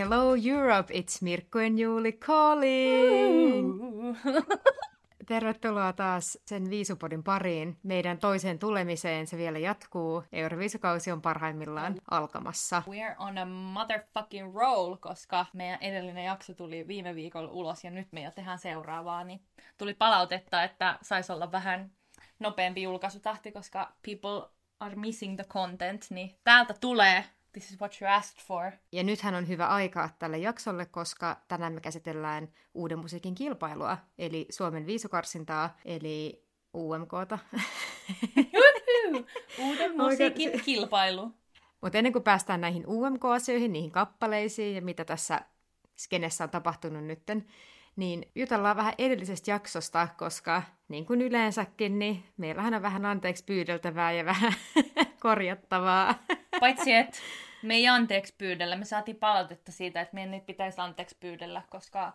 Hello Europe, it's Mirkku and Juuli calling! Tervetuloa taas sen Viisupodin pariin. Meidän toiseen tulemiseen se vielä jatkuu. Euroviisukausi on parhaimmillaan alkamassa. We're on a motherfucking roll, koska meidän edellinen jakso tuli viime viikolla ulos ja nyt me jo tehdään seuraavaa, niin tuli palautetta, että saisi olla vähän nopeampi julkaisutahti, koska people are missing the content, niin täältä tulee This is what you asked for. Ja nythän on hyvä aika tälle jaksolle, koska tänään me käsitellään uuden musiikin kilpailua, eli Suomen viisukarsintaa, eli UMKta. uuden musiikin kilpailu. Mutta ennen kuin päästään näihin UMK-asioihin, niihin kappaleisiin ja mitä tässä skenessä on tapahtunut nytten, niin jutellaan vähän edellisestä jaksosta, koska niin kuin yleensäkin, niin meillähän on vähän anteeksi pyydeltävää ja vähän korjattavaa. Paitsi, että me ei anteeksi pyydellä. Me saatiin palautetta siitä, että meidän nyt pitäisi anteeksi pyydellä, koska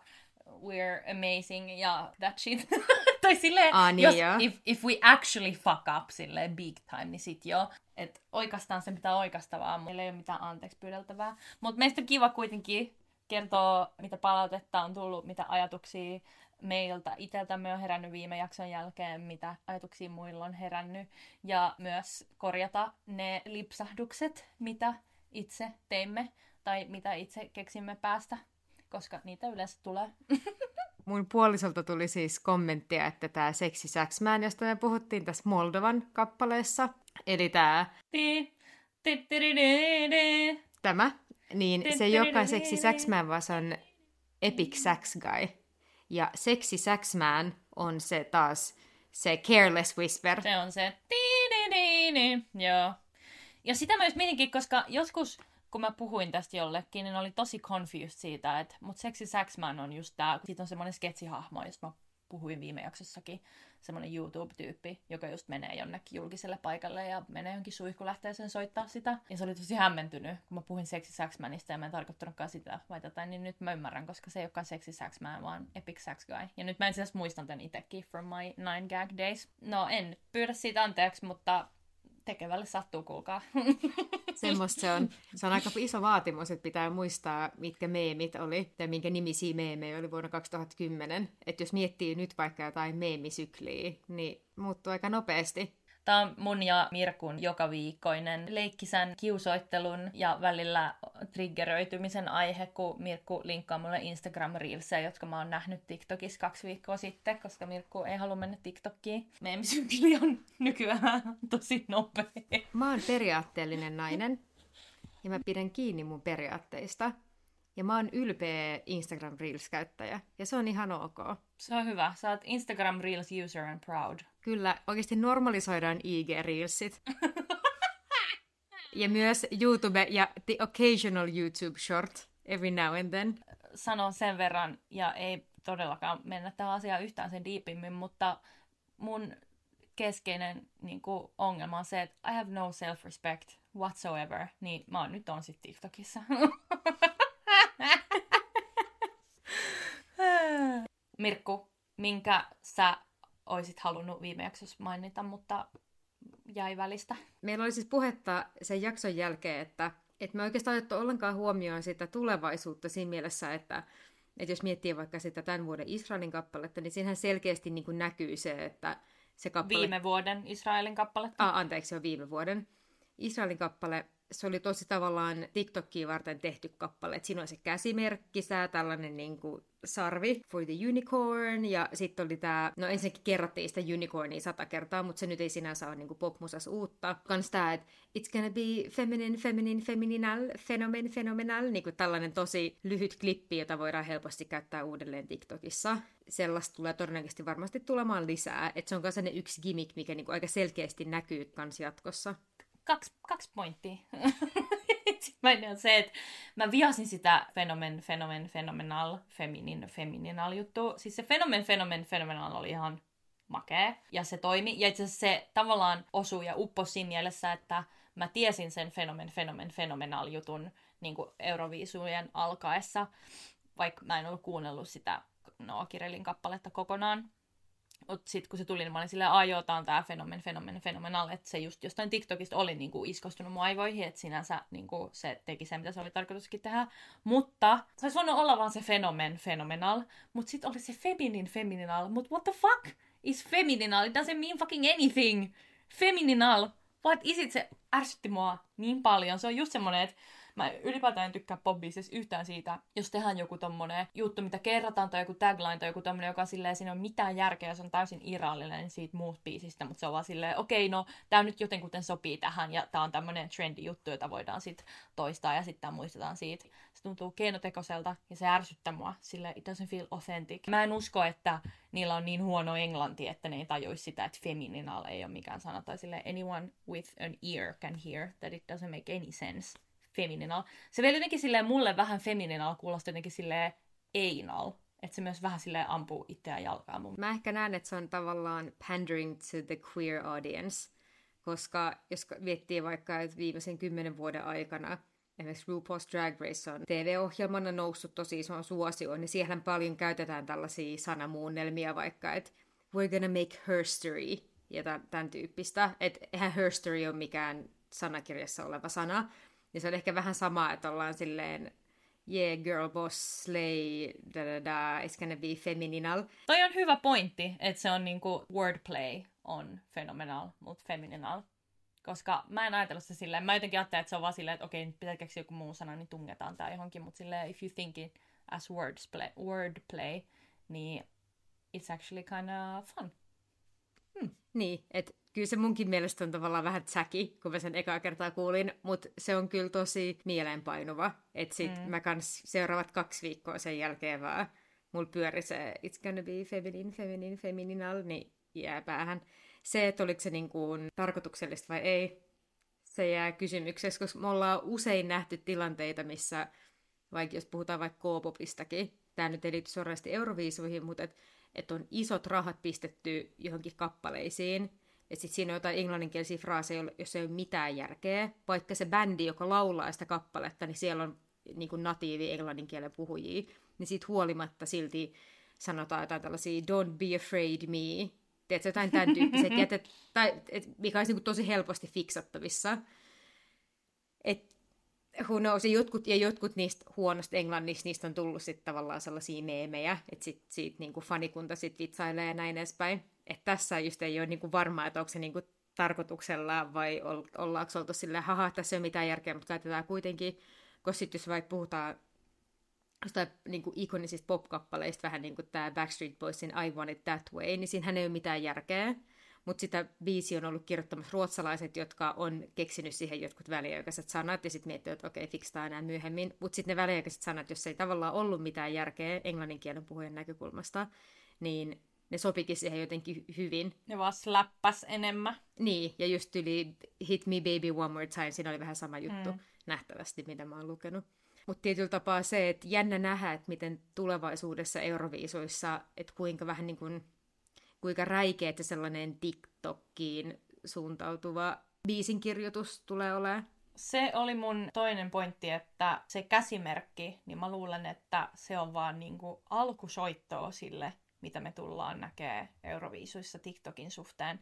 we're amazing ja that shit. tai silleen, ah, niin jos, if, if we actually fuck up silleen big time, niin sit jo. Että oikeastaan se mitä oikeastavaa, meillä ei ole mitään anteeksi pyydeltävää. Mutta meistä on kiva kuitenkin kertoa, mitä palautetta on tullut, mitä ajatuksia meiltä itseltämme on herännyt viime jakson jälkeen, mitä ajatuksia muilla on herännyt, ja myös korjata ne lipsahdukset, mitä itse teimme tai mitä itse keksimme päästä, koska niitä yleensä tulee. Mun puolisolta tuli siis kommenttia, että tämä Sexy Saxman, josta me puhuttiin tässä Moldovan kappaleessa, eli tämä... Tämä, niin se ei olekaan Sexy Saxman, vaan se on Epic Sax Guy. Ja Sexy Saxman on se taas se Careless Whisper. Se on se. Joo. Ja sitä myös mietinkin, koska joskus kun mä puhuin tästä jollekin, niin oli tosi confused siitä, että mut Sexy Saxman on just tää, siitä on semmoinen sketsihahmo, josta mä puhuin viime jaksossakin, semmoinen YouTube-tyyppi, joka just menee jonnekin julkiselle paikalle ja menee jonkin suihkulähteeseen soittaa sitä. Ja se oli tosi hämmentynyt, kun mä puhuin Sexy Saxmanista ja mä en tarkoittanutkaan sitä vai tätä, niin nyt mä ymmärrän, koska se ei olekaan Sexy Saxman, vaan Epic Sax Guy. Ja nyt mä en siis muistan tämän itekin from my nine gag days. No en pyydä siitä anteeksi, mutta tekevälle sattuu, kuulkaa. Semmosta se on. Se on aika iso vaatimus, että pitää muistaa, mitkä meemit oli, tai minkä nimisiä meemejä oli vuonna 2010. Että jos miettii nyt vaikka jotain meemisykliä, niin muuttuu aika nopeasti. Tämä on mun ja Mirkun joka viikkoinen leikkisän kiusoittelun ja välillä triggeröitymisen aihe, kun Mirkku linkkaa mulle instagram reelsejä, jotka mä oon nähnyt TikTokissa kaksi viikkoa sitten, koska Mirkku ei halua mennä TikTokkiin. Meemisykli on nykyään tosi nopea. Mä oon periaatteellinen nainen ja mä pidän kiinni mun periaatteista. Ja mä oon ylpeä Instagram Reels-käyttäjä, ja se on ihan ok. Se on hyvä. Sä oot Instagram Reels user and proud. Kyllä, oikeasti normalisoidaan IG-reelsit. ja myös YouTube ja the occasional YouTube short every now and then. Sanon sen verran, ja ei todellakaan mennä tähän asiaan yhtään sen diipimmin, mutta mun keskeinen niin kuin, ongelma on se, että I have no self-respect whatsoever, niin mä oon nyt on sit TikTokissa. Mirkku, minkä sä oisit halunnut viime jaksossa mainita, mutta jäi välistä? Meillä oli siis puhetta sen jakson jälkeen, että, että me oikeastaan otettu ollenkaan huomioon sitä tulevaisuutta siinä mielessä, että, että jos miettii vaikka sitä tämän vuoden Israelin kappaletta, niin siinähän selkeästi niin kuin näkyy se, että se kappale... Viime vuoden Israelin kappaletta. Ah, anteeksi, se on viime vuoden. Israelin kappale se oli tosi tavallaan TikTokia varten tehty kappale. Et siinä on se käsimerkkisää, tällainen niin kuin sarvi for the unicorn, ja sitten oli tämä, no ensinnäkin kerrottiin sitä unicornia sata kertaa, mutta se nyt ei sinänsä ole niin popmusas uutta. Kans tämä, että it's gonna be feminine, feminine, femininal, fenomen, fenomenal, niin kuin tällainen tosi lyhyt klippi, jota voidaan helposti käyttää uudelleen TikTokissa. Sellaista tulee todennäköisesti varmasti tulemaan lisää, että se on myös yksi gimmick, mikä niin kuin aika selkeästi näkyy kans jatkossa kaksi, kaksi pointtia. Ensimmäinen on se, että mä vihasin sitä fenomen, fenomen, fenomenal, feminin, femininal juttu. Siis se fenomen, fenomen, fenomenal oli ihan makea. Ja se toimi. Ja itse asiassa se tavallaan osui ja upposi siinä mielessä, että mä tiesin sen fenomen, fenomen, fenomenal jutun niin Euroviisujen alkaessa, vaikka mä en ollut kuunnellut sitä Noa Kirelin kappaletta kokonaan. Mutta sitten kun se tuli, niin mä olin silleen, on tää fenomen, fenomen, fenomenal, että se just jostain TikTokista oli niinku iskostunut mun aivoihin, että sinänsä niinku se teki se, mitä se oli tarkoituskin tehdä. Mutta se olisi voinut olla vaan se fenomen, fenomenal, mutta sitten oli se feminin, femininal, mutta what the fuck is femininal? It doesn't mean fucking anything. Femininal. What is it? Se ärsytti mua niin paljon. Se on just semmonen, että Mä ylipäätään en tykkää popbiisissä yhtään siitä, jos tehdään joku tommonen juttu, mitä kerrataan, tai joku tagline, tai joku tommonen, joka silleen, siinä on mitään järkeä, se on täysin irrallinen siitä muusta biisistä, mutta se on vaan silleen, okei, no, tää nyt jotenkuten sopii tähän, ja tää on tämmönen trendi juttu, jota voidaan sit toistaa, ja sitten muistetaan siitä. Se tuntuu keinotekoiselta, ja se ärsyttää mua, sille it doesn't feel authentic. Mä en usko, että niillä on niin huono englanti, että ne ei tajuisi sitä, että femininal ei ole mikään sana, tai sille anyone with an ear can hear that it doesn't make any sense femininal. Se vielä jotenkin silleen mulle vähän femininal kuulosti jotenkin silleen anal. Että se myös vähän silleen ampuu itseään jalkaan mun. Mä ehkä näen, että se on tavallaan pandering to the queer audience. Koska jos miettii vaikka, että viimeisen kymmenen vuoden aikana esimerkiksi RuPaul's Drag Race on TV-ohjelmana noussut tosi ison suosioon, niin siellä paljon käytetään tällaisia sanamuunnelmia vaikka, että we're gonna make herstory ja tämän tyyppistä. Että eihän herstory ole mikään sanakirjassa oleva sana, niin se on ehkä vähän sama, että ollaan silleen yeah, girl boss, slay, da da da, it's gonna be femininal. Toi on hyvä pointti, että se on niinku wordplay on phenomenal, mutta femininal. Koska mä en ajatellut se silleen, mä jotenkin ajattelin, että se on vaan silleen, että okei, pitää keksiä joku muu sana, niin tungetaan tää johonkin, mutta silleen, if you think it as wordplay, wordplay niin it's actually kind of fun. Hmm. Niin, että kyllä se munkin mielestä on tavallaan vähän tsäki, kun mä sen ekaa kertaa kuulin, mutta se on kyllä tosi mieleenpainuva. Että sit mm. mä kans seuraavat kaksi viikkoa sen jälkeen vaan mulla pyöri se It's gonna be feminine, feminine, femininal, niin jää päähän. Se, että oliko se niin kuin tarkoituksellista vai ei, se jää kysymyksessä, koska me ollaan usein nähty tilanteita, missä, vaikka jos puhutaan vaikka K-popistakin, tämä nyt ei liity suorasti Euroviisuihin, mutta että et on isot rahat pistetty johonkin kappaleisiin, että sitten siinä on jotain englanninkielisiä fraaseja, jos ei ole mitään järkeä. Vaikka se bändi, joka laulaa sitä kappaletta, niin siellä on niin kuin natiivi englanninkielen puhujia, niin siitä huolimatta silti sanotaan jotain tällaisia don't be afraid me, tiedätkö, jotain tämän tyyppiset, jätet, tai, et, mikä olisi niin kuin tosi helposti fiksattavissa. Et, who knows, ja jotkut, ja jotkut niistä huonosta englannista, niistä on tullut sitten tavallaan sellaisia meemejä, että sit, siitä niin kuin fanikunta sit vitsailee ja näin edespäin että tässä just ei ole niinku varmaa, että onko se niinku tarkoituksella vai ollaanko oltu silleen, haha, tässä ei ole mitään järkeä, mutta käytetään kuitenkin, koska sitten jos vaikka puhutaan jostain niin kuin ikonisista pop-kappaleista, vähän niin kuin tämä Backstreet Boysin I Want It That Way, niin siinähän ei ole mitään järkeä. Mutta sitä biisi on ollut kirjoittamassa ruotsalaiset, jotka on keksinyt siihen jotkut väliaikaiset sanat, ja sitten miettii, että okei, okay, fiksataan enää myöhemmin. Mutta sitten ne väliaikaiset sanat, jos ei tavallaan ollut mitään järkeä englanninkielen puhujan näkökulmasta, niin ne sopikin siihen jotenkin hyvin. Ne vaan släppäs enemmän. Niin, ja just yli Hit Me Baby One More Time, siinä oli vähän sama juttu mm. nähtävästi, mitä mä oon lukenut. Mutta tietyllä tapaa se, että jännä nähdä, että miten tulevaisuudessa Euroviisuissa, että kuinka vähän niin kuin, kuinka räikeä että sellainen TikTokkiin suuntautuva biisinkirjoitus tulee olemaan. Se oli mun toinen pointti, että se käsimerkki, niin mä luulen, että se on vaan niinku alkusoittoa sille mitä me tullaan näkee Euroviisuissa TikTokin suhteen.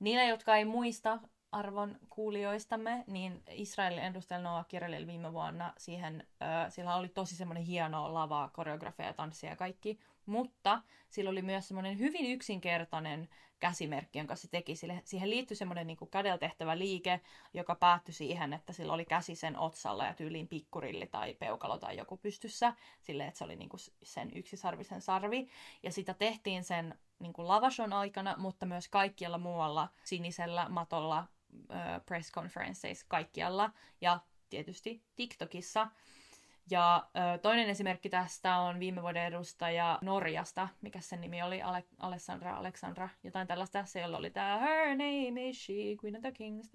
Niille, jotka ei muista arvon kuulijoistamme, niin Israelin edustaja Noah Kirelil viime vuonna siihen, äh, sillä oli tosi semmoinen hieno lava, koreografia tanssia ja kaikki, mutta sillä oli myös semmoinen hyvin yksinkertainen käsimerkki, jonka se teki. Sille, siihen liittyi semmoinen niin kädellä tehtävä liike, joka päättyi siihen, että sillä oli käsi sen otsalla ja tyyliin pikkurilli tai peukalo tai joku pystyssä, sille että se oli niin kuin sen yksisarvisen sarvi. Ja sitä tehtiin sen niin kuin lavashon aikana, mutta myös kaikkialla muualla sinisellä matolla, press conferenceissa kaikkialla ja tietysti TikTokissa. Ja ö, toinen esimerkki tästä on viime vuoden edustaja Norjasta, mikä sen nimi oli, Ale- Alessandra, Alexandra, jotain tällaista. Se, jolla oli tämä Her name is she, Queen of the Kings,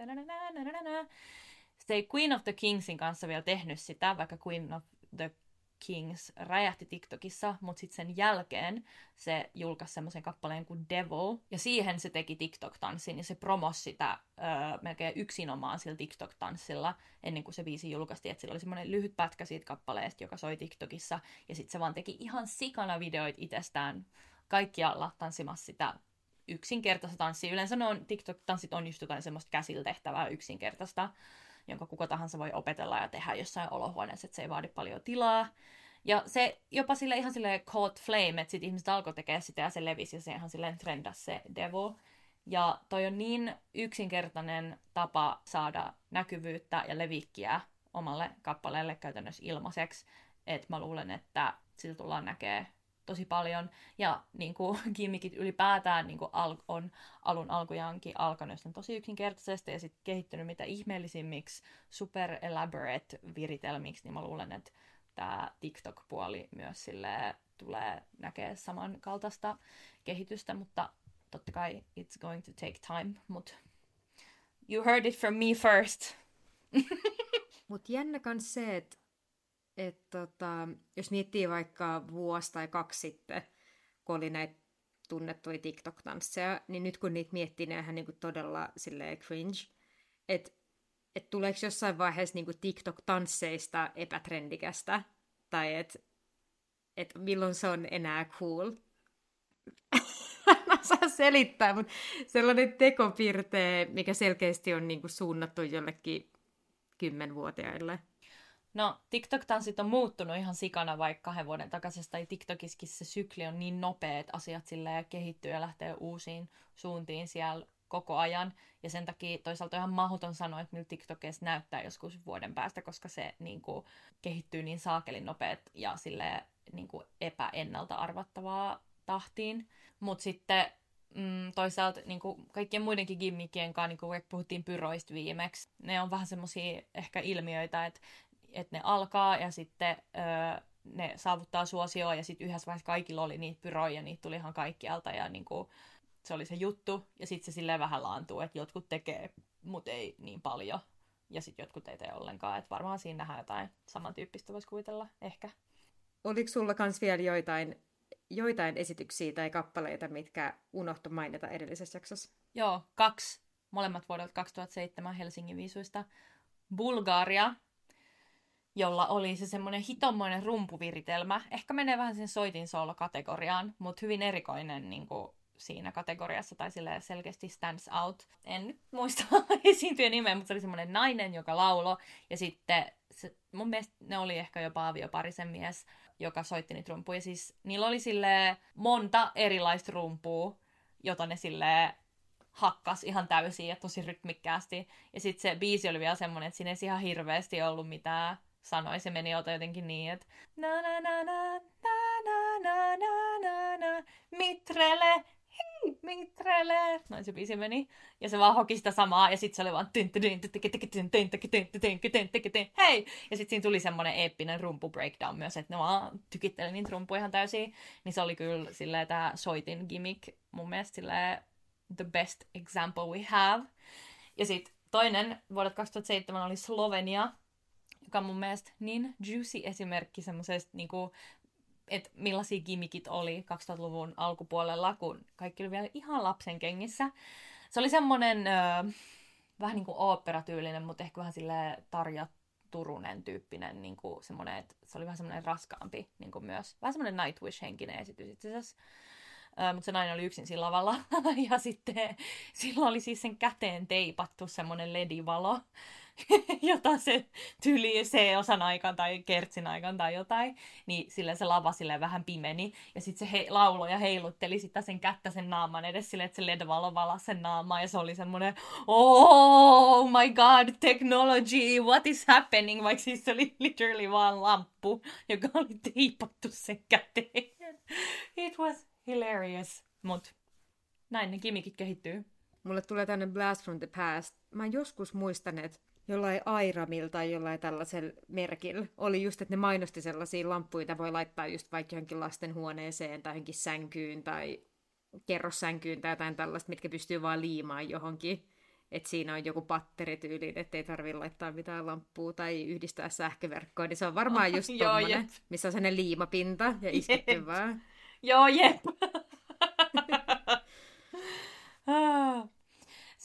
Se ei Queen of the Kingsin kanssa vielä tehnyt sitä, vaikka Queen of the Kings räjähti TikTokissa, mutta sitten sen jälkeen se julkaisi semmoisen kappaleen kuin Devil, ja siihen se teki TikTok-tanssin, ja se promosi sitä öö, melkein yksinomaan sillä TikTok-tanssilla, ennen kuin se biisi julkaistiin, että sillä oli semmoinen lyhyt pätkä siitä kappaleesta, joka soi TikTokissa, ja sitten se vaan teki ihan sikana videoita itsestään kaikkialla tanssimassa sitä yksinkertaista tanssia. Yleensä ne on, TikTok-tanssit on just jotain semmoista käsillä tehtävää yksinkertaista, jonka kuka tahansa voi opetella ja tehdä jossain olohuoneessa, että se ei vaadi paljon tilaa. Ja se jopa sille ihan sille caught flame, että sit ihmiset alkoi tekemään sitä ja se levisi ja se ihan silleen trendas se devo. Ja toi on niin yksinkertainen tapa saada näkyvyyttä ja levikkiä omalle kappaleelle käytännössä ilmaiseksi, että mä luulen, että sitä tullaan näkee tosi paljon. Ja niin kuin, gimmickit ylipäätään niin kuin al- on alun alkujaankin alkanut tosi yksinkertaisesti ja sitten kehittynyt mitä ihmeellisimmiksi, super elaborate viritelmiksi, niin mä luulen, että tämä TikTok-puoli myös sille tulee näkee samankaltaista kehitystä, mutta totta kai it's going to take time, mutta you heard it from me first. Mutta jännä kans se, että et tota, jos miettii vaikka vuosi tai kaksi sitten, kun oli näitä tunnettuja TikTok-tansseja, niin nyt kun niitä miettii, ne ihan niinku todella silleen cringe. Että et tuleeko jossain vaiheessa niinku TikTok-tansseista epätrendikästä? Tai että et milloin se on enää cool? mä saa selittää, mutta sellainen tekopirte, mikä selkeästi on niinku suunnattu jollekin kymmenvuotiaille. No, TikTok-tanssit on muuttunut ihan sikana vaikka kahden vuoden takaisesta, tai TikTokiskin se sykli on niin nopea, että asiat silleen kehittyy ja lähtee uusiin suuntiin siellä koko ajan. Ja sen takia toisaalta ihan mahdoton sanoa, että miltä TikTokissa näyttää joskus vuoden päästä, koska se niin kuin, kehittyy niin saakelin nopeet ja sille niin kuin, epäennalta arvattavaa tahtiin. Mutta sitten mm, toisaalta niin kuin kaikkien muidenkin gimmickien kanssa, niin kuin puhuttiin pyroista viimeksi, ne on vähän semmoisia ehkä ilmiöitä, että että ne alkaa ja sitten öö, ne saavuttaa suosioa ja sitten yhdessä vaiheessa kaikilla oli niitä pyroja ja niitä tuli ihan kaikkialta ja niin kuin, se oli se juttu ja sitten se silleen vähän laantuu, että jotkut tekee, mutta ei niin paljon ja sitten jotkut ei tee ollenkaan, että varmaan siinä nähdään jotain samantyyppistä voisi kuvitella ehkä. Oliko sulla kans vielä joitain, joitain esityksiä tai kappaleita, mitkä unohtu mainita edellisessä jaksossa? Joo, kaksi. Molemmat vuodelta 2007 Helsingin viisuista. Bulgaria, jolla oli se semmoinen hitommoinen rumpuviritelmä. Ehkä menee vähän sen soitin solo-kategoriaan, mutta hyvin erikoinen niin kuin siinä kategoriassa tai sille selkeästi stands out. En nyt muista esiintyjän nimeä, mutta se oli semmoinen nainen, joka laulo. Ja sitten se, mun mielestä ne oli ehkä jopa avioparisen mies, joka soitti niitä rumpuja. Siis niillä oli sille monta erilaista rumpua, jota ne sille hakkas ihan täysin ja tosi rytmikkäästi. Ja sitten se biisi oli vielä semmoinen, että siinä ei ihan hirveästi ollut mitään sanoi, se meni jotenkin niin, että na na na na na na na na na na mitrele, hei, mitrele. Noin se biisi meni. Ja se vaan hoki sitä samaa, ja sitten se oli vaan hei! Ja sitten siinä tuli semmoinen eeppinen rumpu breakdown myös, että ne vaan tykitteli niitä rumpuja ihan täysin. Niin se oli kyllä silleen tämä soitin gimmick mun mielestä silleen the best example we have. Ja sitten toinen vuodet 2007 oli Slovenia, joka on mun mielestä niin juicy esimerkki semmoisesta, niin että millaisia gimmickit oli 2000-luvun alkupuolella, kun kaikki oli vielä ihan lapsen kengissä. Se oli semmoinen äh, vähän niin kuin oopperatyylinen, mutta ehkä vähän sille Tarja Turunen tyyppinen, niin kuin semmoinen, että se oli vähän semmoinen raskaampi niin kuin myös. Vähän semmoinen Nightwish-henkinen esitys itse asiassa. Mutta se nainen oli yksin sillä lavalla. ja sitten sillä oli siis sen käteen teipattu semmoinen ledivalo. jota se tyli C-osan aikaan tai kertsin aikaan tai jotain, niin sille se lava sille vähän pimeni. Ja sitten se he, lauloi ja heilutteli sitä sen kättä sen naaman edes sille, että se LED-valo valasi sen naamaa. Ja se oli semmoinen, oh my god, technology, what is happening? Vaikka siis se oli literally vaan lamppu, joka oli teipattu sen käteen. It was hilarious. Mut näin ne kimikit kehittyy. Mulle tulee tänne Blast from the Past. Mä joskus muistan, että jollain Airamilla tai jollain tällaisella merkillä oli just, että ne mainosti sellaisia lamppuja, joita voi laittaa just vaikka johonkin lastenhuoneeseen tai johonkin sänkyyn tai kerrossänkyyn tai jotain tällaista, mitkä pystyy vaan liimaan johonkin. Että siinä on joku patterityyli, ettei tarvitse laittaa mitään lamppua tai yhdistää sähköverkkoa, niin se on varmaan just tommonen, missä on sellainen liimapinta ja isketty vaan. Joo, jep. Ah.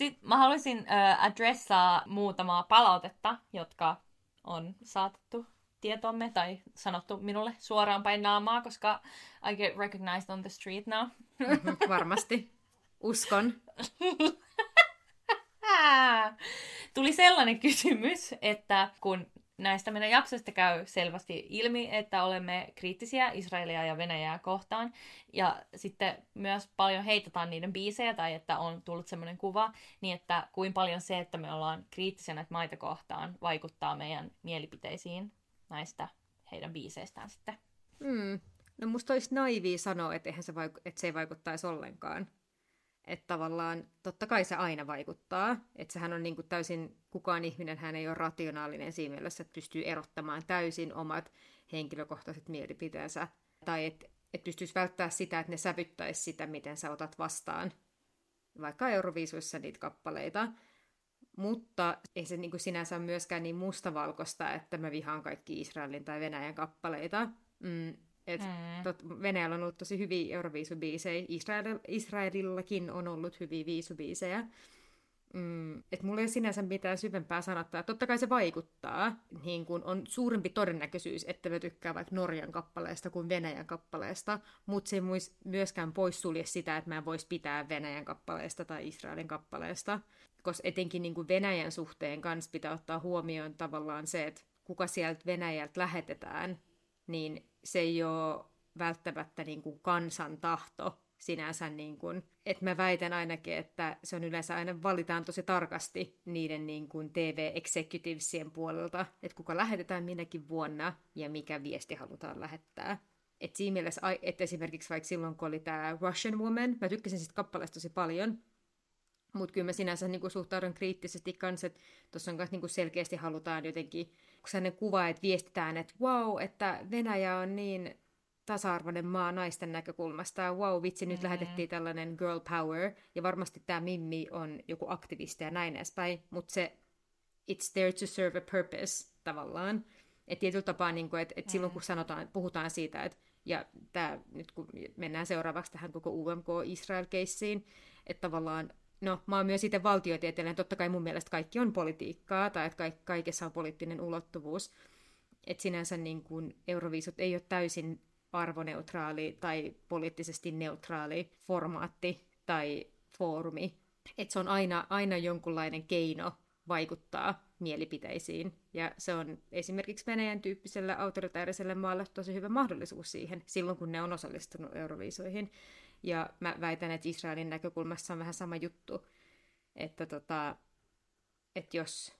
Sitten mä haluaisin äh, adressaa muutamaa palautetta, jotka on saatettu tietomme tai sanottu minulle suoraan päin naamaa, koska I get recognized on the street now. Varmasti. Uskon. Tuli sellainen kysymys, että kun näistä meidän jaksoista käy selvästi ilmi, että olemme kriittisiä Israelia ja Venäjää kohtaan. Ja sitten myös paljon heitetaan niiden biisejä tai että on tullut semmoinen kuva, niin että kuin paljon se, että me ollaan kriittisiä näitä maita kohtaan, vaikuttaa meidän mielipiteisiin näistä heidän biiseistään sitten. Mm. No musta olisi naivia sanoa, että, eihän se, vaiku- että se ei vaikuttaisi ollenkaan. Että tavallaan, totta kai se aina vaikuttaa. Että sehän on niin kuin täysin, kukaan ihminen hän ei ole rationaalinen siinä mielessä, että pystyy erottamaan täysin omat henkilökohtaiset mielipiteensä. Tai että et pystyisi välttämään sitä, että ne sävyttäisi sitä, miten sä otat vastaan vaikka Euroviisuissa niitä kappaleita. Mutta ei se niin kuin sinänsä ole myöskään niin mustavalkoista, että mä vihaan kaikki Israelin tai Venäjän kappaleita. Mm, et mm. tot, Venäjällä on ollut tosi hyviä Euroviisubiisejä, Israel, Israelillakin on ollut hyviä viisubiisejä. Mm, että mulla ei sinänsä mitään syvempää sanottaa. Totta kai se vaikuttaa. Niin kun on suurempi todennäköisyys, että mä tykkään vaikka Norjan kappaleesta kuin Venäjän kappaleesta, mutta se ei myöskään poissulje sitä, että mä en voisi pitää Venäjän kappaleesta tai Israelin kappaleesta. Koska etenkin niin kuin Venäjän suhteen kanssa pitää ottaa huomioon tavallaan se, että kuka sieltä Venäjältä lähetetään, niin se ei ole välttämättä niin kuin kansan tahto sinänsä. Niin kuin, että mä väitän ainakin, että se on yleensä aina valitaan tosi tarkasti niiden niin kuin TV-executivesien puolelta, että kuka lähetetään minäkin vuonna ja mikä viesti halutaan lähettää. Et siinä mielessä, että esimerkiksi vaikka silloin, kun oli tämä Russian Woman, mä tykkäsin siitä kappaleesta tosi paljon, mutta kyllä mä sinänsä niin suhtaudun kriittisesti kanssa, että tuossa on myös niin selkeästi halutaan jotenkin sellainen kuva, että viestitään, että wow, että Venäjä on niin tasa-arvoinen maa naisten näkökulmasta. Wow, vitsi, nyt mm. lähetettiin tällainen girl power. Ja varmasti tämä Mimmi on joku aktivisti ja näin edespäin. Mutta se, it's there to serve a purpose tavallaan. Että tietyllä tapaa, niin kuin, että, että mm. silloin kun sanotaan, puhutaan siitä, että ja tämä, nyt kun mennään seuraavaksi tähän koko UMK-Israel-keissiin, että tavallaan no mä oon myös itse valtiotieteellinen, totta kai mun mielestä kaikki on politiikkaa, tai että kaikessa on poliittinen ulottuvuus. Että sinänsä niin kuin Euroviisut ei ole täysin arvoneutraali tai poliittisesti neutraali formaatti tai foorumi. Että se on aina, aina jonkunlainen keino vaikuttaa mielipiteisiin. Ja se on esimerkiksi Venäjän tyyppiselle autoritaariselle maalle tosi hyvä mahdollisuus siihen, silloin kun ne on osallistunut Euroviisoihin. Ja mä väitän, että Israelin näkökulmassa on vähän sama juttu, että, tota, että jos,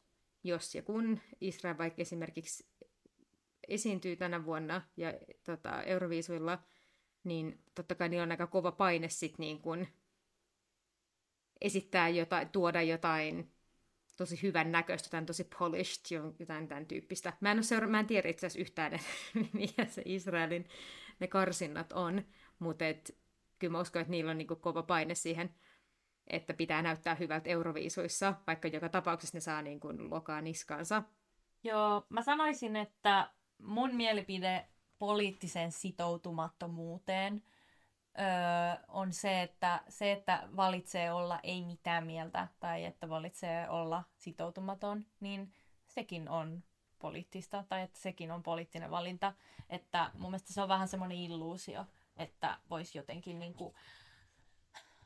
jos ja kun Israel vaikka esimerkiksi esiintyy tänä vuonna ja tota, Euroviisuilla, niin totta kai niillä on aika kova paine sit niin kun esittää jotain, tuoda jotain tosi hyvän näköistä, jotain tosi polished, jotain tämän tyyppistä. Mä en, ole seura- mä en tiedä itse asiassa yhtään, mikä se Israelin ne karsinnat on, mutta et, kyllä mä uskon, että niillä on niin kova paine siihen, että pitää näyttää hyvältä Euroviisuissa, vaikka joka tapauksessa ne saa niin kuin lokaa niskaansa. Joo, mä sanoisin, että mun mielipide poliittiseen sitoutumattomuuteen öö, on se että, se, että valitsee olla ei mitään mieltä tai että valitsee olla sitoutumaton, niin sekin on poliittista tai että sekin on poliittinen valinta. Että mun mielestä se on vähän semmoinen illuusio, että voisi jotenkin niin kuin,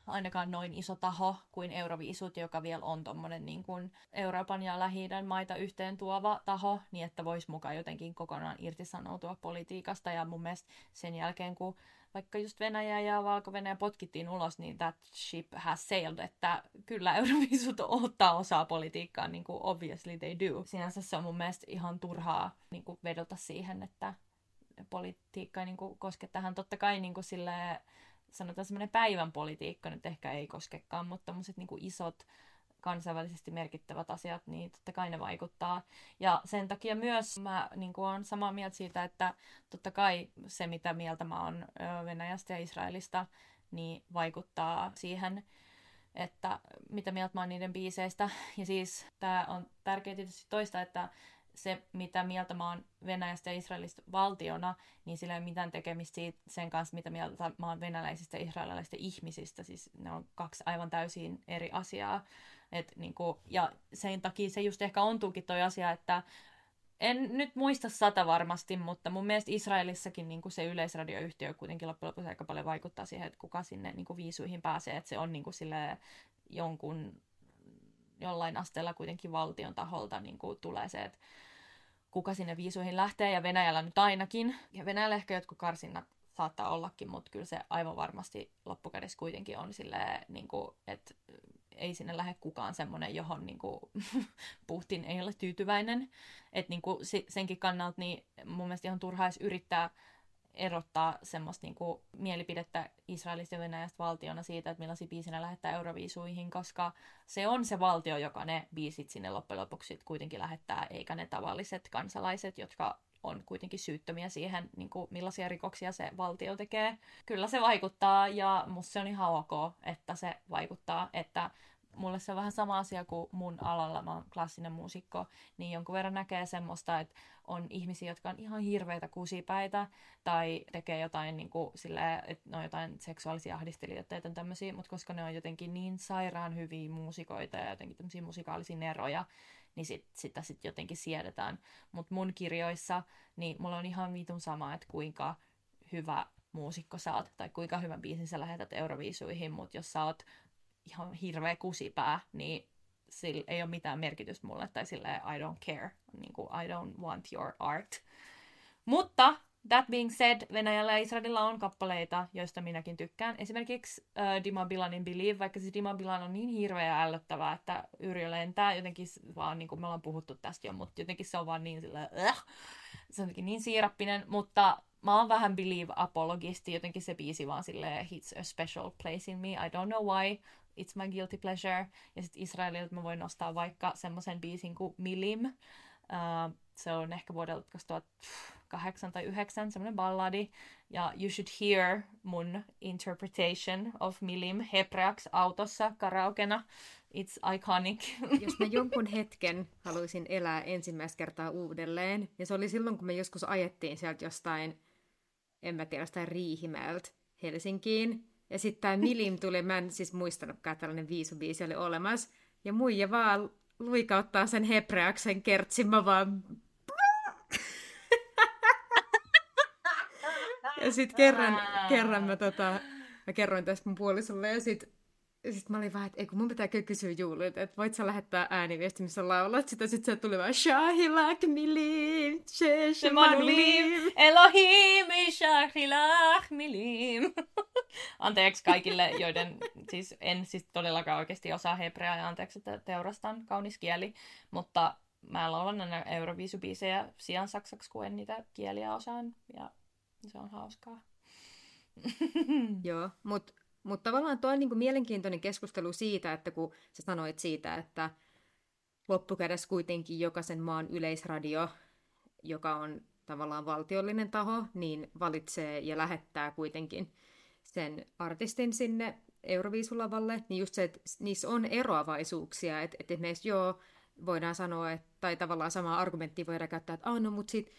ainakaan noin iso taho kuin Euroviisut, joka vielä on tuommoinen niin kuin Euroopan ja lähi maita yhteen tuova taho, niin että voisi mukaan jotenkin kokonaan irtisanoutua politiikasta. Ja mun mielestä sen jälkeen, kun vaikka just Venäjä ja Valko-Venäjä potkittiin ulos, niin that ship has sailed, että kyllä Euroviisut ottaa osaa politiikkaan, niin kuin obviously they do. Sinänsä se on mun mielestä ihan turhaa niin kuin vedota siihen, että politiikka ei niin kuin koske tähän. Totta kai niin kuin sille, sanotaan semmoinen päivän politiikka nyt ehkä ei koskekaan, mutta tämmöiset niin isot kansainvälisesti merkittävät asiat, niin totta kai ne vaikuttaa. Ja sen takia myös mä niin kuin olen samaa mieltä siitä, että totta kai se, mitä mieltä mä oon Venäjästä ja Israelista, niin vaikuttaa siihen, että mitä mieltä mä oon niiden biiseistä. Ja siis tämä on tärkeää tietysti toista, että se, mitä mieltä mä oon Venäjästä ja Israelista valtiona, niin sillä ei ole mitään tekemistä siitä, sen kanssa, mitä mieltä mä oon venäläisistä ja israelilaisista ihmisistä. Siis ne on kaksi aivan täysin eri asiaa. Et, niin kuin, ja sen takia se just ehkä ontuukin toi asia, että en nyt muista sata varmasti, mutta mun mielestä Israelissakin niin kuin se yleisradioyhtiö kuitenkin loppujen lopuksi aika paljon vaikuttaa siihen, että kuka sinne niin kuin viisuihin pääsee. Että se on niin kuin sille jonkun jollain asteella kuitenkin valtion taholta niin kuin tulee se, että kuka sinne viisuihin lähtee, ja Venäjällä nyt ainakin. Ja Venäjällä ehkä jotkut karsinnat saattaa ollakin, mutta kyllä se aivan varmasti loppukädessä kuitenkin on silleen, niin kuin, että ei sinne lähde kukaan semmoinen, johon niin kuin, Putin ei ole tyytyväinen. Että niin kuin, senkin kannalta niin mun mielestä ihan turhaa yrittää erottaa semmoista niin kuin, mielipidettä Israelista ja Venäjästä valtiona siitä, että millaisia biisinä lähettää Euroviisuihin, koska se on se valtio, joka ne biisit sinne loppujen lopuksi kuitenkin lähettää, eikä ne tavalliset kansalaiset, jotka on kuitenkin syyttömiä siihen, niin kuin millaisia rikoksia se valtio tekee. Kyllä se vaikuttaa ja musta se on ihan ok, että se vaikuttaa, että mulle se on vähän sama asia kuin mun alalla, mä oon klassinen muusikko, niin jonkun verran näkee semmoista, että on ihmisiä, jotka on ihan hirveitä kusipäitä tai tekee jotain niin kuin, silleen, että ne on jotain seksuaalisia ahdistelijoita ja tämmöisiä, mutta koska ne on jotenkin niin sairaan hyviä muusikoita ja jotenkin tämmöisiä musikaalisia neroja, niin sit, sitä sitten jotenkin siedetään. Mutta mun kirjoissa, niin mulla on ihan vitun sama, että kuinka hyvä muusikko sä oot, tai kuinka hyvän biisin sä lähetät Euroviisuihin, mutta jos sä oot ihan hirveä kusipää, niin sillä ei ole mitään merkitystä mulle, tai sille I don't care, niin kuin I don't want your art. Mutta That being said, Venäjällä ja Israelilla on kappaleita, joista minäkin tykkään. Esimerkiksi uh, Dima Bilanin Believe, vaikka siis Dima Bilan on niin hirveä ja ällöttävää, että Yrjö lentää jotenkin vaan, niin kuin me ollaan puhuttu tästä jo, mutta jotenkin se on vaan niin sillä, uh, se on jotenkin niin siirappinen, mutta mä oon vähän Believe-apologisti, jotenkin se biisi vaan silleen, hits a special place in me, I don't know why, it's my guilty pleasure. Ja sitten Israelilta mä voin nostaa vaikka semmoisen biisin kuin Milim, uh, se on ehkä vuodelta 2000, 8 tai 9, semmoinen balladi. Ja You Should Hear mun interpretation of Milim hebreaksi autossa karaokena. It's iconic. Jos mä jonkun hetken haluaisin elää ensimmäistä kertaa uudelleen, ja se oli silloin, kun me joskus ajettiin sieltä jostain, en mä tiedä, jostain Riihimäeltä Helsinkiin. Ja sitten tämä Milim tuli, mä en siis muistanutkaan, tällainen viisubiisi oli olemassa. Ja muija vaan luikauttaa sen hebreaksen kertsin, mä vaan Ja sitten kerran, kerran mä, tota, mä kerroin tästä mun puolisolle ja sitten sit mä olin vähän, että kun mun pitää kysyä Juulilta, että voit sä lähettää ääniviesti, missä laulat sitä, sitten se tuli vaan Shahilak milim, Shemanulim, Elohim, Shahilak milim. Anteeksi kaikille, joiden siis en siis todellakaan oikeasti osaa hebreaa ja anteeksi, että teurastan kaunis kieli, mutta mä laulan aina Euroviisubiisejä sijaan saksaksi, kun en niitä kieliä osaan ja se on hauskaa. Joo, mutta mut tavallaan tuo on niinku mielenkiintoinen keskustelu siitä, että kun sä sanoit siitä, että loppukädessä kuitenkin jokaisen maan yleisradio, joka on tavallaan valtiollinen taho, niin valitsee ja lähettää kuitenkin sen artistin sinne Euroviisulavalle, niin just se, että niissä on eroavaisuuksia, että, että esimerkiksi joo, voidaan sanoa, että, tai tavallaan sama argumentti voidaan käyttää, että no, mutta sit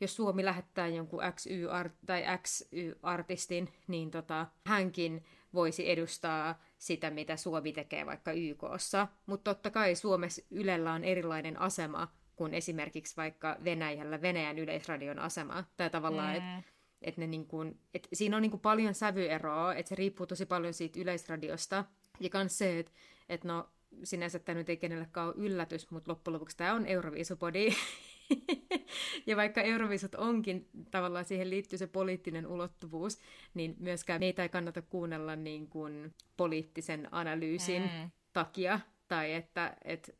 jos Suomi lähettää jonkun XY tai XY-artistin, niin tota, hänkin voisi edustaa sitä, mitä Suomi tekee vaikka YKssa. Mutta totta kai Suomessa Ylellä on erilainen asema kuin esimerkiksi vaikka Venäjällä Venäjän yleisradion asema. Tai tavallaan, mm. että et ne niin kun, et siinä on niin paljon sävyeroa, että se riippuu tosi paljon siitä yleisradiosta. Ja myös se, että et no, sinänsä tämä nyt ei kenellekään ole yllätys, mutta loppujen lopuksi tämä on Euroviisupodi. ja vaikka Eurovisut onkin, tavallaan siihen liittyy se poliittinen ulottuvuus, niin myöskään meitä ei kannata kuunnella niin kuin poliittisen analyysin mm. takia, tai että, että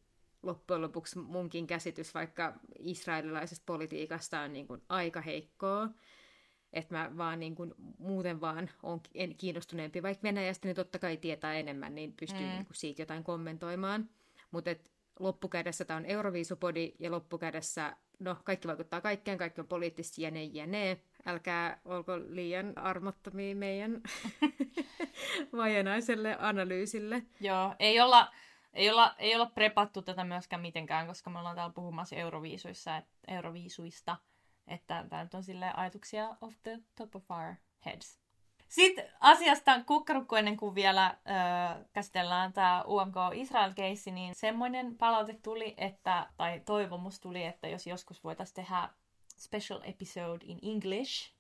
loppujen lopuksi munkin käsitys vaikka israelilaisesta politiikasta on niin kuin aika heikkoa, että mä vaan niin kuin, muuten vaan on kiinnostuneempi, vaikka Venäjästä niin totta kai tietää enemmän, niin pystyy mm. niin kuin siitä jotain kommentoimaan. Mutta loppukädessä tämä on Euroviisupodi ja loppukädessä, no kaikki vaikuttaa kaikkeen, kaikki on poliittisesti jne jne. Älkää olko liian armottomia meidän vajanaiselle analyysille. Joo, ei olla, ei olla, ei olla prepattu tätä myöskään mitenkään, koska me ollaan täällä puhumassa Euroviisuissa, et, Euroviisuista, että tämä on sille ajatuksia off the top of our heads. Sitten asiasta kukkarukku ennen kuin vielä ö, käsitellään tämä UMK Israel-keissi, niin semmoinen palaute tuli, että, tai toivomus tuli, että jos joskus voitaisiin tehdä special episode in English,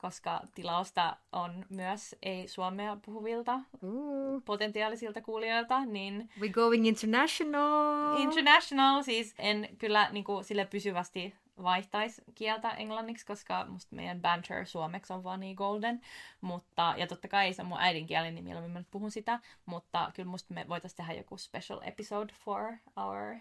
koska tilausta on myös ei-suomea puhuvilta Ooh. potentiaalisilta kuulijoilta, niin We going international. international, siis en kyllä niin kuin, sille pysyvästi vaihtaisi kieltä englanniksi, koska musta meidän banter suomeksi on vaan niin golden. Mutta, ja totta kai se on mun äidinkieli, niin mieluummin mä nyt puhun sitä. Mutta kyllä musta me voitaisiin tehdä joku special episode for our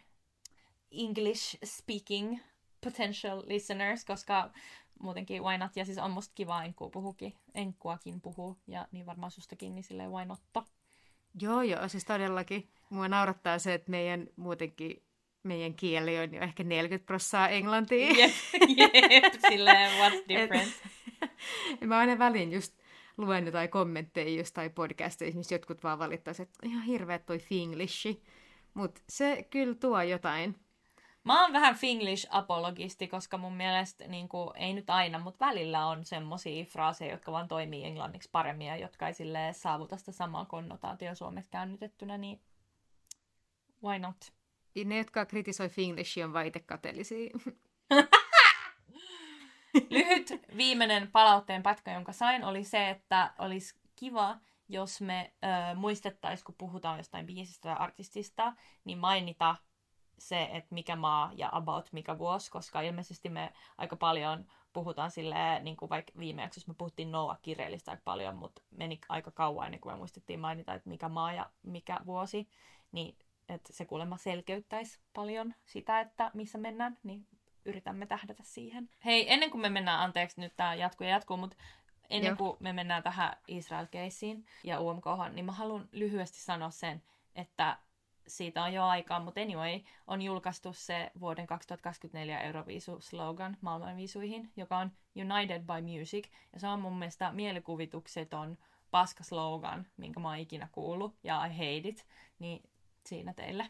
English speaking potential listeners, koska muutenkin why not? Ja siis on musta kiva enkkuu puhukin, enkkuakin puhuu, ja niin varmaan sustakin, niin silleen why not? Joo, joo, siis todellakin. Mua naurattaa se, että meidän muutenkin meidän kieli on jo ehkä 40 prosenttia englantia. Jep, jep, silleen what's different? Et, mä aina väliin just luen jotain kommentteja jostain podcasteista, missä jotkut vaan valittaisivat, että ihan hirveä toi finglishi. Mutta se kyllä tuo jotain. Mä oon vähän Finglish-apologisti, koska mun mielestä niin kuin, ei nyt aina, mutta välillä on semmosia fraaseja, jotka vaan toimii englanniksi paremmin ja jotka ei silleen saavuta sitä samaa konnotaatio suomeksi käännytettynä, niin why not? Ne, jotka kritisoi finglishia, on vaan itse kateellisia. Lyhyt viimeinen palautteen pätkä, jonka sain, oli se, että olisi kiva, jos me ö, muistettaisiin, kun puhutaan jostain biisistä tai artistista, niin mainita se, että mikä maa ja about mikä vuosi, koska ilmeisesti me aika paljon puhutaan silleen, niin kuin vaikka viime jaksossa me puhuttiin Noah kirjeellistä aika paljon, mutta meni aika kauan ennen kuin me muistettiin mainita, että mikä maa ja mikä vuosi, niin että se kuulemma selkeyttäisi paljon sitä, että missä mennään, niin yritämme tähdätä siihen. Hei, ennen kuin me mennään, anteeksi, nyt tämä jatkuu ja jatkuu, mutta ennen Joo. kuin me mennään tähän Israel-keissiin ja UMK, niin mä haluan lyhyesti sanoa sen, että siitä on jo aikaa, mutta anyway, on julkaistu se vuoden 2024 Euroviisu-slogan maailmanviisuihin, joka on United by Music, ja se on mun mielestä mielikuvitukseton paska slogan, minkä mä oon ikinä kuullut, ja I hate it, niin siinä teille.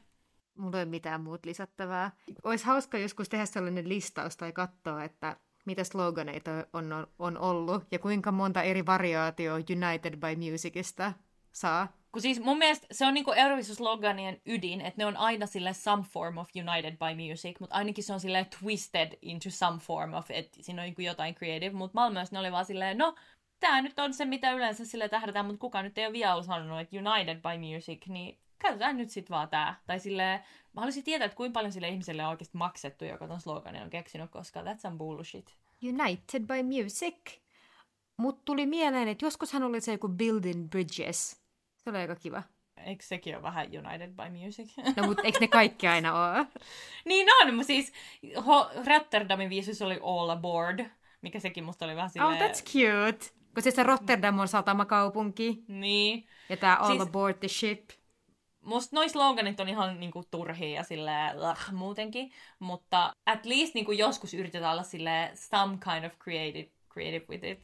Mulla ei ole mitään muut lisättävää. Olisi hauska joskus tehdä sellainen listaus tai katsoa, että mitä sloganeita on, on ollut ja kuinka monta eri variaatioa United by Musicista saa. Kun siis mun mielestä se on niinku Euroviisu-sloganien ydin, että ne on aina sille some form of united by music, mutta ainakin se on sille twisted into some form of, että siinä on niinku jotain creative, mutta Malmössä ne oli vaan silleen, no, tää nyt on se, mitä yleensä sille tähdätään, mutta kukaan nyt ei ole vielä sanonut, että united by music, niin käytetään nyt sit vaan tää. Tai silleen, mä haluaisin tietää, että kuinka paljon sille ihmiselle on oikeasti maksettu, joka ton sloganin on keksinyt, koska that's some bullshit. United by Music. Mut tuli mieleen, että joskushan oli se joku Building Bridges. Se oli aika kiva. Eikö sekin ole vähän united by music? No mut eikö ne kaikki aina ole? Niin on, mutta siis Ho- Rotterdamin viisuissa oli All Aboard, mikä sekin musta oli vähän Oh, silleen... that's cute. Kun siis se Rotterdam on satamakaupunki Niin. ja tää All Siis- Aboard the Ship. Musta noi sloganit on ihan niinku turhia ja silleen ugh, muutenkin, mutta at least niinku joskus yritetään olla silleen some kind of creative, creative with it.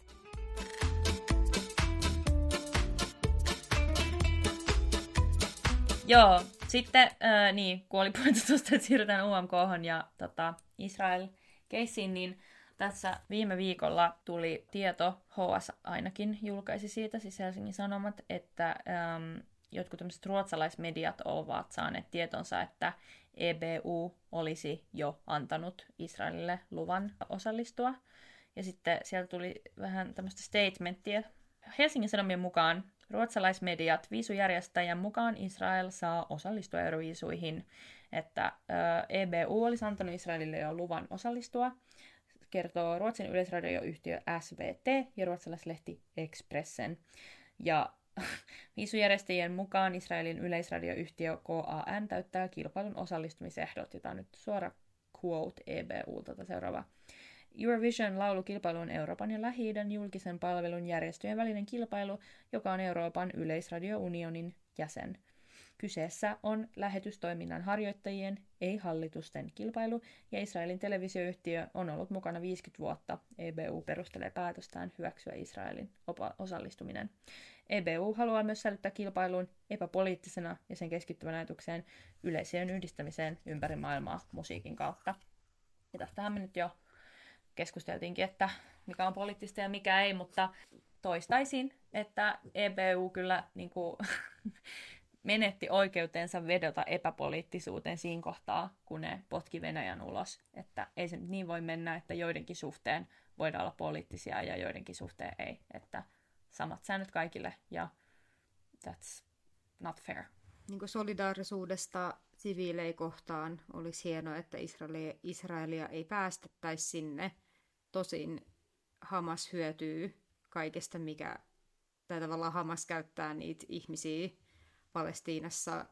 Joo, sitten äh, niin, kun oli puhuttu tuosta, että siirrytään UMK ja tota, Israel-keissiin, niin tässä viime viikolla tuli tieto, HS ainakin julkaisi siitä, siis Helsingin Sanomat, että ähm, jotkut tämmöiset ruotsalaismediat ovat saaneet tietonsa, että EBU olisi jo antanut Israelille luvan osallistua. Ja sitten sieltä tuli vähän tämmöistä statementtia. Helsingin Sanomien mukaan ruotsalaismediat viisujärjestäjän mukaan Israel saa osallistua euroviisuihin, että EBU olisi antanut Israelille jo luvan osallistua, kertoo Ruotsin yleisradioyhtiö SVT ja ruotsalaislehti Expressen. Ja viisujärjestäjien mukaan Israelin yleisradioyhtiö KAN täyttää kilpailun osallistumisehdot, tämä on nyt suora quote EBUlta seuraava. Eurovision laulukilpailu on Euroopan ja lähi julkisen palvelun järjestöjen välinen kilpailu, joka on Euroopan yleisradiounionin jäsen. Kyseessä on lähetystoiminnan harjoittajien, ei hallitusten kilpailu, ja Israelin televisioyhtiö on ollut mukana 50 vuotta. EBU perustelee päätöstään hyväksyä Israelin osallistuminen. EBU haluaa myös säilyttää kilpailun epäpoliittisena ja sen keskittyvän ajatukseen yleisöjen yhdistämiseen ympäri maailmaa musiikin kautta. Ja tästähän me nyt jo keskusteltiinkin, että mikä on poliittista ja mikä ei, mutta toistaisin, että EBU kyllä niin kuin, menetti oikeutensa vedota epäpoliittisuuteen siinä kohtaa, kun ne potki Venäjän ulos. Että ei se niin voi mennä, että joidenkin suhteen voidaan olla poliittisia ja joidenkin suhteen ei. Että samat säännöt kaikille ja that's not fair. Niin kuin solidaarisuudesta siviilei kohtaan olisi hienoa, että Israelia, Israelia ei päästettäisi sinne. Tosin Hamas hyötyy kaikesta, mikä, tai tavallaan Hamas käyttää niitä ihmisiä Palestiinassa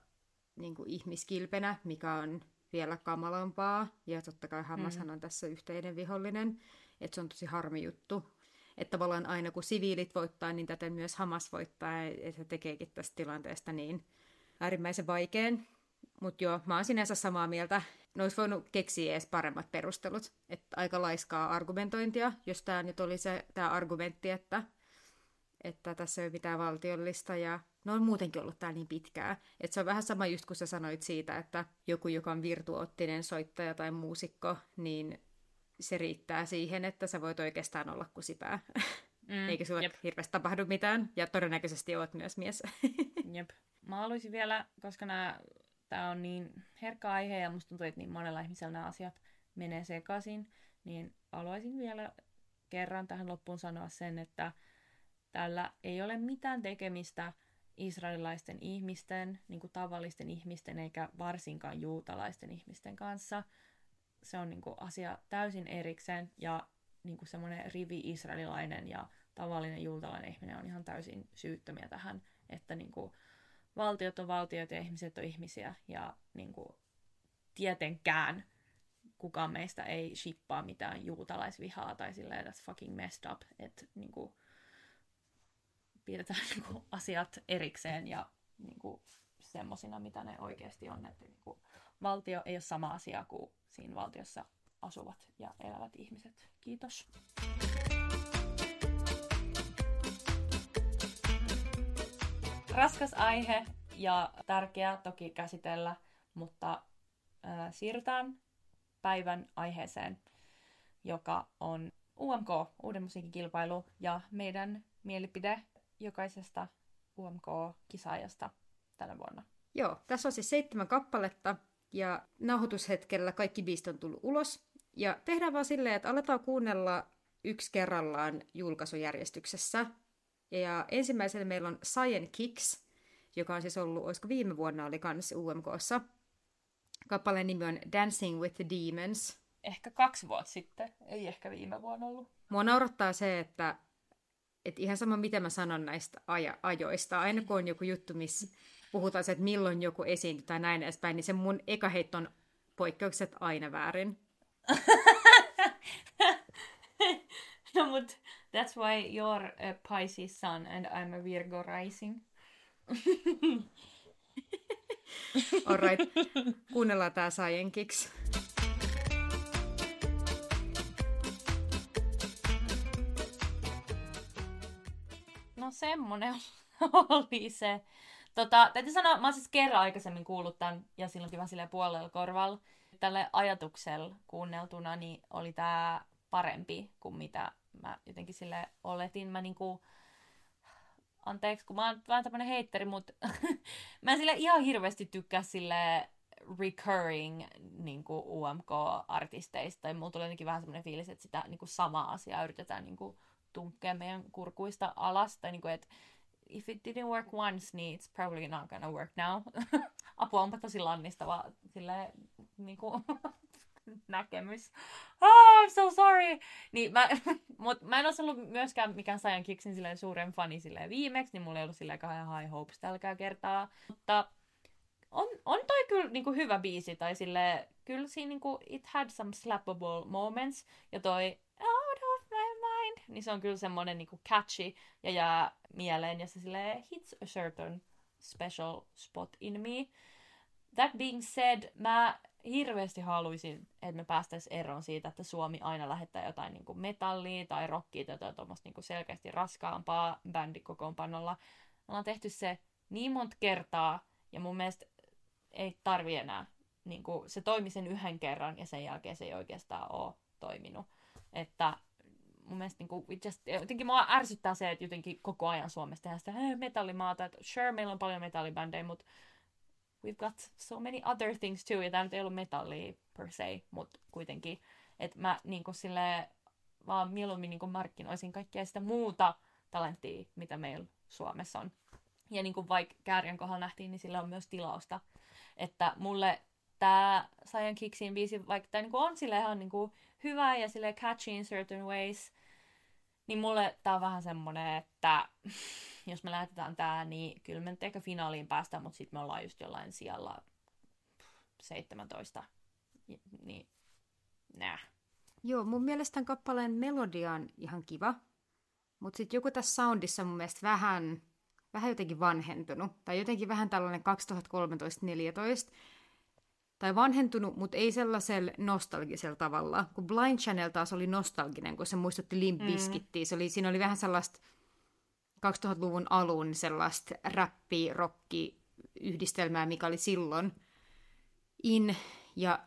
niin kuin ihmiskilpenä, mikä on vielä kamalampaa. Ja totta kai Hamashan mm. on tässä yhteinen vihollinen, että se on tosi harmi juttu. Että tavallaan aina kun siviilit voittaa, niin täten myös Hamas voittaa, ja se tekeekin tästä tilanteesta niin äärimmäisen vaikean. Mutta joo, mä oon sinänsä samaa mieltä. Ne olisi voinut keksiä edes paremmat perustelut. Että aika laiskaa argumentointia, jos tämä nyt oli se tämä argumentti, että, että tässä ei ole mitään valtiollista ja ne on muutenkin ollut täällä niin pitkään. Että se on vähän sama just kun sä sanoit siitä, että joku, joka on virtuoottinen soittaja tai muusikko, niin se riittää siihen, että sä voit oikeastaan olla kusipää. Mm, Eikä sulle jep. hirveästi tapahdu mitään, ja todennäköisesti oot myös mies. jep. Mä haluaisin vielä, koska nämä tämä on niin herkkä aihe ja musta tuntuu, että niin monella ihmisellä nämä asiat menee sekaisin, niin haluaisin vielä kerran tähän loppuun sanoa sen, että tällä ei ole mitään tekemistä israelilaisten ihmisten, niin kuin tavallisten ihmisten, eikä varsinkaan juutalaisten ihmisten kanssa. Se on niin kuin asia täysin erikseen ja niin kuin semmoinen rivi israelilainen ja tavallinen juutalainen ihminen on ihan täysin syyttömiä tähän, että niin kuin valtiot on valtioita ja ihmiset on ihmisiä ja niin kuin, tietenkään kukaan meistä ei shippaa mitään juutalaisvihaa tai silleen that's fucking messed up, että niin kuin, pidetään niin kuin, asiat erikseen ja niin kuin, semmosina, mitä ne oikeasti on. Että niin kuin, valtio ei ole sama asia kuin siinä valtiossa asuvat ja elävät ihmiset. Kiitos. Raskas aihe ja tärkeä toki käsitellä, mutta äh, siirrytään päivän aiheeseen, joka on UMK, uuden musiikkikilpailu, ja meidän mielipide jokaisesta UMK-kisaajasta tänä vuonna. Joo, tässä on siis seitsemän kappaletta, ja nauhoitushetkellä kaikki biisit on tullut ulos. Ja tehdään vaan silleen, että aletaan kuunnella yksi kerrallaan julkaisujärjestyksessä, ja ensimmäisenä meillä on Cyan Kicks, joka on siis ollut, olisiko viime vuonna oli kanssa UMKssa. Kappaleen nimi on Dancing with the Demons. Ehkä kaksi vuotta sitten, ei ehkä viime vuonna ollut. Mua naurattaa se, että, että ihan sama mitä mä sanon näistä aja, ajoista, aina kun on joku juttu, missä puhutaan se, että milloin joku esiintyy tai näin edespäin, niin se mun eka heitto on poikkeukset aina väärin. no mut That's why you're a Pisces sun and I'm a Virgo rising. Alright, kuunnellaan tää Science No semmonen oli se. Tota, täytyy sanoa, mä oon siis kerran aikaisemmin kuullut tämän, ja silloinkin vaan silleen puolella korvalla. Tälle ajatuksella kuunneltuna, niin oli tää parempi kuin mitä mä jotenkin sille oletin. Mä niinku, anteeksi, kun mä oon vähän tämmönen heitteri, mutta mä en sille ihan hirveästi tykkää sille recurring niin UMK-artisteista. Tai mulla tulee jotenkin vähän semmoinen fiilis, että sitä niin samaa asiaa yritetään niin kuin tunkkea meidän kurkuista alas. Tai niin kuin, että if it didn't work once, niin it's probably not gonna work now. Apua onpa tosi lannistava sille niin kuin, näkemys. Oh, I'm so sorry! Niin mä, mut mä en ole ollut myöskään mikään Sajan Kiksin silleen suuren fani silleen viimeksi, niin mulla ei ollut silleen kauhean high hopes tälläkään kertaa. Mutta on, on toi kyllä niinku hyvä biisi, tai sille kyllä siinä niinku, it had some slappable moments, ja toi out of my mind, niin se on kyllä semmonen niinku catchy, ja jää mieleen, ja se sille hits a certain special spot in me. That being said, mä hirveästi haluaisin, että me päästäisiin eroon siitä, että Suomi aina lähettää jotain niin kuin metallia tai rockia tai tuommoista niin selkeästi raskaampaa bändikokoonpanolla. Me ollaan tehty se niin monta kertaa ja mun mielestä ei tarvi enää. Niin kuin, se toimi sen yhden kerran ja sen jälkeen se ei oikeastaan ole toiminut. Että mun mielestä niinku, just, jotenkin mua ärsyttää se, että jotenkin koko ajan Suomessa tehdään sitä metallimaata, että sure, meillä on paljon metallibändejä, mutta we've got so many other things too, ja tämä nyt ei ollut metallia per se, mutta kuitenkin, että mä niinku sille vaan mieluummin niinku markkinoisin kaikkea sitä muuta talenttia, mitä meillä Suomessa on. Ja niin kuin vaikka Kääriän kohdalla nähtiin, niin sillä on myös tilausta. Että mulle tämä Saiyan Kicksin biisi, vaikka tämä niinku on sille ihan niinku hyvä ja sille catchy in certain ways, niin mulle tää on vähän semmonen, että jos me lähetetään tää, niin kyllä me nyt ehkä finaaliin päästään, mutta sitten me ollaan just jollain siellä 17. Niin, nää. Joo, mun mielestä tämän kappaleen melodia on ihan kiva, mutta sitten joku tässä soundissa mun mielestä vähän, vähän jotenkin vanhentunut, tai jotenkin vähän tällainen 2013-2014, tai vanhentunut, mutta ei sellaisella nostalgisella tavalla. Kun Blind Channel taas oli nostalginen, kun se muistutti Limp Bizkittiä. Se oli, siinä oli vähän sellaista 2000-luvun alun sellaista räppi, rocki yhdistelmää, mikä oli silloin in. Ja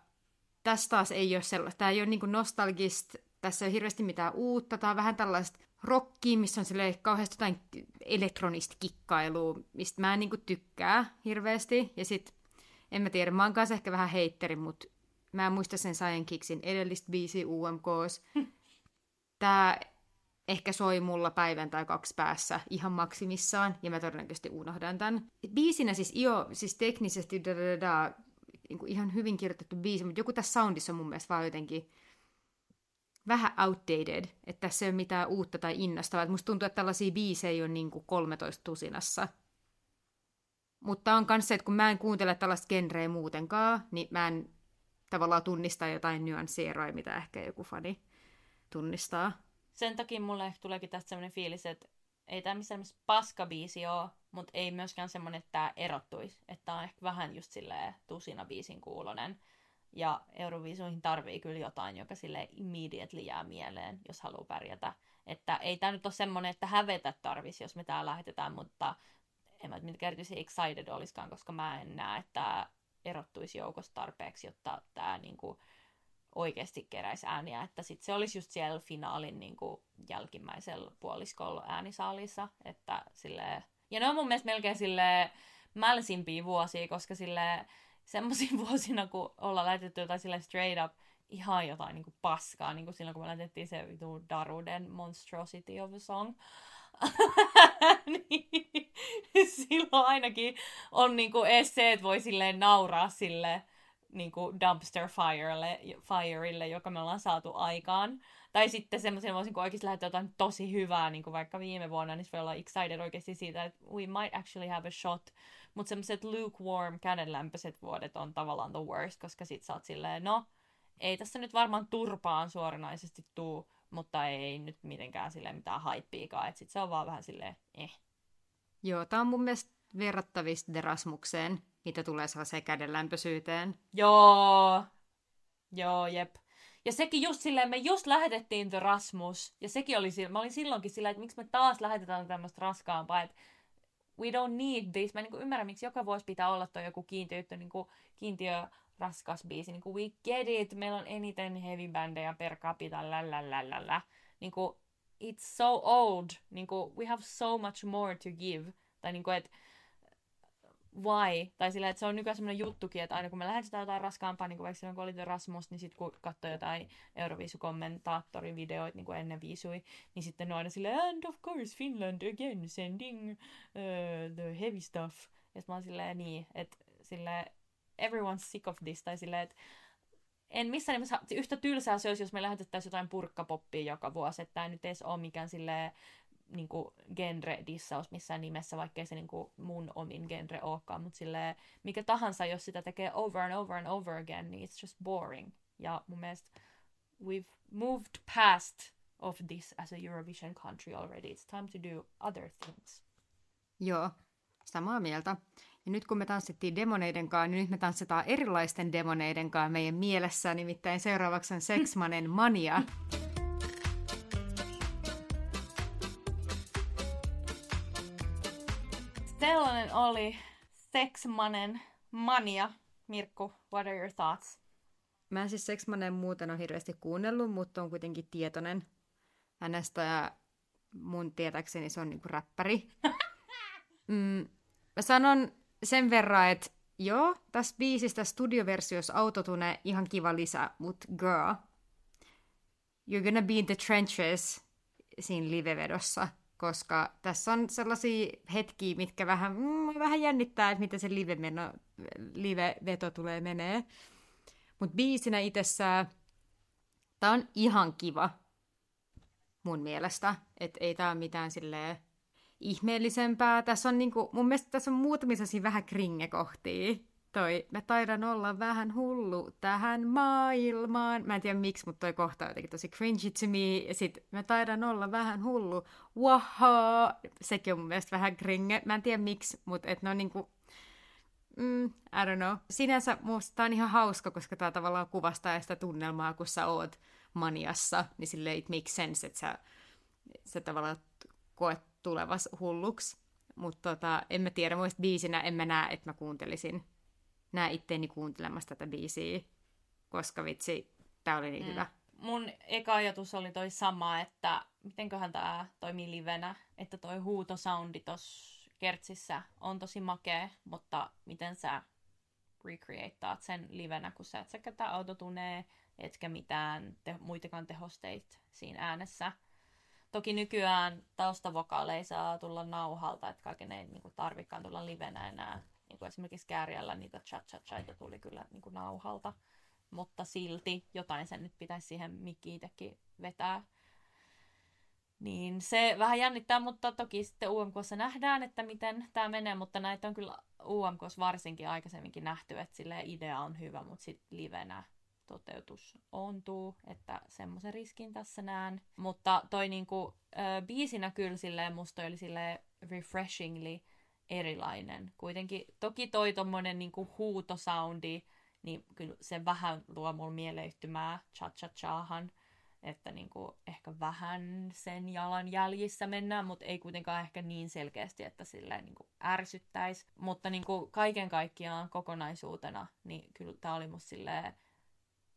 tässä taas ei ole sellaista. Tämä ei ole niin nostalgista, tässä ei ole hirveästi mitään uutta. Tämä on vähän tällaista rockia, missä on kauheasti jotain elektronista kikkailua, mistä mä en niin tykkää hirveästi. Ja sitten en mä tiedä, mä oon kanssa ehkä vähän heitteri, mutta mä en muista sen Saiyan Kicksin edellistä biisi UMKs. Tää ehkä soi mulla päivän tai kaksi päässä ihan maksimissaan, ja mä todennäköisesti unohdan tämän. Biisinä siis jo, siis teknisesti da, da, da, niin kuin ihan hyvin kirjoitettu biisi, mutta joku tässä soundissa on mun mielestä vaan jotenkin vähän outdated, että tässä ei ole mitään uutta tai innostavaa. musta tuntuu, että tällaisia biisejä on niin kuin 13 tusinassa. Mutta on myös se, että kun mä en kuuntele tällaista genreä muutenkaan, niin mä en tavallaan tunnista jotain nyanssieroja, mitä ehkä joku fani tunnistaa. Sen takia mulle tuleekin tästä sellainen fiilis, että ei tämä missään paska paskabiisi ole, mutta ei myöskään semmoinen, että tämä erottuisi. Että on ehkä vähän just silleen tusina biisin kuulonen. Ja Euroviisuihin tarvii kyllä jotain, joka sille immediately jää mieleen, jos haluaa pärjätä. Että ei tämä nyt ole semmoinen, että hävetä tarvisi, jos me tää lähetetään, mutta en mä mitkä erityisen excited olisikaan, koska mä en näe, että erottuisi joukosta tarpeeksi, jotta tämä niinku oikeasti keräisi ääniä, että sit se olisi just siellä finaalin niinku jälkimmäisellä puoliskolla äänisaalissa, että sille ja ne on mun mielestä melkein sille mälsimpiä vuosia, koska sille semmoisina vuosina, kun ollaan lähetetty jotain sille straight up ihan jotain niin kuin paskaa, niin kuin silloin kun me lähetettiin se Daruden Monstrosity of a Song, niin, silloin ainakin on niinku edes se, että voi silleen nauraa sille niinku dumpster firelle, fireille, joka me ollaan saatu aikaan. Tai sitten semmoisen voisin, kun oikeasti lähettää jotain tosi hyvää, niin kuin vaikka viime vuonna, niin se voi olla excited oikeasti siitä, että we might actually have a shot. Mutta semmoiset lukewarm, kädenlämpöiset vuodet on tavallaan the worst, koska sit sä oot silleen, no, ei tässä nyt varmaan turpaan suoranaisesti tuu, mutta ei nyt mitenkään sille mitään haippiikaan, että sit se on vaan vähän silleen, eh. Joo, tää on mun mielestä verrattavista Derasmukseen, mitä tulee sellaiseen kädenlämpöisyyteen. Joo, joo, jep. Ja sekin just silleen, me just lähetettiin The Rasmus, ja sekin oli sillä, mä olin silloinkin sillä, että miksi me taas lähetetään tämmöistä raskaampaa, että we don't need this. Mä niin ymmärrän, miksi joka vuosi pitää olla toi joku kiintiö, niin kiintiö raskas biisi. Niin kuin we get it, meillä on eniten heavy bändejä per capita, lällälälällä. Niin kuin, it's so old. Niin kuin, we have so much more to give. Tai niin kuin, että why? Tai sillä, että se on nykyään semmoinen juttukin, että aina kun me lähetetään jotain raskaampaa, niin kuin vaikka silloin kun oli Rasmus, niin sitten kun katsoi jotain Euroviisukommentaattorin videoita niin kuin ennen viisui, niin sitten ne on aina silleen, and of course Finland again sending uh, the heavy stuff. Ja mä oon silleen niin, että silleen, everyone's sick of this, tai silleen, että en missään nimessä, yhtä tylsää se olisi, jos me lähetettäisiin jotain purkkapoppia joka vuosi, että tämä nyt edes ole mikään silleen niin kuin genre-dissaus missään nimessä, vaikkei se niin kuin mun omin genre olekaan, mutta sille mikä tahansa, jos sitä tekee over and over and over again, niin it's just boring. Ja mun mielestä we've moved past of this as a Eurovision country already. It's time to do other things. Joo, samaa mieltä. Ja nyt kun me tanssittiin demoneiden kanssa, niin nyt me tanssitaan erilaisten demoneiden kanssa meidän mielessä, nimittäin seuraavaksi on Seksmanen Mania. Sellainen oli Seksmanen Mania. Mirkku, what are your thoughts? Mä en siis Seksmanen muuten ole hirveästi kuunnellut, mutta on kuitenkin tietoinen hänestä mun tietääkseni se on niinku räppäri. Mm, mä sanon sen verran, että joo, tässä biisistä studioversiossa autotune ihan kiva lisä, mutta girl, you're gonna be in the trenches siinä livevedossa, koska tässä on sellaisia hetkiä, mitkä vähän, mm, vähän jännittää, että miten se live-meno, live-veto tulee menee. Mutta biisinä itsessään, tää on ihan kiva mun mielestä. Että ei ole mitään silleen ihmeellisempää. Tässä on niinku, mun mielestä tässä on muutamia vähän kringekohtia. Toi, mä taidan olla vähän hullu tähän maailmaan. Mä en tiedä miksi, mutta toi kohta on jotenkin tosi cringy to me. Ja sit mä taidan olla vähän hullu. Waha! Sekin on mun mielestä vähän kringe. Mä en tiedä miksi, mutta et ne on niinku mm, I don't know. Sinänsä musta on ihan hauska, koska tää tavallaan kuvastaa sitä tunnelmaa, kun sä oot maniassa, niin sille it makes sense, että sä, sä tavallaan koet tulevas hulluksi. Mutta tota, en mä tiedä, muista biisinä en mä näe, että mä kuuntelisin, näe itteeni kuuntelemassa tätä biisiä, koska vitsi, tää oli niin mm. hyvä. Mun eka ajatus oli toi sama, että mitenköhän tää toimii livenä, että toi huutosoundi tossa kertsissä on tosi makea, mutta miten sä recreateat sen livenä, kun sä et sä käytä autotunee, etkä mitään te- muitakaan tehosteita siinä äänessä. Toki nykyään taustavokaaleja saa tulla nauhalta, että kaiken ei niin tarvikaan tulla livenä enää. Niin kuin esimerkiksi Kääriällä niitä chat chat chaita tuli kyllä niin kuin, nauhalta. Mutta silti jotain sen nyt pitäisi siihen mikkiin itsekin vetää. Niin se vähän jännittää, mutta toki sitten UMKssa nähdään, että miten tämä menee, mutta näitä on kyllä UMKssa varsinkin aikaisemminkin nähty, että sille idea on hyvä, mutta sitten livenä toteutus ontuu, että semmoisen riskin tässä näen. Mutta toi niinku, äh, biisinä kyllä silleen musta oli silleen refreshingly erilainen. Kuitenkin toki toi tommonen niinku huutosoundi, niin kyllä se vähän luo mulle mieleyhtymää cha-cha-chahan että niin kuin ehkä vähän sen jalan jäljissä mennään, mutta ei kuitenkaan ehkä niin selkeästi, että silleen niin kuin ärsyttäisi. Mutta niin kuin kaiken kaikkiaan kokonaisuutena, niin kyllä tämä oli musta silleen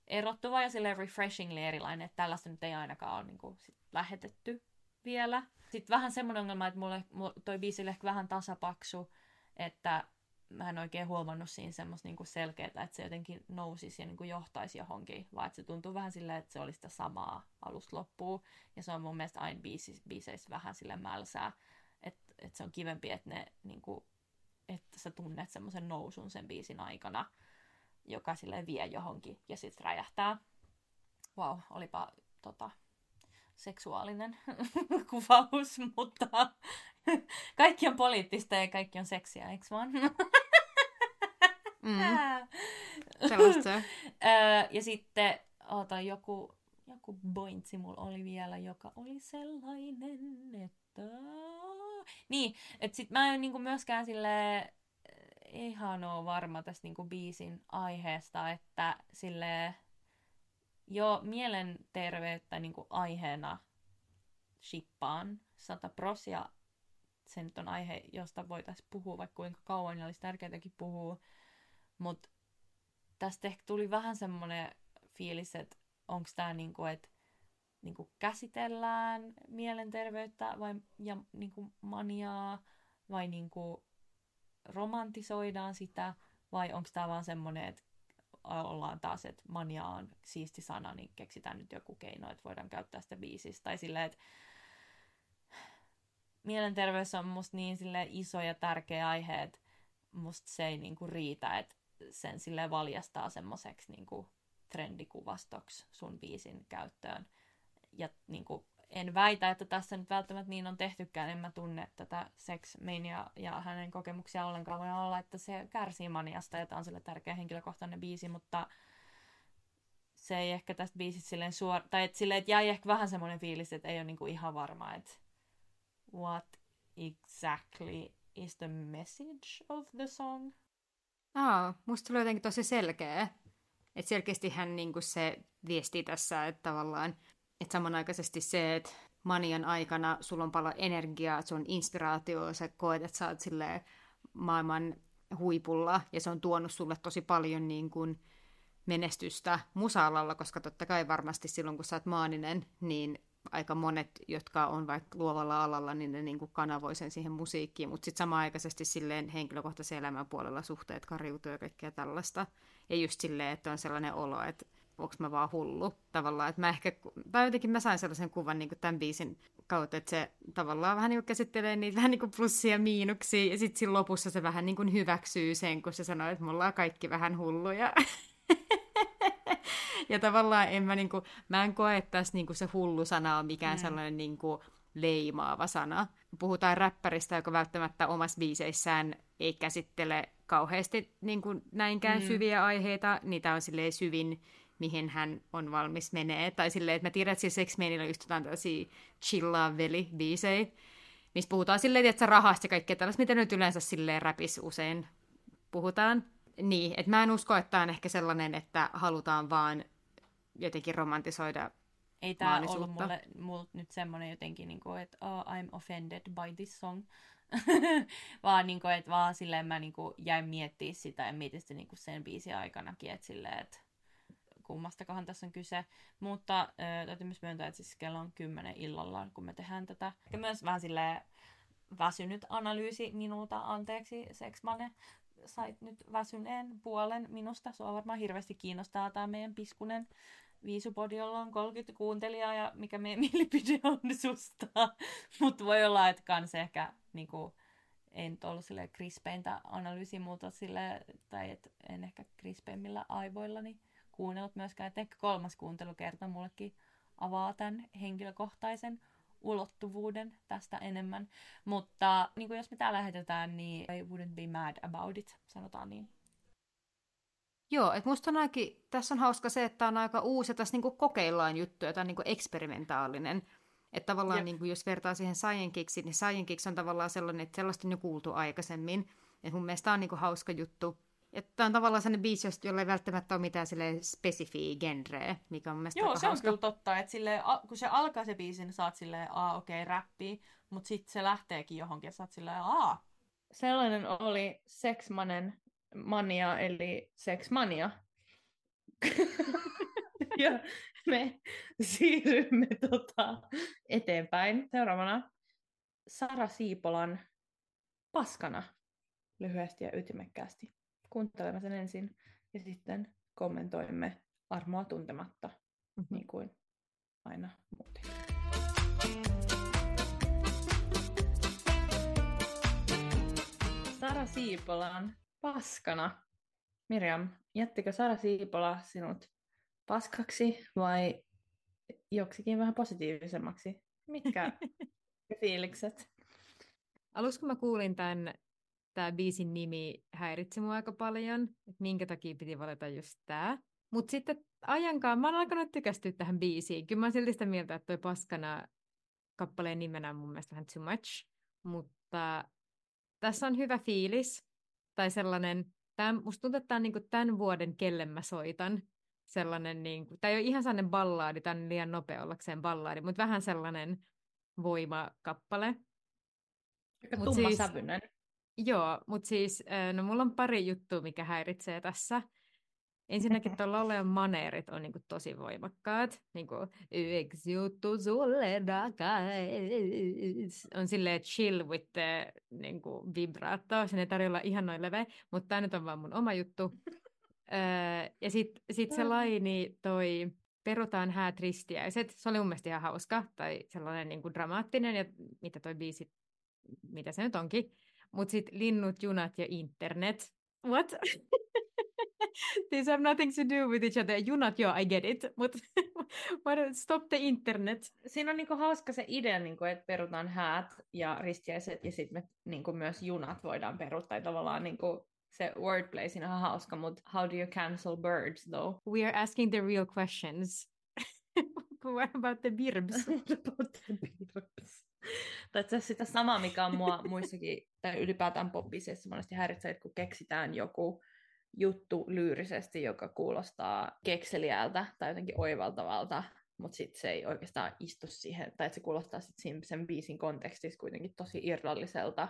erottuva ja silleen refreshingly erilainen, että tällaista nyt ei ainakaan ole niin kuin sit lähetetty vielä. Sitten vähän semmoinen ongelma, että mulle, mulle toi biisi oli ehkä vähän tasapaksu, että mä en oikein huomannut siinä semmoista niinku selkeää, että se jotenkin nousisi ja niinku johtaisi johonkin, vaan että se tuntuu vähän silleen, että se olisi sitä samaa alusta loppuun. Ja se on mun mielestä aina biisi, biiseissä vähän sille mälsää, että, että se on kivempi, että, ne, niinku, että sä tunnet semmoisen nousun sen biisin aikana, joka sille vie johonkin ja sitten räjähtää. Wow, olipa tota, seksuaalinen kuvaus, mutta kaikki on poliittista ja kaikki on seksiä, eikö vaan? mm. Sellaista ja sitten, oota, joku, joku pointsi mulla oli vielä, joka oli sellainen, että... Niin, että sit mä en niinku myöskään sille ihan ole varma tästä niinku biisin aiheesta, että sille jo mielenterveyttä niinku aiheena shippaan sata prosia se nyt on aihe, josta voitaisiin puhua vaikka kuinka kauan ja olisi tärkeääkin puhua. Mutta tästä ehkä tuli vähän semmoinen fiilis, että onko tämä niinku, että niinku käsitellään mielenterveyttä vai, ja niinku maniaa vai niinku romantisoidaan sitä vai onko tämä vaan semmoinen, että ollaan taas, että mania on siisti sana, niin keksitään nyt joku keino, että voidaan käyttää sitä biisistä. Tai silleen, että mielenterveys on musta niin sille iso ja tärkeä aihe, että musta se ei niinku riitä, että sen sille valjastaa semmoiseksi niinku trendikuvastoksi sun biisin käyttöön. Ja niinku, en väitä, että tässä nyt välttämättä niin on tehtykään, en mä tunne tätä Sex Mania ja hänen kokemuksia ollenkaan. Voi olla, että se kärsii maniasta ja tämä on sille tärkeä henkilökohtainen biisi, mutta se ei ehkä tästä biisistä silleen suor... Tai että silleen, että jäi ehkä vähän semmoinen fiilis, että ei ole niinku ihan varma, että what exactly is the message of the song? Aa, musta tuli jotenkin tosi selkeä. Että selkeästi hän niinku se viesti tässä, että tavallaan, että samanaikaisesti se, että manian aikana sulla on paljon energiaa, se on inspiraatio, sä koet, että sä oot maailman huipulla, ja se on tuonut sulle tosi paljon niin kuin menestystä musa koska totta kai varmasti silloin, kun sä oot maaninen, niin aika monet, jotka on vaikka luovalla alalla, niin ne niin kuin kanavoi sen siihen musiikkiin, mutta sitten samaaikaisesti silleen henkilökohtaisen elämän puolella suhteet kariutuu ja kaikkea tällaista. Ja just silleen, että on sellainen olo, että onko mä vaan hullu tavallaan. Että mä ehkä, tai jotenkin mä sain sellaisen kuvan niin kuin tämän biisin kautta, että se tavallaan vähän niin kuin käsittelee niitä vähän niin kuin plussia ja miinuksia, ja sitten siinä lopussa se vähän niin kuin hyväksyy sen, kun se sanoo, että me ollaan kaikki vähän hulluja. ja tavallaan en mä, niin kuin, mä en koe, että tässä niin kuin se hullu sana on mikään mm. sellainen niin kuin leimaava sana. Puhutaan räppäristä, joka välttämättä omassa biiseissään ei käsittele kauheasti niin kuin näinkään mm. syviä aiheita. Niitä on silleen syvin mihin hän on valmis menee. Tai silleen, että mä tiedän, että Sex Manilla just jotain tällaisia chillaa veli-biisejä, missä puhutaan silleen, että rahasta ja kaikkea tällaista, mitä nyt yleensä silleen räpis usein puhutaan. Niin, että mä en usko, että tämä on ehkä sellainen, että halutaan vaan jotenkin romantisoida ei tämä ollut mulle, mulle nyt semmoinen jotenkin, niin kuin, että oh, I'm offended by this song. vaan, niin kuin, että vaan silleen mä niin kuin, jäin miettimään sitä ja mietin sitä niin kuin sen biisin aikanakin, että silleen, että kummastakohan tässä on kyse. Mutta äh, täytyy myös myöntää, että siis kello on kymmenen illalla, kun me tehdään tätä. Ja myös vähän silleen väsynyt analyysi minulta, anteeksi Sexmane, sait nyt väsyneen puolen minusta. Sua varmaan hirveästi kiinnostaa tämä meidän piskunen viisupodi, jolla on 30 kuuntelijaa ja mikä meidän mielipide on susta. Mutta voi olla, että kans ehkä niinku, en ollut sille krispeintä analyysiä muuta sille, tai et en ehkä krispeimmillä aivoillani kuunnellut myöskään, että ehkä kolmas kuuntelukerta mullekin avaa tämän henkilökohtaisen ulottuvuuden tästä enemmän. Mutta niin kuin jos me tää lähetetään, niin I wouldn't be mad about it, sanotaan niin. Joo, että musta on ainakin, tässä on hauska se, että on aika uusi ja tässä niinku kokeillaan juttuja, tämä on niinku eksperimentaalinen. Että tavallaan niinku, jos vertaa siihen Science Kicksiin, niin Science Kicks on tavallaan sellainen, että sellaista on jo kuultu aikaisemmin. Et mun mielestä tämä on niinku hauska juttu. Tämä on tavallaan sellainen biisi, jolla ei välttämättä ole mitään spesifiä genreä, mikä on mielestäni Joo, se on kyllä totta, että sille, kun se alkaa se biisi, niin saat silleen, aa okei, okay, räppi, mutta sitten se lähteekin johonkin ja saat silleen, aa. Sellainen oli seksmanen mania, eli seksmania. ja me siirrymme tota eteenpäin. Seuraavana Sara Siipolan Paskana lyhyesti ja ytimekkäästi kuuntelemme sen ensin ja sitten kommentoimme armoa tuntematta, mm-hmm. niin kuin aina muuten. Sara Siipolan paskana. Miriam, jättikö Sara Siipola sinut paskaksi vai joksikin vähän positiivisemmaksi? Mitkä fiilikset? Aluksi kun mä kuulin tämän tämä biisin nimi häiritsi mua aika paljon, että minkä takia piti valita just tämä. Mutta sitten ajankaan, mä oon alkanut tykästyä tähän biisiin. Kyllä mä oon silti sitä mieltä, että toi paskana kappaleen nimenä on mun mielestä vähän too much. Mutta tässä on hyvä fiilis. Tai sellainen, tämän, musta tuntuu, että tämä on niin tämän vuoden kelle mä soitan. Sellainen, niin kuin, tämä ei ole ihan sellainen ballaadi, tämä on liian nopea ollakseen ballaadi, mutta vähän sellainen voimakappale. Aika tummasävyinen. Siis, Joo, mutta siis, no mulla on pari juttua, mikä häiritsee tässä. Ensinnäkin tuolla laulajan maneerit on niinku tosi voimakkaat. Niinku, yksi juttu sulle rakais. On silleen chill with the niinku, vibraatto. Sen ei tarjolla ihan noin leveä, mutta tämä nyt on vaan mun oma juttu. öö, ja sitten sit se laini toi perutaan häät ristiäiset. Se oli mun mielestä ihan hauska tai sellainen niinku dramaattinen ja mitä toi biisi, mitä se nyt onkin. Mutta sitten linnut, junat ja internet. What? These have nothing to do with each other. Junat, joo, I get it. Mutta stop the internet. Siinä on niinku hauska se idea, niinku, että perutaan häät ja ristiäiset ja sitten me niinku myös junat voidaan peruttaa. tavallaan niinku, se wordplay siinä on hauska, mutta how do you cancel birds though? We are asking the real questions. what about the birbs? about the birbs? tai itse sitä samaa, mikä on mua muissakin, tai ylipäätään poppiseissa monesti häiritsee, että kun keksitään joku juttu lyyrisesti, joka kuulostaa kekseliältä tai jotenkin oivaltavalta, mutta sitten se ei oikeastaan istu siihen, tai se kuulostaa sitten sen biisin kontekstissa kuitenkin tosi irralliselta,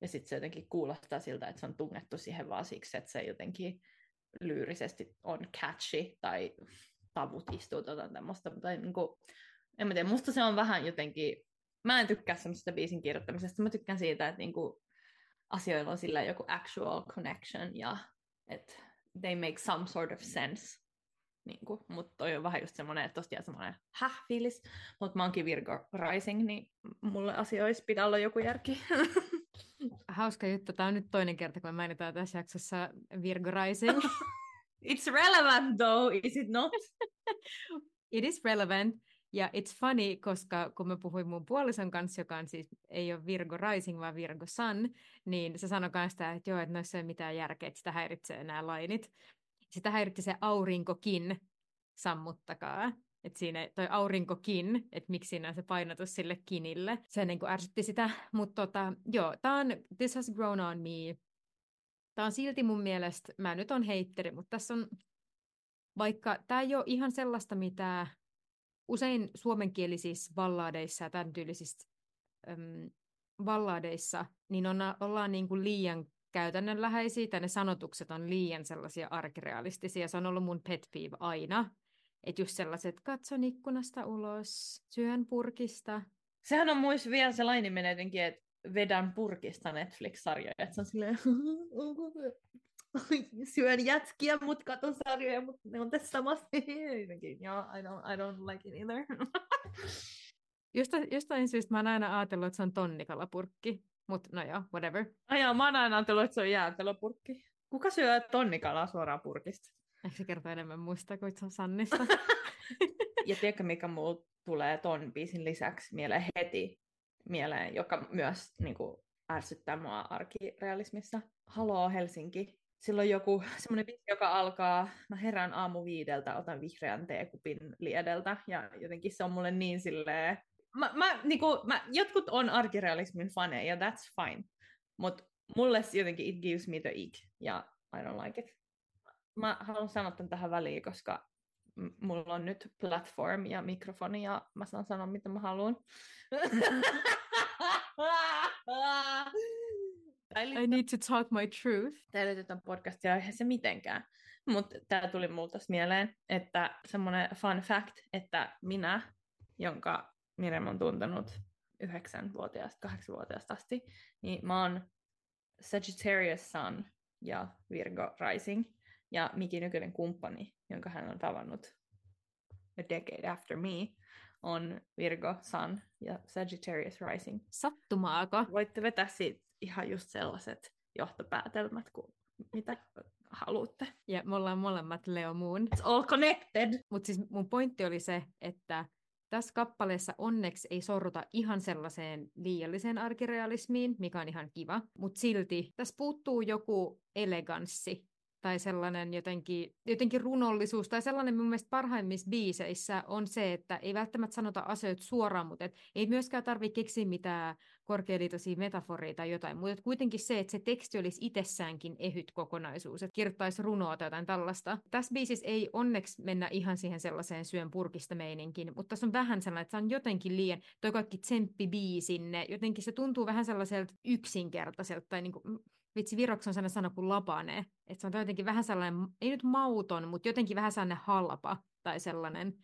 ja sitten se jotenkin kuulostaa siltä, että se on tungettu siihen vaan siksi, että se jotenkin lyyrisesti on catchy, tai tavut istuu tota tämmöistä, tai niinku, en mä tiedä, musta se on vähän jotenkin, mä en tykkää semmoista biisin kirjoittamisesta, mä tykkään siitä, että niinku asioilla on sillä joku actual connection ja että they make some sort of sense. Niinku, mutta toi on vähän just semmoinen, että tosta semmoinen häh fiilis, mutta mä oonkin Virgo Rising, niin mulle asioissa pitää olla joku järki. Hauska juttu, tämä on nyt toinen kerta, kun me mainitaan tässä jaksossa Virgo Rising. It's relevant though, is it not? It is relevant. Ja it's funny, koska kun mä puhuin mun puolison kanssa, joka on siis, ei ole Virgo Rising, vaan Virgo Sun, niin se sanoi myös sitä, että joo, että noissa ei ole mitään järkeä, että sitä häiritsee nämä lainit. Sitä häiritti se aurinkokin, sammuttakaa. Että siinä toi aurinkokin, että miksi siinä on se painotus sille kinille. Se niin kuin ärsytti sitä, mutta tota, joo, tää on This Has Grown On Me. Tämä on silti mun mielestä, mä nyt on heitteri, mutta tässä on, vaikka tämä ei ole ihan sellaista, mitä usein suomenkielisissä balladeissa ja tämän tyylisissä äm, balladeissa, niin on, ollaan niin kuin liian käytännönläheisiä, tai ne sanotukset on liian sellaisia arkirealistisia. Se on ollut mun pet peeve aina. Että just sellaiset, katson ikkunasta ulos, syön purkista. Sehän on muissa vielä se laini jotenkin, että vedän purkista Netflix-sarjoja, että se on silleen, syön jätskiä, mutta katon sarjoja, mutta ne on tässä samassa. Jotenkin, yeah, I don't, I don't like it either. Jostain, jostain syystä mä oon aina ajatellut, että se on tonnikalapurkki, mutta no joo, whatever. Ai joo, mä oon aina ajatellut, että se on jäätelöpurkki. Kuka syö tonnikalaa suoraan purkista? Ehkä se kertoo enemmän muista kuin se on Sannista. ja tiedätkö, mikä mulla tulee ton biisin lisäksi mieleen heti mieleen, joka myös niin kuin, ärsyttää mua arkirealismissa. Haloo Helsinki. Silloin joku semmoinen biisi, joka alkaa, mä herään aamu viideltä, otan vihreän teekupin liedeltä, ja jotenkin se on mulle niin silleen, mä, mä, niinku, mä, jotkut on arkirealismin faneja, that's fine, mutta mulle jotenkin it gives me the ick, ja I don't like it. Mä haluan sanoa tämän tähän väliin, koska mulla on nyt platform ja mikrofoni ja mä saan sanoa mitä mä haluan. I need to talk my truth. Liity podcastia aiheessa mitenkään. Mutta tämä tuli multa mieleen, että semmoinen fun fact, että minä, jonka Mirem on tuntenut yhdeksänvuotiaasta, kahdeksanvuotiaasta asti, niin mä oon Sagittarius Sun ja Virgo Rising. Ja Miki nykyinen kumppani, jonka hän on tavannut a decade after me, on Virgo Sun ja Sagittarius Rising. Sattumaako? Voitte vetää siitä ihan just sellaiset johtopäätelmät, kuin mitä haluatte. Ja me ollaan molemmat Leo Moon. It's all connected! Mutta siis mun pointti oli se, että tässä kappaleessa onneksi ei sorruta ihan sellaiseen liialliseen arkirealismiin, mikä on ihan kiva, mutta silti tässä puuttuu joku eleganssi tai sellainen jotenkin, jotenkin runollisuus, tai sellainen mun mielestä parhaimmissa biiseissä on se, että ei välttämättä sanota asioita suoraan, mutta et ei myöskään tarvitse keksiä mitään korkealiitoisia metaforia tai jotain, mutta kuitenkin se, että se teksti olisi itsessäänkin ehyt kokonaisuus, että kirjoittaisi runoa tai jotain tällaista. Tässä biisissä ei onneksi mennä ihan siihen sellaiseen syön purkista meininkin, mutta tässä on vähän sellainen, että se on jotenkin liian, toi kaikki tsemppibiisinne, jotenkin se tuntuu vähän sellaiselta yksinkertaiselta, tai niin kuin, vitsi Viroksi on sellainen sana kuin lapane, että se on jotenkin vähän sellainen, ei nyt mauton, mutta jotenkin vähän sellainen halpa tai sellainen,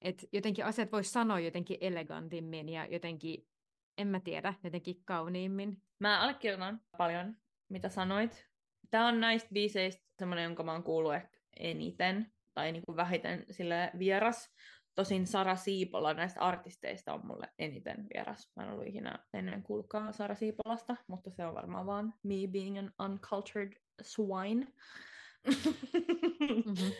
että jotenkin asiat voisi sanoa jotenkin elegantimmin ja jotenkin, en mä tiedä, jotenkin kauniimmin. Mä allekirjoitan paljon, mitä sanoit. Tämä on näistä biiseistä semmoinen, jonka mä oon kuullut ehkä eniten, tai niin kuin vähiten sille vieras. Tosin Sara Siipola näistä artisteista on mulle eniten vieras. Mä en ollut ikinä ennen kuullutkaan Sara Siipolasta, mutta se on varmaan vaan me being an uncultured swine. mm-hmm.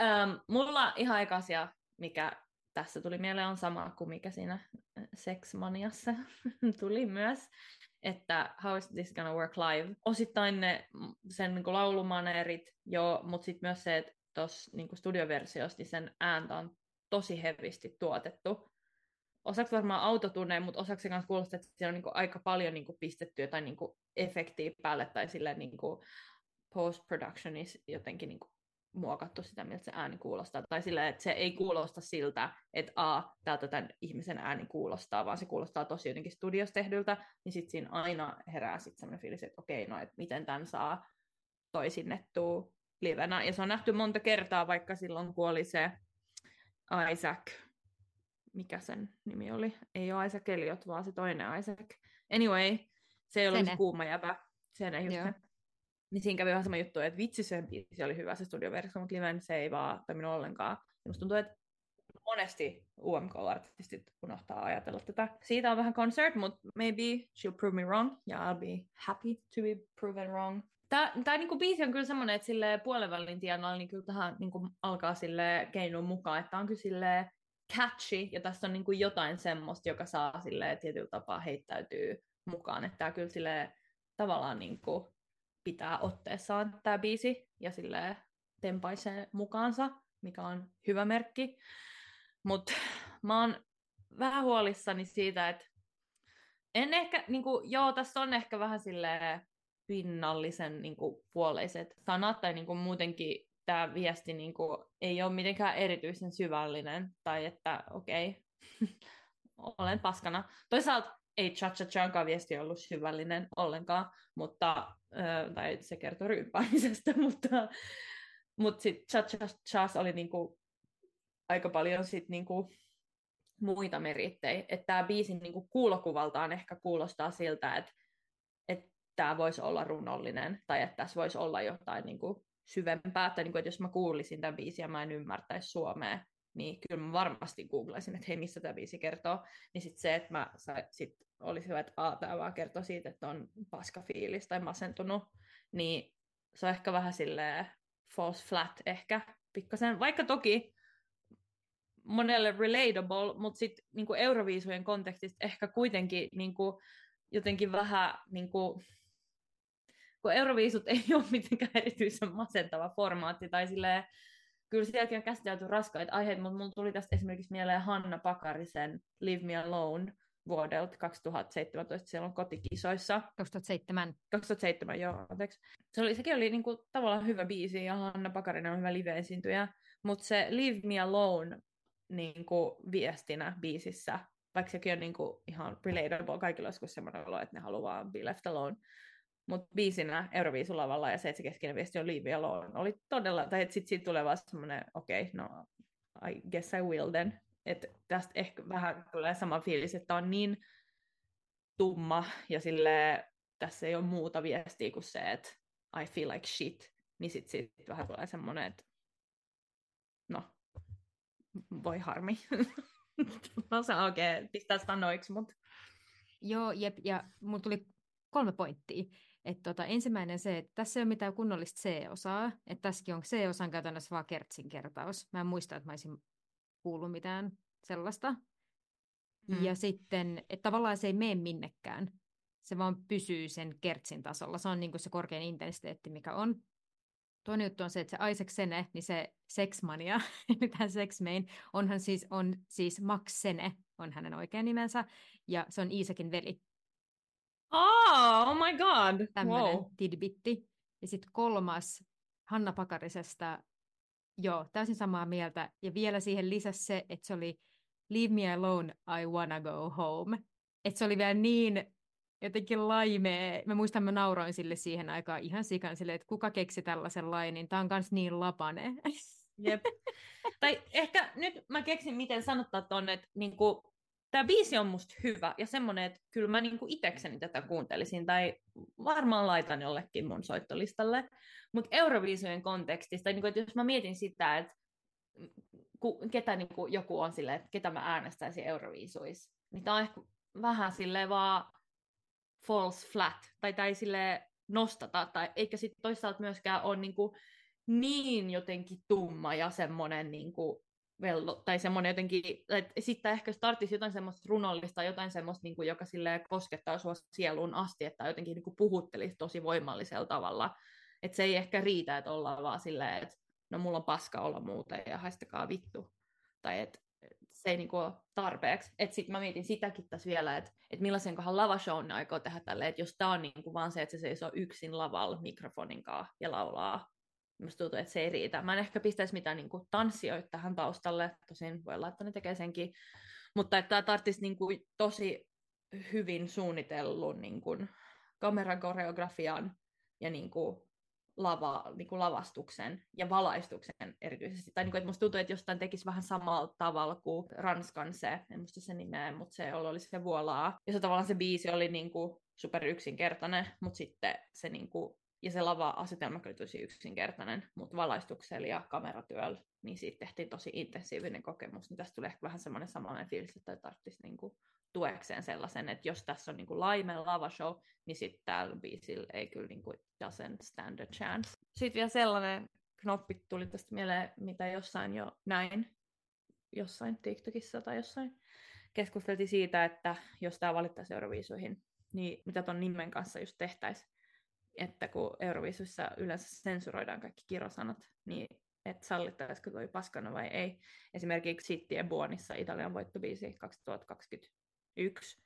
um, mulla ihan eka asia, mikä tässä tuli mieleen, on sama kuin mikä siinä Sexmaniassa tuli myös, että How is this gonna work live? Osittain ne, sen niin laulumaneerit, joo, mutta sitten myös se, että tuossa niin studioversiossa niin sen ääntä on tosi hevisti tuotettu. Osaksi varmaan autotunne, mutta osaksi se kuulostaa, että siellä on niin kuin aika paljon niin kuin pistetty jotain niin kuin efektiä päälle tai sille niin kuin post-productionissa jotenkin niin kuin muokattu sitä, miltä se ääni kuulostaa. Tai sillä, että se ei kuulosta siltä, että a, täältä tämän ihmisen ääni kuulostaa, vaan se kuulostaa tosi jotenkin studiossa tehdyltä, niin sitten siinä aina herää sitten sellainen fiilis, että okei, no, että miten tämän saa toisinnettua livenä. Ja se on nähty monta kertaa, vaikka silloin kun oli se Isaac mikä sen nimi oli. Ei ole Isaac Elliot, vaan se toinen Isaac. Anyway, se ei ollut se kuuma jäpä. Sene just Joo. se. Niin siinä kävi vähän sama juttu, että vitsi se biisi oli hyvä se studioversio, mutta liven se ei vaan toiminut ollenkaan. Ja musta tuntuu, että monesti UMK-artistit unohtaa ajatella tätä. Siitä on vähän concert, mutta maybe she'll prove me wrong, ja I'll be happy to be proven wrong. Tää, tää niinku biisi on kyllä semmonen, että sille puolenvälin tienoilla niin kyllä tähän niinku alkaa sille keinon mukaan, että on kyllä sille catchy, ja tässä on niinku jotain semmoista, joka saa sille tietyllä tapaa heittäytyy mukaan, että tää kyllä sille tavallaan niinku pitää otteessaan tämä biisi ja sille tempaisee mukaansa, mikä on hyvä merkki. Mutta mä oon vähän huolissani siitä, että en ehkä, niinku, joo, tässä on ehkä vähän sille pinnallisen niinku, puoleiset sanat, tai niinku, muutenkin tämä viesti niinku, ei ole mitenkään erityisen syvällinen, tai että okei, okay, olen paskana. Toisaalta ei Cha Cha Chankaan viesti ollut syvällinen ollenkaan, mutta, äh, tai se kertoo ryyppäämisestä, mutta, mutta sitten Cha Cha oli niinku aika paljon sit niinku muita merittejä. Että tämä biisin niinku kuulokuvaltaan ehkä kuulostaa siltä, että et tämä voisi olla runollinen, tai että tässä voisi olla jotain niinku syvempää, että, niinku, että jos mä kuulisin tämän biisin ja mä en ymmärtäisi suomea, niin kyllä mä varmasti googlaisin, että hei, missä tämä biisi kertoo. Niin sitten se, että mä sa, sit olisi hyvä, että tämä vaan kertoo siitä, että on paska fiilis tai masentunut, niin se on ehkä vähän silleen false flat ehkä pikkasen, vaikka toki monelle relatable, mutta sitten niinku Euroviisujen kontekstista ehkä kuitenkin niinku, jotenkin vähän, niinku, kun Euroviisut ei ole mitenkään erityisen masentava formaatti, tai silleen, kyllä sielläkin on käsitelty raskaita aiheita, mutta mulla tuli tästä esimerkiksi mieleen Hanna Pakarisen Leave Me Alone vuodelta 2017, siellä on kotikisoissa. 2007. 2007, joo, anteeksi. Se oli, sekin oli niinku, tavallaan hyvä biisi, ja Hanna Pakarinen on hyvä live-esiintyjä, mutta se Leave Me Alone niinku, viestinä biisissä, vaikka sekin on niinku, ihan relatable, kaikilla olisi semmoinen olo, että ne haluaa be left alone. Mutta biisinä Euroviisulavalla ja se, että se keskeinen viesti on Leave Alone, oli todella, tai sitten siitä tulee vaan semmoinen, okei, okay, no I guess I will then. Että tästä ehkä vähän tulee sama fiilis, että on niin tumma ja sille tässä ei ole muuta viestiä kuin se, että I feel like shit. Niin sitten sit vähän tulee semmoinen, että no, voi harmi. no se oikein okay, pistää sanoiksi, mutta... Joo, jep, ja mulla tuli kolme pointtia. Että tota, ensimmäinen se, että tässä ei ole mitään kunnollista C-osaa, että tässäkin on C-osan käytännössä vaan kertsin kertaus. Mä en muista, että mä olisin kuullut mitään sellaista. Mm. Ja sitten, että tavallaan se ei mene minnekään. Se vaan pysyy sen kertsin tasolla. Se on niin kuin se korkein intensiteetti, mikä on. Toinen juttu on se, että se Isaac Sene, niin se Sexmania, eli tämä Sexmain, onhan siis, on siis Max Sene, on hänen oikea nimensä, ja se on Isaacin veli. Oh, oh my god! Tämmöinen wow. tidbitti. Ja sitten kolmas Hanna Pakarisesta, joo, täysin samaa mieltä. Ja vielä siihen lisäsi se, että se oli Leave me alone, I wanna go home. Että se oli vielä niin jotenkin laimee. Mä muistan, mä nauroin sille siihen aikaan ihan sikan sille, että kuka keksi tällaisen lainin. Tää on kans niin lapane. Jep. tai ehkä nyt mä keksin, miten sanottaa tonne, että niinku, tämä biisi on musta hyvä ja semmoinen, että kyllä mä niinku itekseni tätä kuuntelisin tai varmaan laitan jollekin mun soittolistalle. Mutta Euroviisujen kontekstista, niinku, että jos mä mietin sitä, että ku, ketä niinku, joku on silleen, että ketä mä äänestäisin Euroviisuissa, niin tää on ehkä vähän silleen vaan false flat, tai tai sille nostata, tai eikä sitten toisaalta myöskään ole niinku niin jotenkin tumma ja semmoinen niinku vello, tai semmoinen jotenkin, että sitten ehkä startisi jotain semmoista runollista, jotain semmoista, niinku, joka sille koskettaa sua sieluun asti, että jotenkin niinku puhuttelisi tosi voimallisella tavalla. Että se ei ehkä riitä, että ollaan vaan silleen, että no mulla on paska olla muuten ja haistakaa vittu. Tai että se ei niinku ole tarpeeksi. Että sitten mä mietin sitäkin tässä vielä, että et millaisen kohan lavashown ne aikoo tehdä tälle, että jos tää on niinku vaan se, että se seisoo yksin lavalla mikrofonin kanssa ja laulaa, Musta tuntuu, että se ei riitä. Mä en ehkä pistäisi mitään niin kuin, tanssijoita tähän taustalle, tosin voi laittaa ne tekee senkin, mutta että tämä tarvitsisi niin kuin, tosi hyvin suunnitellun niin kuin, kamerakoreografian ja niin kuin, lava, niin kuin lavastuksen ja valaistuksen erityisesti. Tai niin kuin, että musta tuntuu, että jostain tekisi vähän samalla tavalla kuin Ranskan se, en muista sen nimeä, mutta se oli se Vuolaa. Ja se tavallaan se biisi oli niin kuin super yksinkertainen, mutta sitten se niin kuin, ja se lava-asetelma oli tosi yksinkertainen, mutta valaistuksella ja kameratyöllä, niin siitä tehtiin tosi intensiivinen kokemus. Niin tästä tulee ehkä vähän semmoinen samanlainen fiilis, että tarvitsisi niin kuin tuekseen sellaisen, että jos tässä on niin kuin laime lava show, niin sitten täällä biisillä ei kyllä niin kuin doesn't stand a chance. Sitten vielä sellainen knoppi tuli tästä mieleen, mitä jossain jo näin, jossain TikTokissa tai jossain, keskusteltiin siitä, että jos tämä valittaisiin Euroviisuihin, niin mitä ton nimen kanssa just tehtäisiin. Että kun Euroviisuissa yleensä sensuroidaan kaikki kirosanat, niin että sallittaisiko toi paskana vai ei. Esimerkiksi City Buonissa Italian voittobiisi 2021,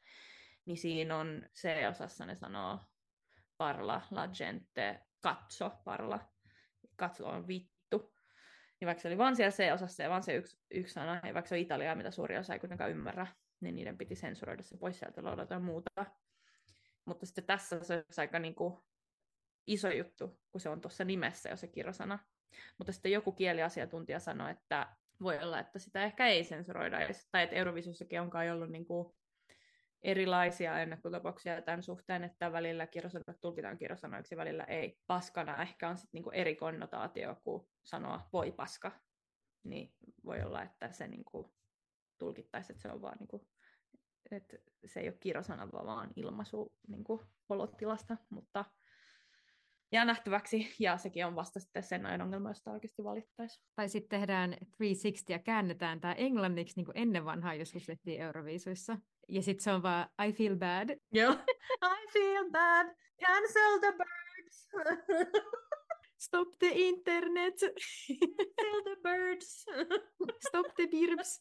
niin siinä on C-osassa ne sanoo parla, la gente, katso, parla, katso on vittu. Niin vaikka se oli vaan siellä C-osassa ja vaan se yksi, yksi sana, ja vaikka se on Italiaa, mitä suuri osa ei kuitenkaan ymmärrä, niin niiden piti sensuroida se pois sieltä laulata muuta. Mutta sitten tässä se olisi aika niin kuin iso juttu, kun se on tuossa nimessä jo se kirosana. Mutta sitten joku kieliasiantuntija sanoi, että voi olla, että sitä ehkä ei sensuroida. Tai että Eurovisussakin onkaan ollut niin kuin erilaisia ennakkotapauksia tämän suhteen, että välillä kirjosanat tulkitaan kirjosanoiksi, välillä ei. Paskana ehkä on sitten niinku eri konnotaatio kuin sanoa voi paska. Niin voi olla, että se niinku tulkittaisiin, että se on vaan niinku, että se ei ole kirjosana, vaan ilmaisu niinku olotilasta, mutta jää nähtäväksi, ja sekin on vasta sitten sen ajan ongelma, josta oikeasti valittaisi. Tai sitten tehdään 360 ja käännetään tämä englanniksi niin kuin ennen vanhaa joskus tehtiin Euroviisuissa. Ja sitten se on vaan I feel bad. Joo. I feel bad. Cancel the birds. Stop the internet. Kill the birds. Stop the birbs.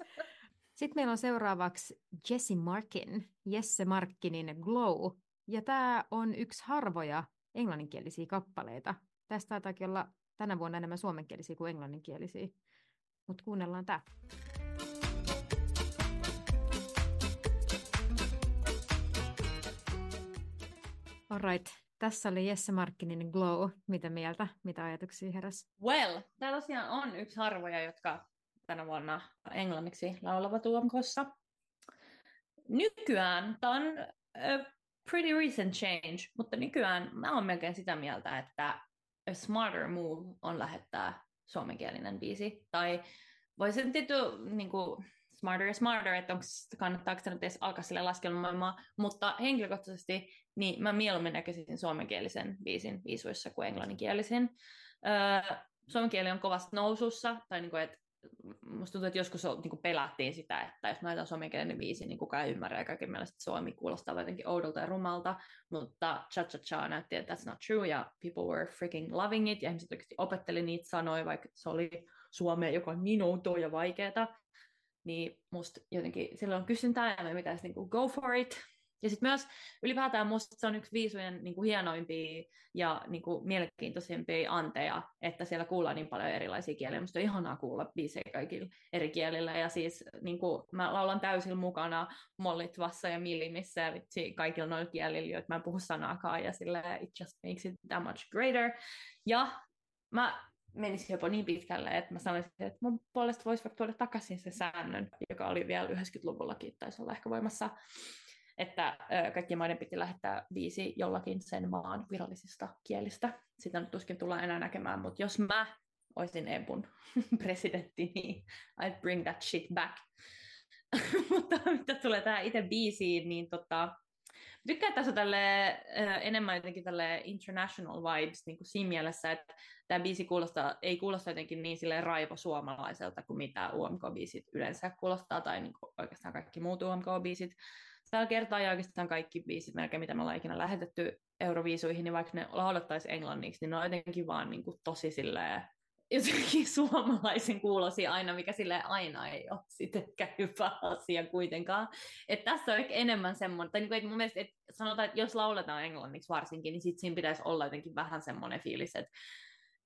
Sitten meillä on seuraavaksi Jesse Markin, Jesse Markkinin Glow. Ja tämä on yksi harvoja englanninkielisiä kappaleita. Tästä taitaakin olla tänä vuonna enemmän suomenkielisiä kuin englanninkielisiä. Mutta kuunnellaan tämä. Alright, tässä oli Jesse Markkinen Glow. Mitä mieltä? Mitä ajatuksia heräs? Well, tämä tosiaan on yksi harvoja, jotka tänä vuonna englanniksi laulavat UMKssa. Nykyään, tämä on pretty recent change, mutta nykyään mä oon melkein sitä mieltä, että a smarter move on lähettää suomenkielinen biisi. Tai voisin tietty niin kuin, smarter ja smarter, että onko, kannattaako sitä nyt edes alkaa sille laskelmoimaan, mutta henkilökohtaisesti niin mä mieluummin näkisin suomenkielisen biisin viisuissa kuin englanninkielisen. Öö, suomen kieli on kovasti nousussa, tai niin kuin, että musta tuntuu, että joskus niin kuin pelättiin sitä, että jos näitä suomenkielinen biisi, niin kukaan ei ymmärrä, ja kaiken mielestä suomi kuulostaa jotenkin oudolta ja rumalta, mutta Cha Cha Cha näytti, että that's not true, ja people were freaking loving it, ja ihmiset oikeasti opetteli niitä sanoja, vaikka se oli suomea, joka on niin outoa ja vaikeaa, niin musta jotenkin silloin on kysyntää ja me pitäisi niin kuin go for it. Ja sitten myös ylipäätään musta se on yksi viisujen niin kuin hienoimpia ja niin kuin mielenkiintoisimpia anteja, että siellä kuullaan niin paljon erilaisia kieliä. Musta on ihanaa kuulla biisejä kaikilla eri kielillä. Ja siis niin kuin, mä laulan täysin mukana mollitvassa ja millimissä ja vitsi kaikilla noilla kielillä, joita mä en puhu sanaakaan. Ja sille it just makes it that much greater. Ja mä menisi jopa niin pitkälle, että mä sanoisin, että mun puolesta voisi vaikka tuoda takaisin se säännön, joka oli vielä 90-luvullakin, taisi olla ehkä voimassa, että kaikkien maiden piti lähettää viisi jollakin sen maan virallisista kielistä. Sitä nyt tuskin tullaan enää näkemään, mutta jos mä olisin EBUn presidentti, niin I'd bring that shit back. mutta mitä tulee tähän itse biisiin, niin tota, tykkään tässä tälle enemmän jotenkin tälle international vibes niin kuin siinä mielessä, että tämä biisi kuulostaa, ei kuulosta jotenkin niin sille raivo suomalaiselta kuin mitä UMK-biisit yleensä kuulostaa, tai niin kuin oikeastaan kaikki muut UMK-biisit. Tällä kertaa ja oikeastaan kaikki biisit melkein, mitä me ollaan ikinä lähetetty Euroviisuihin, niin vaikka ne laulettaisiin englanniksi, niin ne on jotenkin vaan niin kuin tosi silleen jotenkin suomalaisen kuulosi aina, mikä sille aina ei ole sitten hyvä asia kuitenkaan. Että tässä on ehkä enemmän semmoinen, tai niin että mun mielestä, että sanotaan, että jos lauletaan englanniksi varsinkin, niin sitten siinä pitäisi olla jotenkin vähän semmoinen fiilis, että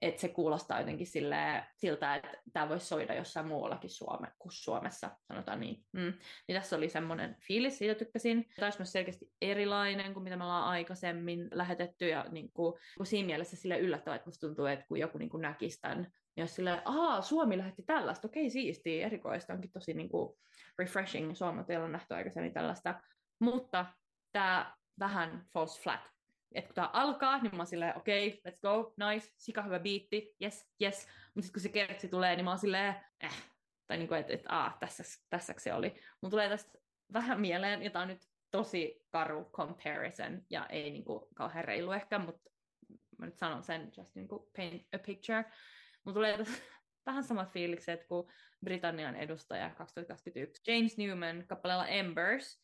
että se kuulostaa jotenkin silleen, siltä, että tämä voisi soida jossain muuallakin Suome, kuin Suomessa, sanotaan niin. Mm. niin tässä oli semmoinen fiilis, siitä tykkäsin. Tämä olisi myös selkeästi erilainen kuin mitä me ollaan aikaisemmin lähetetty, ja niin kuin, kun siinä mielessä sille yllättävää, että musta tuntuu, että kun joku niin kuin näkisi tämän, ja jos silleen, ahaa, Suomi lähetti tällaista, okei, siistiä, erikoista, onkin tosi niin kuin refreshing, Suomi ei ole nähty aikaisemmin tällaista, mutta tämä vähän false flat, että kun tämä alkaa, niin mä oon silleen, okei, okay, let's go, nice, sika hyvä biitti, yes, yes. Mutta sitten kun se kertsi tulee, niin mä oon silleen, eh. Tai niin kuin, että et, aah, tässä, tässä se oli. Mun tulee tästä vähän mieleen, ja tää on nyt tosi karu comparison, ja ei niin kuin kauhean reilu ehkä, mutta mä nyt sanon sen, just niin kuin paint a picture. Mun tulee tästä vähän samat fiilikset kuin Britannian edustaja 2021, James Newman kappaleella Embers,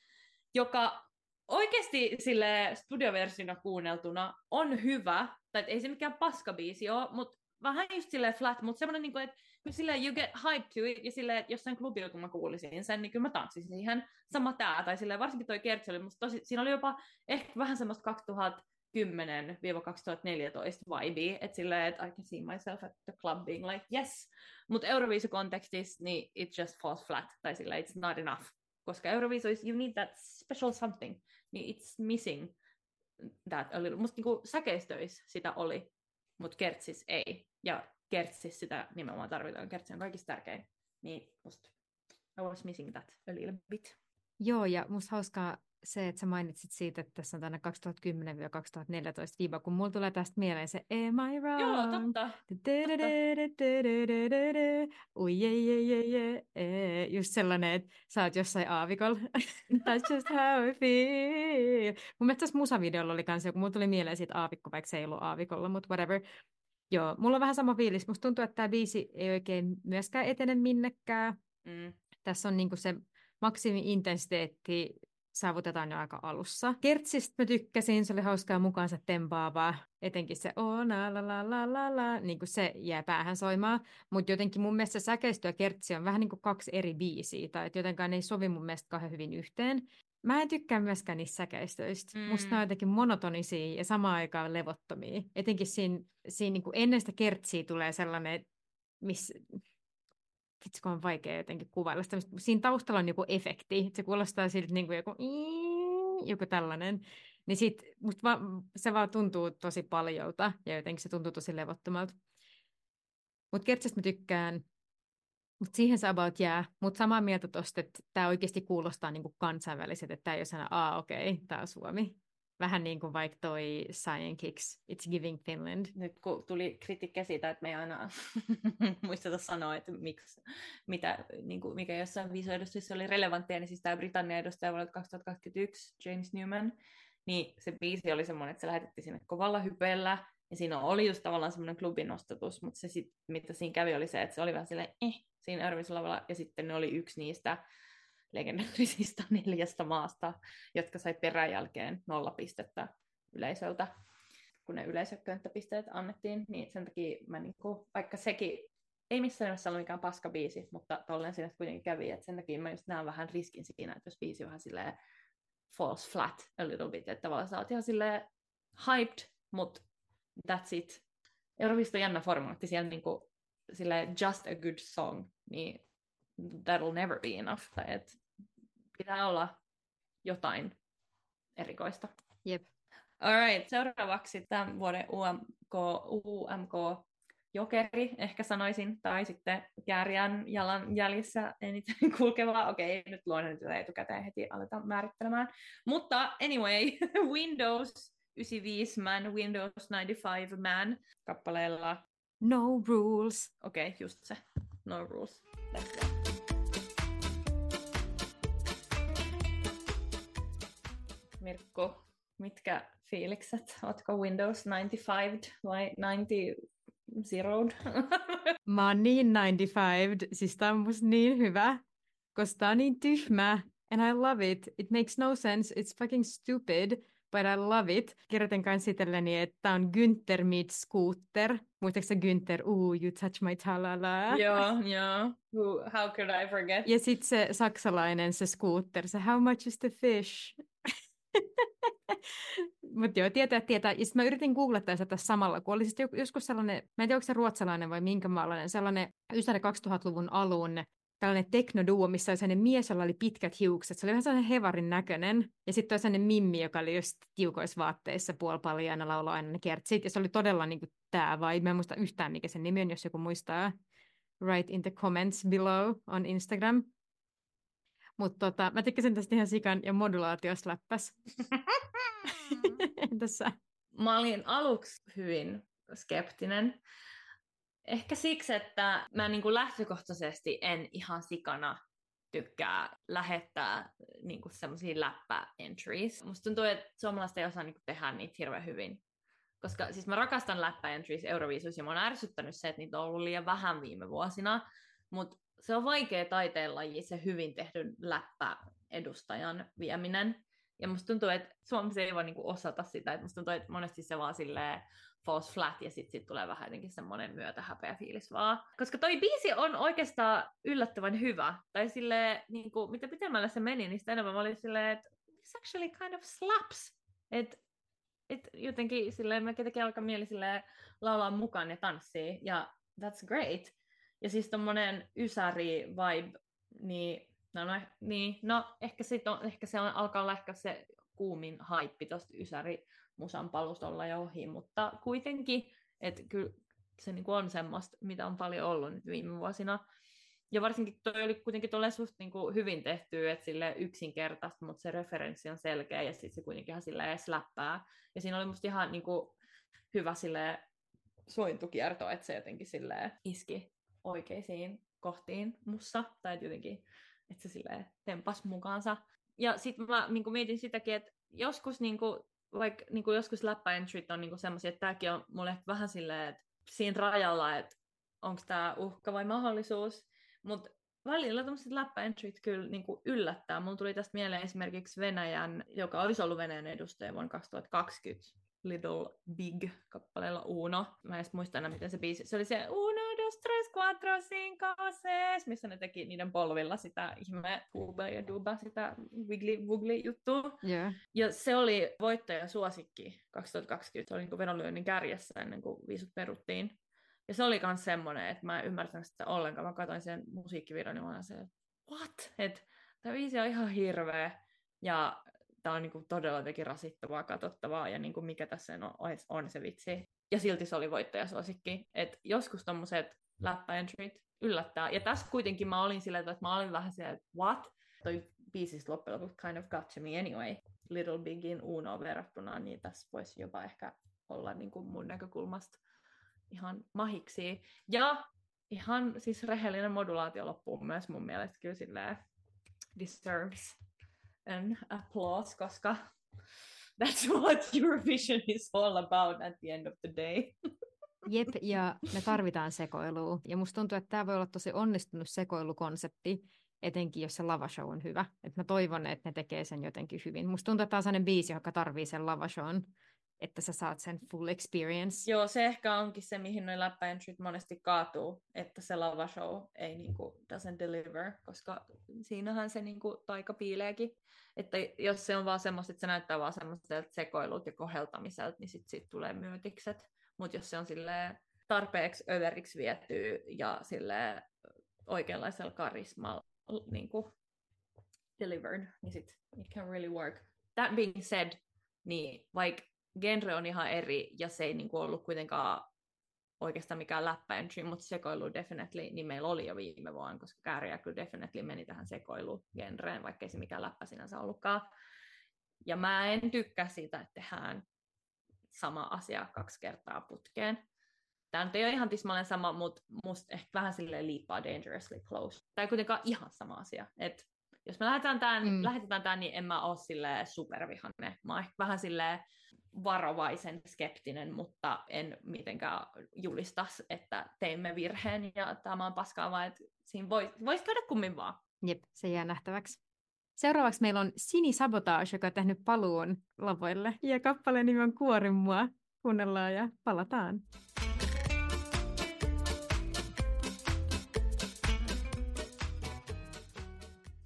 joka oikeasti sille studioversiona kuunneltuna on hyvä, tai ei se mikään paskabiisi ole, mutta vähän just silleen flat, mutta semmoinen, niin kuin, että silleen you get hyped to it, ja silleen, että jossain klubilla, kun mä kuulisin sen, niin kyllä mä tanssin siihen. Sama tää, tai silleen, varsinkin toi kertsi oli musta tosi, siinä oli jopa ehkä vähän semmoista 2010-2014 vibe, että silleen, että I can see myself at the club being like, yes. Mutta Euroviisu-kontekstissa, niin it just falls flat, tai silleen, it's not enough. Koska Euroviisu is, you need that special something niin it's missing that a little. Musta niinku säkeistöissä sitä oli, mutta kertsis ei. Ja kertsis sitä nimenomaan tarvitaan. Kertsi on kaikista tärkein. Niin musta I was missing that a little bit. Joo, ja musta hauskaa se, että sä mainitsit siitä, että tässä on tänne 2010-2014 viiva, kun mulla tulee tästä mieleen se Am I wrong? Joo, totta. Ui, je, je, je, je. Just sellainen, että sä oot jossain aavikolla. That's just how I feel. Mun mielestä tässä musavideolla oli kanssa, kun mulla tuli mieleen siitä aavikko, vaikka se ei ollut aavikolla, mutta whatever. Joo, mulla on vähän sama fiilis. Musta tuntuu, että tämä biisi ei oikein myöskään etene minnekään. Mm. Tässä on niinku se maksimi-intensiteetti saavutetaan jo aika alussa. Kertsistä mä tykkäsin, se oli hauskaa mukaansa tempaavaa, etenkin se oh, la la la la la la, niin kuin se jää päähän soimaan, mutta jotenkin mun mielestä säkeistö ja kertsi on vähän niin kuin kaksi eri biisiä, tai että jotenkaan ne ei sovi mun mielestä kauhean hyvin yhteen. Mä en tykkää myöskään niistä säkeistöistä. Mm. Musta ne on jotenkin monotonisia ja samaan aikaan levottomia. Etenkin siinä, siinä niin kuin ennen sitä kertsiä tulee sellainen, missä vitsi kun on vaikea jotenkin kuvailla sitä. Siinä taustalla on joku efekti, se kuulostaa siltä niin kuin joku, joku tällainen. Niin sit musta va, se vaan tuntuu tosi paljolta ja jotenkin se tuntuu tosi levottomalta. Mutta kertsästä mä tykkään, mutta siihen se about jää. Mutta samaa mieltä tosta, että tämä oikeasti kuulostaa niinku kansainväliset, että tämä ei ole sana, aa okei, okay, tämä on Suomi. Vähän niin kuin vaikka toi Cyan Kicks, It's Giving Finland. Nyt kun tuli kritiikkiä siitä, että me ei aina muisteta sanoa, että miksi, mitä, niin kuin, mikä jossain viisuedustusissa oli relevanttia, niin siis tämä Britannian edustaja vuodelta 2021, James Newman, niin se biisi oli semmoinen, että se lähetettiin sinne kovalla hypeellä, ja siinä oli just tavallaan semmoinen klubin nostatus, mutta se sit, mitä siinä kävi oli se, että se oli vähän silleen eh, siinä Euroviisulavalla, ja sitten ne oli yksi niistä legendaarisista neljästä maasta, jotka sai peräjälkeen nolla pistettä yleisöltä, kun ne yleisökönttäpisteet annettiin, niin sen takia mä niinku, vaikka sekin ei missään nimessä ollut mikään paska biisi, mutta tolleen siinä kuitenkin kävi, että sen takia mä just näen vähän riskin siinä, että jos biisi vähän silleen falls flat a little bit, että tavallaan sä oot ihan silleen hyped, mutta that's it. Eurovista on jännä formaatti, siellä niinku silleen just a good song, niin that'll never be enough, tai et pitää olla jotain erikoista. Jep. Alright, seuraavaksi tämän vuoden UMK, UMK jokeri, ehkä sanoisin, tai sitten kääriän jalan jäljissä eniten kulkeva. Okei, okay, nyt luonnon tätä etukäteen heti aletaan määrittelemään. Mutta anyway, Windows 95 Man, Windows 95 Man kappaleella No Rules. Okei, okay, just se. No Rules. Let's go. Mirkku, mitkä fiilikset? Ootko Windows 95 vai 90 zeroed? Mä oon niin 95, siis tää on musta niin hyvä, koska tää on niin tyhmä, and I love it. It makes no sense, it's fucking stupid, but I love it. Kirjoitin kanssa itselleni, että on Günther meet Scooter. Muistatko sä Günther, ooh, you touch my talala? Joo, joo. How could I forget? Ja sitten se saksalainen, se Scooter, se how much is the fish? Mutta joo, tietää, tietää. Ja sitten mä yritin googlettaa sitä tässä samalla, kun oli sitten joskus sellainen, mä en tiedä, onko se ruotsalainen vai minkä maalainen, sellainen Ysäri 2000-luvun alun tällainen teknoduo, missä oli sellainen mies, jolla oli pitkät hiukset. Se oli vähän sellainen hevarin näköinen. Ja sitten oli sellainen mimmi, joka oli just tiukoissa vaatteissa puolipaljaana lauloi aina ne kertsit. Ja se oli todella niin kuin tämä vai. Mä en muista yhtään, mikä sen nimi on, jos joku muistaa. Write in the comments below on Instagram. Mutta tota, mä tykkäsin tästä ihan sikan ja modulaatiosta läppäs. Tässä. Mä olin aluksi hyvin skeptinen. Ehkä siksi, että mä niin kuin lähtökohtaisesti en ihan sikana tykkää lähettää niin semmoisia läppä-entries. Musta tuntuu, että suomalaiset ei osaa niin kuin tehdä niitä hirveän hyvin. Koska siis mä rakastan läppä-entries Euroviisuissa ja mä oon ärsyttänyt se, että niitä on ollut liian vähän viime vuosina. Mutta se on vaikea taiteenlaji, se hyvin tehdyn läppä-edustajan vieminen. Ja musta tuntuu, että Suomessa ei voi niinku osata sitä, että musta tuntuu, että monesti se vaan silleen false flat ja sitten sit tulee vähän jotenkin semmoinen häpeä fiilis vaan. Koska toi biisi on oikeastaan yllättävän hyvä. Tai sille niin kuin, mitä pitemmälle se meni, niin sitä enemmän mä olin silleen, että this actually kind of slaps. Että et jotenkin silleen, mä jotenkin alkaa mieli silleen laulaa mukaan ja tanssii. Ja that's great. Ja siis tommonen ysäri vibe, niin no, no, niin, no ehkä, sit on, ehkä se on, alkaa ehkä se kuumin haippi tosta ysäri musan palustolla jo ohi, mutta kuitenkin, että kyllä se niin on semmoista, mitä on paljon ollut nyt viime vuosina. Ja varsinkin toi oli kuitenkin tuolle suht niin kuin hyvin tehty, että sille yksinkertaista, mutta se referenssi on selkeä ja sitten se kuitenkin ihan silleen läppää. Ja siinä oli musta ihan niin kuin hyvä sille sointukierto, että se jotenkin sille iski oikeisiin kohtiin mussa, tai jotenkin, että se sille tempas mukaansa. Ja sitten mä niin mietin sitäkin, että joskus niin kuin vaikka niin kuin joskus läppäentryt on niin semmoisia, että tämäkin on mulle vähän silleen, että siinä rajalla, että onko tämä uhka vai mahdollisuus, mutta välillä tämmöiset läppäentryt kyllä niin kuin yllättää. Mulla tuli tästä mieleen esimerkiksi Venäjän, joka olisi ollut Venäjän edustaja vuonna 2020, Little Big kappaleella Uno. Mä en muista enää, miten se biisi. Se oli se Uno, dos, tres, cuatro, cinco, seis, missä ne teki niiden polvilla sitä ihme Uba ja Duba, sitä Wiggly Woogly juttua. Yeah. Ja se oli voittaja suosikki 2020. Se oli niin vedonlyönnin kärjessä ennen kuin viisut peruttiin. Ja se oli myös semmoinen, että mä en ymmärtänyt sitä ollenkaan. Mä katsoin sen musiikkivideon ja mä olin se, että what? Että tämä viisi on ihan hirveä. Ja tämä on niin kuin todella jotenkin rasittavaa, katsottavaa ja niin kuin mikä tässä on, on se vitsi. Ja silti se oli voittajasuosikki. Et joskus tommoset läppäentryt yllättää. Ja tässä kuitenkin mä olin sillä, että mä olin vähän siellä, että what? Toi biisi loppujen lopuksi kind of got to me anyway. Little Bigin Uno verrattuna, niin tässä voisi jopa ehkä olla niin kuin mun näkökulmasta ihan mahiksi. Ja ihan siis rehellinen modulaatio loppuu myös mun mielestä kyllä silleen deserves an applause, koska that's what Eurovision is all about at the end of the day. Jep, ja me tarvitaan sekoilua. Ja musta tuntuu, että tämä voi olla tosi onnistunut sekoilukonsepti, etenkin jos se lavashow on hyvä. Et mä toivon, että ne tekee sen jotenkin hyvin. Musta tuntuu, että tämä on sellainen biisi, joka tarvii sen lavashown että sä saat sen full experience. Joo, se ehkä onkin se, mihin noin läppäentryt monesti kaatuu, että se lava show ei niinku doesn't deliver, koska siinähän se niinku taika piileekin. Että jos se on vaan semmoista, että se näyttää vaan semmoiselta sekoilut ja koheltamiselta, niin sit tulee myötikset. Mutta jos se on sille tarpeeksi överiksi viety ja sille oikeanlaisella karismalla niin delivered, niin sit it can really work. That being said, niin vaikka genre on ihan eri ja se ei niin kuin ollut kuitenkaan oikeastaan mikään läppäentry, mutta sekoilu definitely, niin meillä oli jo viime vuonna, koska kääriä kyllä definitely meni tähän sekoilugenreen, vaikka ei se mikään läppä sinänsä ollutkaan. Ja mä en tykkää siitä, että tehdään sama asia kaksi kertaa putkeen. Tämä nyt ei ole ihan tismalleen sama, mutta musta ehkä vähän silleen liippaa dangerously close. Tämä ei kuitenkaan ihan sama asia. Et jos me lähdetään tämän, mm. lähetetään tämän, niin en mä ole silleen supervihanne. Mä oon ehkä vähän silleen, varovaisen skeptinen, mutta en mitenkään julista, että teimme virheen ja tämä on paskaa, vaan että siinä voi, voisi käydä kummin vaan. Jep, se jää nähtäväksi. Seuraavaksi meillä on Sini Sabotage, joka on tehnyt paluun lavoille. Ja kappaleen nimi on Kuorin mua. Kuunnellaan ja palataan.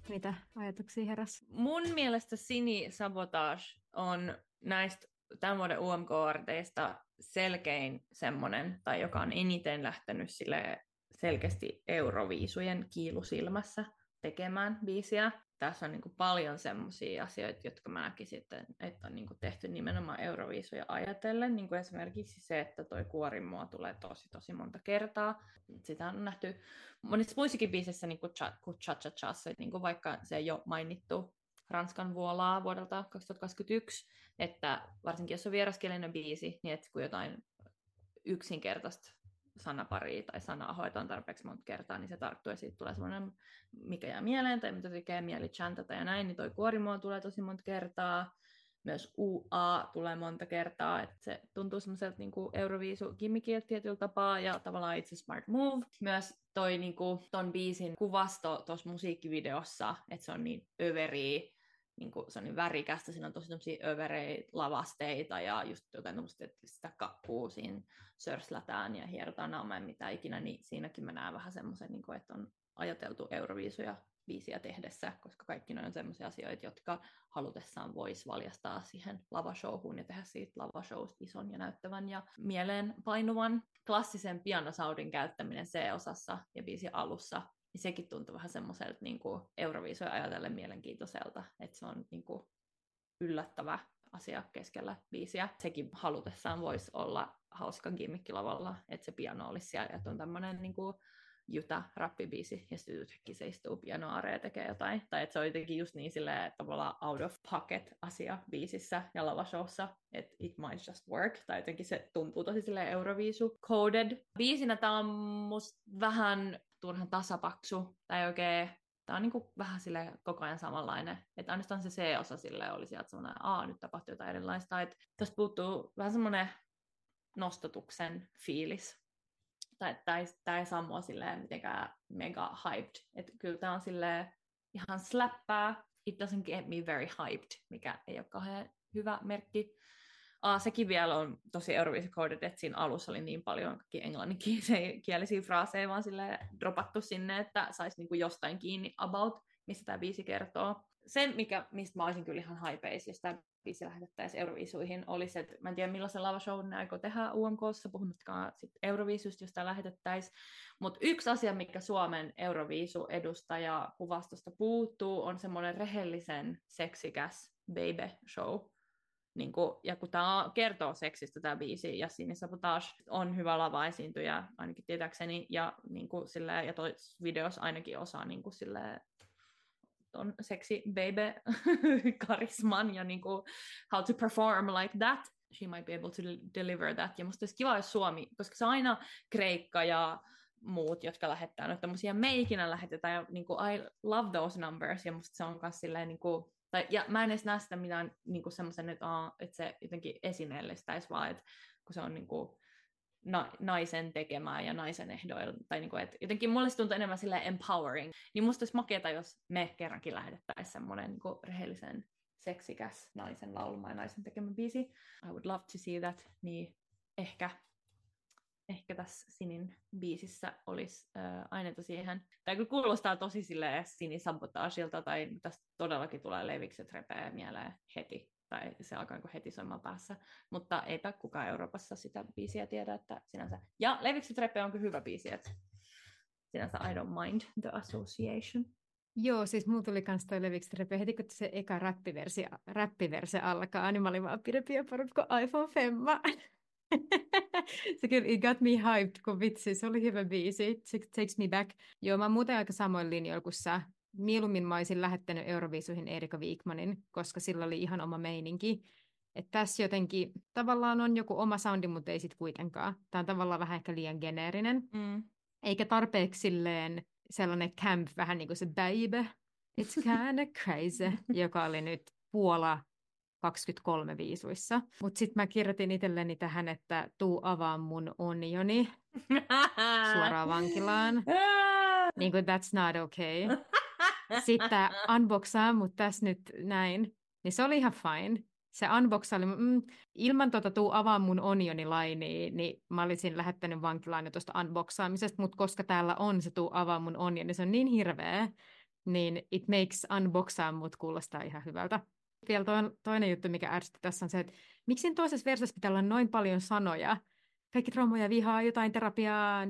Mitä ajatuksia heräs? Mun mielestä Sini Sabotage on näistä tämän vuoden UMK-arteista selkein semmoinen, tai joka on eniten lähtenyt sille selkeästi Euroviisujen kiilusilmässä tekemään biisiä. Tässä on niin kuin paljon semmoisia asioita, jotka mä näkisin, että on niin kuin tehty nimenomaan Euroviisuja ajatellen. Niin kuin esimerkiksi se, että toi kuorimoa tulee tosi tosi monta kertaa. Sitä on nähty monissa muissakin biisissä, niin kuin Cha Cha Cha, niin kuin vaikka se jo mainittu Ranskan vuolaa vuodelta 2021, että varsinkin jos on vieraskielinen biisi, niin että kun jotain yksinkertaista sanaparia tai sanaa hoitaan tarpeeksi monta kertaa, niin se tarttuu ja siitä tulee semmoinen, mikä jää mieleen tai mitä tekee mieli chantata ja näin, niin toi kuorimoa tulee tosi monta kertaa. Myös UA tulee monta kertaa, että se tuntuu semmoiselta niin Euroviisu gimmikiltä tietyllä tapaa ja tavallaan itse smart move. Myös toi niin kuin, ton biisin kuvasto tuossa musiikkivideossa, että se on niin överi, niin kuin, se on niin värikästä, siinä on tosi tämmöisiä övereitä, lavasteita ja just jotain tämmöistä, että sitä kakkuu siinä sörslätään ja hierotaan naamaan mitä ikinä, niin siinäkin mä näen vähän semmoisen, niin että on ajateltu Euroviisuja biisiä tehdessä, koska kaikki ne on sellaisia asioita, jotka halutessaan voisi valjastaa siihen lavashowhun ja tehdä siitä lavashowsta ison ja näyttävän ja mieleen painuvan. Klassisen pianosaudin käyttäminen C-osassa ja biisi alussa niin sekin tuntui vähän semmoiselta niin Euroviisoja ajatellen mielenkiintoiselta, että se on niin kuin yllättävä asia keskellä biisiä. Sekin halutessaan voisi olla hauska gimmikki lavalla, että se piano olisi siellä, että on tämmöinen niin kuin juta rappibiisi, ja sitten yhtäkkiä se istuu pianoaare ja tekee jotain. Tai että se on jotenkin just niin silleen, tavallaan out of pocket asia biisissä ja lavashowssa, että it might just work. Tai jotenkin se tuntuu tosi silleen Euroviisu coded. Biisinä tää on musta vähän turhan tasapaksu, tai oikein, tämä on niin kuin vähän sille koko ajan samanlainen, että ainoastaan se C-osa sille oli sieltä semmoinen, aa, nyt tapahtuu jotain erilaista, että tästä puuttuu vähän semmoinen nostotuksen fiilis, tai tämä ei, tämä ei saa mua silleen mitenkään mega hyped, että kyllä tämä on silleen ihan slappää, it doesn't get me very hyped, mikä ei ole kauhean hyvä merkki, Ah, sekin vielä on tosi Eurovision että siinä alussa oli niin paljon englanninkielisiä fraaseja vaan sille dropattu sinne, että saisi niinku jostain kiinni about, mistä tämä biisi kertoo. Sen, mikä, mistä mä olisin kyllä ihan haipeis, jos tämä biisi lähetettäisiin Eurovisuihin, olisi, että mä en tiedä millaisen lavashow ne aikoo tehdä UMKssa, puhumattakaan sitten Eurovisusta, jos tämä lähetettäisiin. Mutta yksi asia, mikä Suomen Euroviisu-edustaja kuvastosta puuttuu, on semmoinen rehellisen seksikäs baby show niin kuin, ja kun tämä kertoo seksistä tämä biisi, ja siinä Sabotage on hyvä lava-esiintyjä, ainakin tietääkseni, ja, niin kuin, silleen, ja toi videos ainakin osaa niin kuin, silleen, on seksi baby karisman ja niin kuin, how to perform like that. She might be able to deliver that. Ja musta olisi kiva, jos Suomi, koska se on aina Kreikka ja muut, jotka lähettää noita tämmöisiä, me ikinä lähetetä, ja niin kuin, I love those numbers, ja musta se on myös silleen niin kuin, tai, ja mä en edes näe sitä mitään niin semmoisen, että, että se jotenkin esineellistäisi, vaan että kun se on niin kuin, na, naisen tekemää ja naisen ehdoilla, tai niin kuin, että jotenkin mulle se tuntuu enemmän sille empowering, niin musta olisi makeata, jos me kerrankin lähetettäisiin semmoinen niin rehellisen seksikäs naisen lauluma ja naisen tekemä biisi. I would love to see that, niin ehkä ehkä tässä Sinin biisissä olisi äh, aineita siihen. Tai kyllä kuulostaa tosi sinisabotaasilta, tai tästä todellakin tulee levikset repeä mieleen heti, tai se alkaa niin heti soimaan päässä. Mutta eipä kukaan Euroopassa sitä biisiä tiedä, että sinänsä. Ja levikset repeä on kyllä hyvä biisi, että sinänsä I don't mind the association. Joo, siis mulla tuli kans toi Levikset Repe heti, kun se eka räppiversio, räppiversio alkaa, niin mä olin vaan pidempi ja iPhone 5 se kyllä, it got me hyped, kun vitsi, se oli hyvä biisi, it takes me back. Joo, mä oon muuten aika samoin linjoilla kuin sä. Mieluummin mä olisin lähettänyt Euroviisuihin Erika Wigmanin, koska sillä oli ihan oma meininki. Että tässä jotenkin tavallaan on joku oma soundi, mutta ei sit kuitenkaan. Tämä on tavallaan vähän ehkä liian geneerinen. Mm. Eikä tarpeeksi silleen sellainen camp, vähän niin kuin se baby. It's kinda crazy, joka oli nyt Puola 23 viisuissa. Mutta sitten mä kirjoitin itselleni tähän, että tuu avaa mun onioni suoraan vankilaan. niin kuin that's not okay. Sitten unboxaa, mutta tässä nyt näin. Niin se oli ihan fine. Se unboxaili, mm, ilman tota tuu avaa mun onioni-lainia, niin mä olisin lähettänyt vankilaan jo tuosta unboxaamisesta, mutta koska täällä on se tuu avaa mun onioni, niin se on niin hirveä, niin it makes unboxaa mut kuulostaa ihan hyvältä. Vielä toinen juttu, mikä ärsytti tässä on se, että miksi toisessa versiossa pitää olla noin paljon sanoja, kaikki traumoja, vihaa, jotain terapiaa,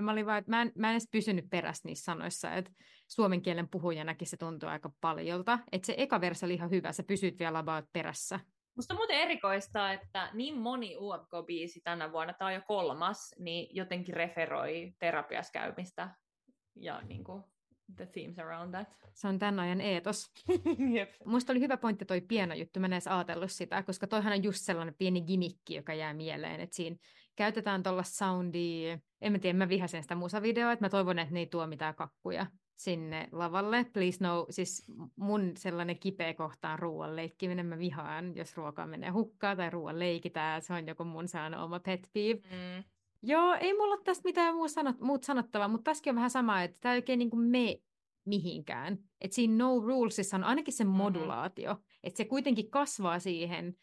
mä olin vaan, että mä en, mä en edes pysynyt perässä niissä sanoissa, että suomen kielen puhujanakin se tuntuu aika paljolta, että se eka versio oli ihan hyvä, sä pysyt vielä about perässä. Musta on muuten erikoista, että niin moni UMK-biisi tänä vuonna, tämä on jo kolmas, niin jotenkin referoi terapias käymistä ja niin kuin, the themes around that. Se on tämän ajan eetos. Jep. Musta oli hyvä pointti toi pieno juttu, mä en edes ajatellut sitä, koska toihan on just sellainen pieni gimikki, joka jää mieleen, että siinä käytetään tuolla soundia, en mä tiedä, mä vihasen sitä musavideoa, että mä toivon, että ne ei tuo mitään kakkuja sinne lavalle. Please no, siis mun sellainen kipeä kohtaan ruoan leikkiminen, mä vihaan, jos ruokaa menee hukkaan tai ruoan leikitään, se on joku mun sellainen oma pet peeve. Mm. Joo, ei mulla ole tästä mitään muu sanot, muut sanottavaa, mutta tässäkin on vähän sama, että tämä ei oikein niin me mihinkään. Että siinä no rulesissa on ainakin se mm-hmm. modulaatio, mm-hmm. että se kuitenkin kasvaa siihen,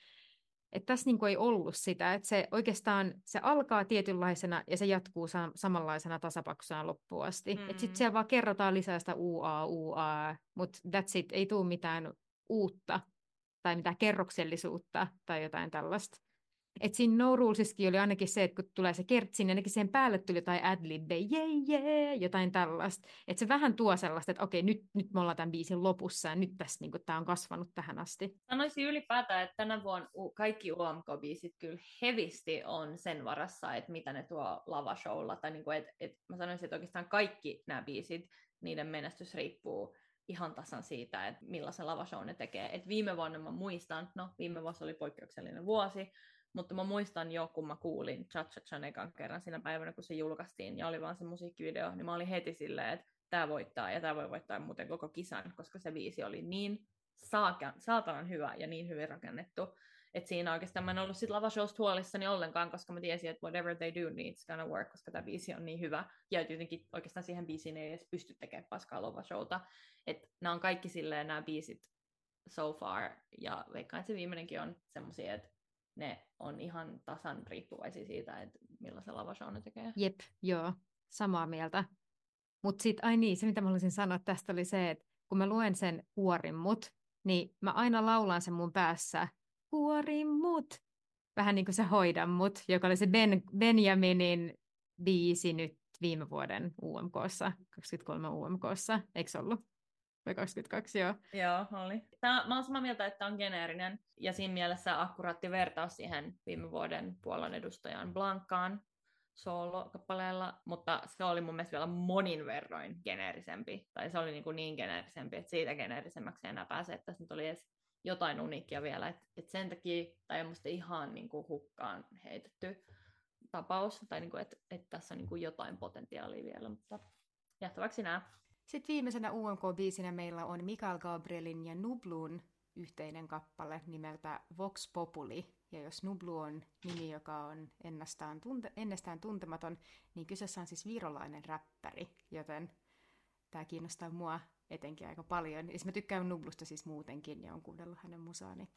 että tässä niin ei ollut sitä, että se oikeastaan se alkaa tietynlaisena ja se jatkuu sa- samanlaisena tasapaksuaan loppuun asti. Mm-hmm. Että sitten siellä vaan kerrotaan lisää sitä UA, UA, mutta that's it, ei tule mitään uutta tai mitään kerroksellisuutta tai jotain tällaista. Et siinä No oli ainakin se, että kun tulee se kertsi, niin ainakin siihen päälle tuli jotain adlibbe, jee, jee, jotain tällaista. Että se vähän tuo sellaista, että okei, nyt, nyt me ollaan tämän biisin lopussa ja nyt tässä niin tämä on kasvanut tähän asti. Sanoisin ylipäätään, että tänä vuonna kaikki UMK-biisit kyllä hevisti on sen varassa, että mitä ne tuo lavashowlla. Tai niin kuin, että, että mä sanoisin, että oikeastaan kaikki nämä biisit, niiden menestys riippuu ihan tasan siitä, että millaisen lavashow ne tekee. Et viime vuonna mä muistan, no viime vuosi oli poikkeuksellinen vuosi, mutta mä muistan jo, kun mä kuulin Cha Cha Chan ekan kerran siinä päivänä, kun se julkaistiin ja oli vaan se musiikkivideo, niin mä olin heti silleen, että tämä voittaa ja tämä voi voittaa muuten koko kisan, koska se viisi oli niin saatanan hyvä ja niin hyvin rakennettu, että siinä oikeastaan mä en ollut sit lavashowsta huolissani ollenkaan, koska mä tiesin, että whatever they do needs gonna work, koska tämä biisi on niin hyvä. Ja jotenkin oikeastaan siihen biisiin ei edes pysty tekemään paskaa lavashowta. Että nämä on kaikki silleen nämä biisit so far, ja veikkaan, että se viimeinenkin on semmoisia, että ne on ihan tasan riippuvaisia siitä, että millaisen lavashow tekee. Jep, joo, samaa mieltä. Mutta sitten, ai niin, se mitä mä haluaisin sanoa tästä oli se, että kun mä luen sen Huorimmut, niin mä aina laulan sen mun päässä, Huorimmut, vähän niin kuin se Hoida mut, joka oli se ben, Benjaminin biisi nyt viime vuoden UMKssa, 23 UMKssa, eikö ollut? Vai 22, joo. Joo, oli. Tää, mä oon samaa mieltä, että on geneerinen, ja siinä mielessä akkuraatti vertaus siihen viime vuoden Puolan edustajan Blankkaan soolo-kappaleella, mutta se oli mun mielestä vielä monin verroin geneerisempi, tai se oli niin, kuin niin geneerisempi, että siitä geneerisemmäksi enää pääse, että tässä nyt oli edes jotain uniikkia vielä, että, että sen takia, tai musta ihan niin kuin hukkaan heitetty tapaus, tai niin kuin, että, että tässä on niin kuin jotain potentiaalia vielä, mutta jähtäväksi nämä. Sitten viimeisenä UMK-biisinä meillä on Mikael Gabrielin ja Nublun yhteinen kappale nimeltä Vox Populi. Ja jos Nublu on nimi, joka on ennestään, tunte- ennestään tuntematon, niin kyseessä on siis virolainen räppäri, joten tämä kiinnostaa mua etenkin aika paljon. Ja mä tykkään Nublusta siis muutenkin ja on kuunnellut hänen musaani.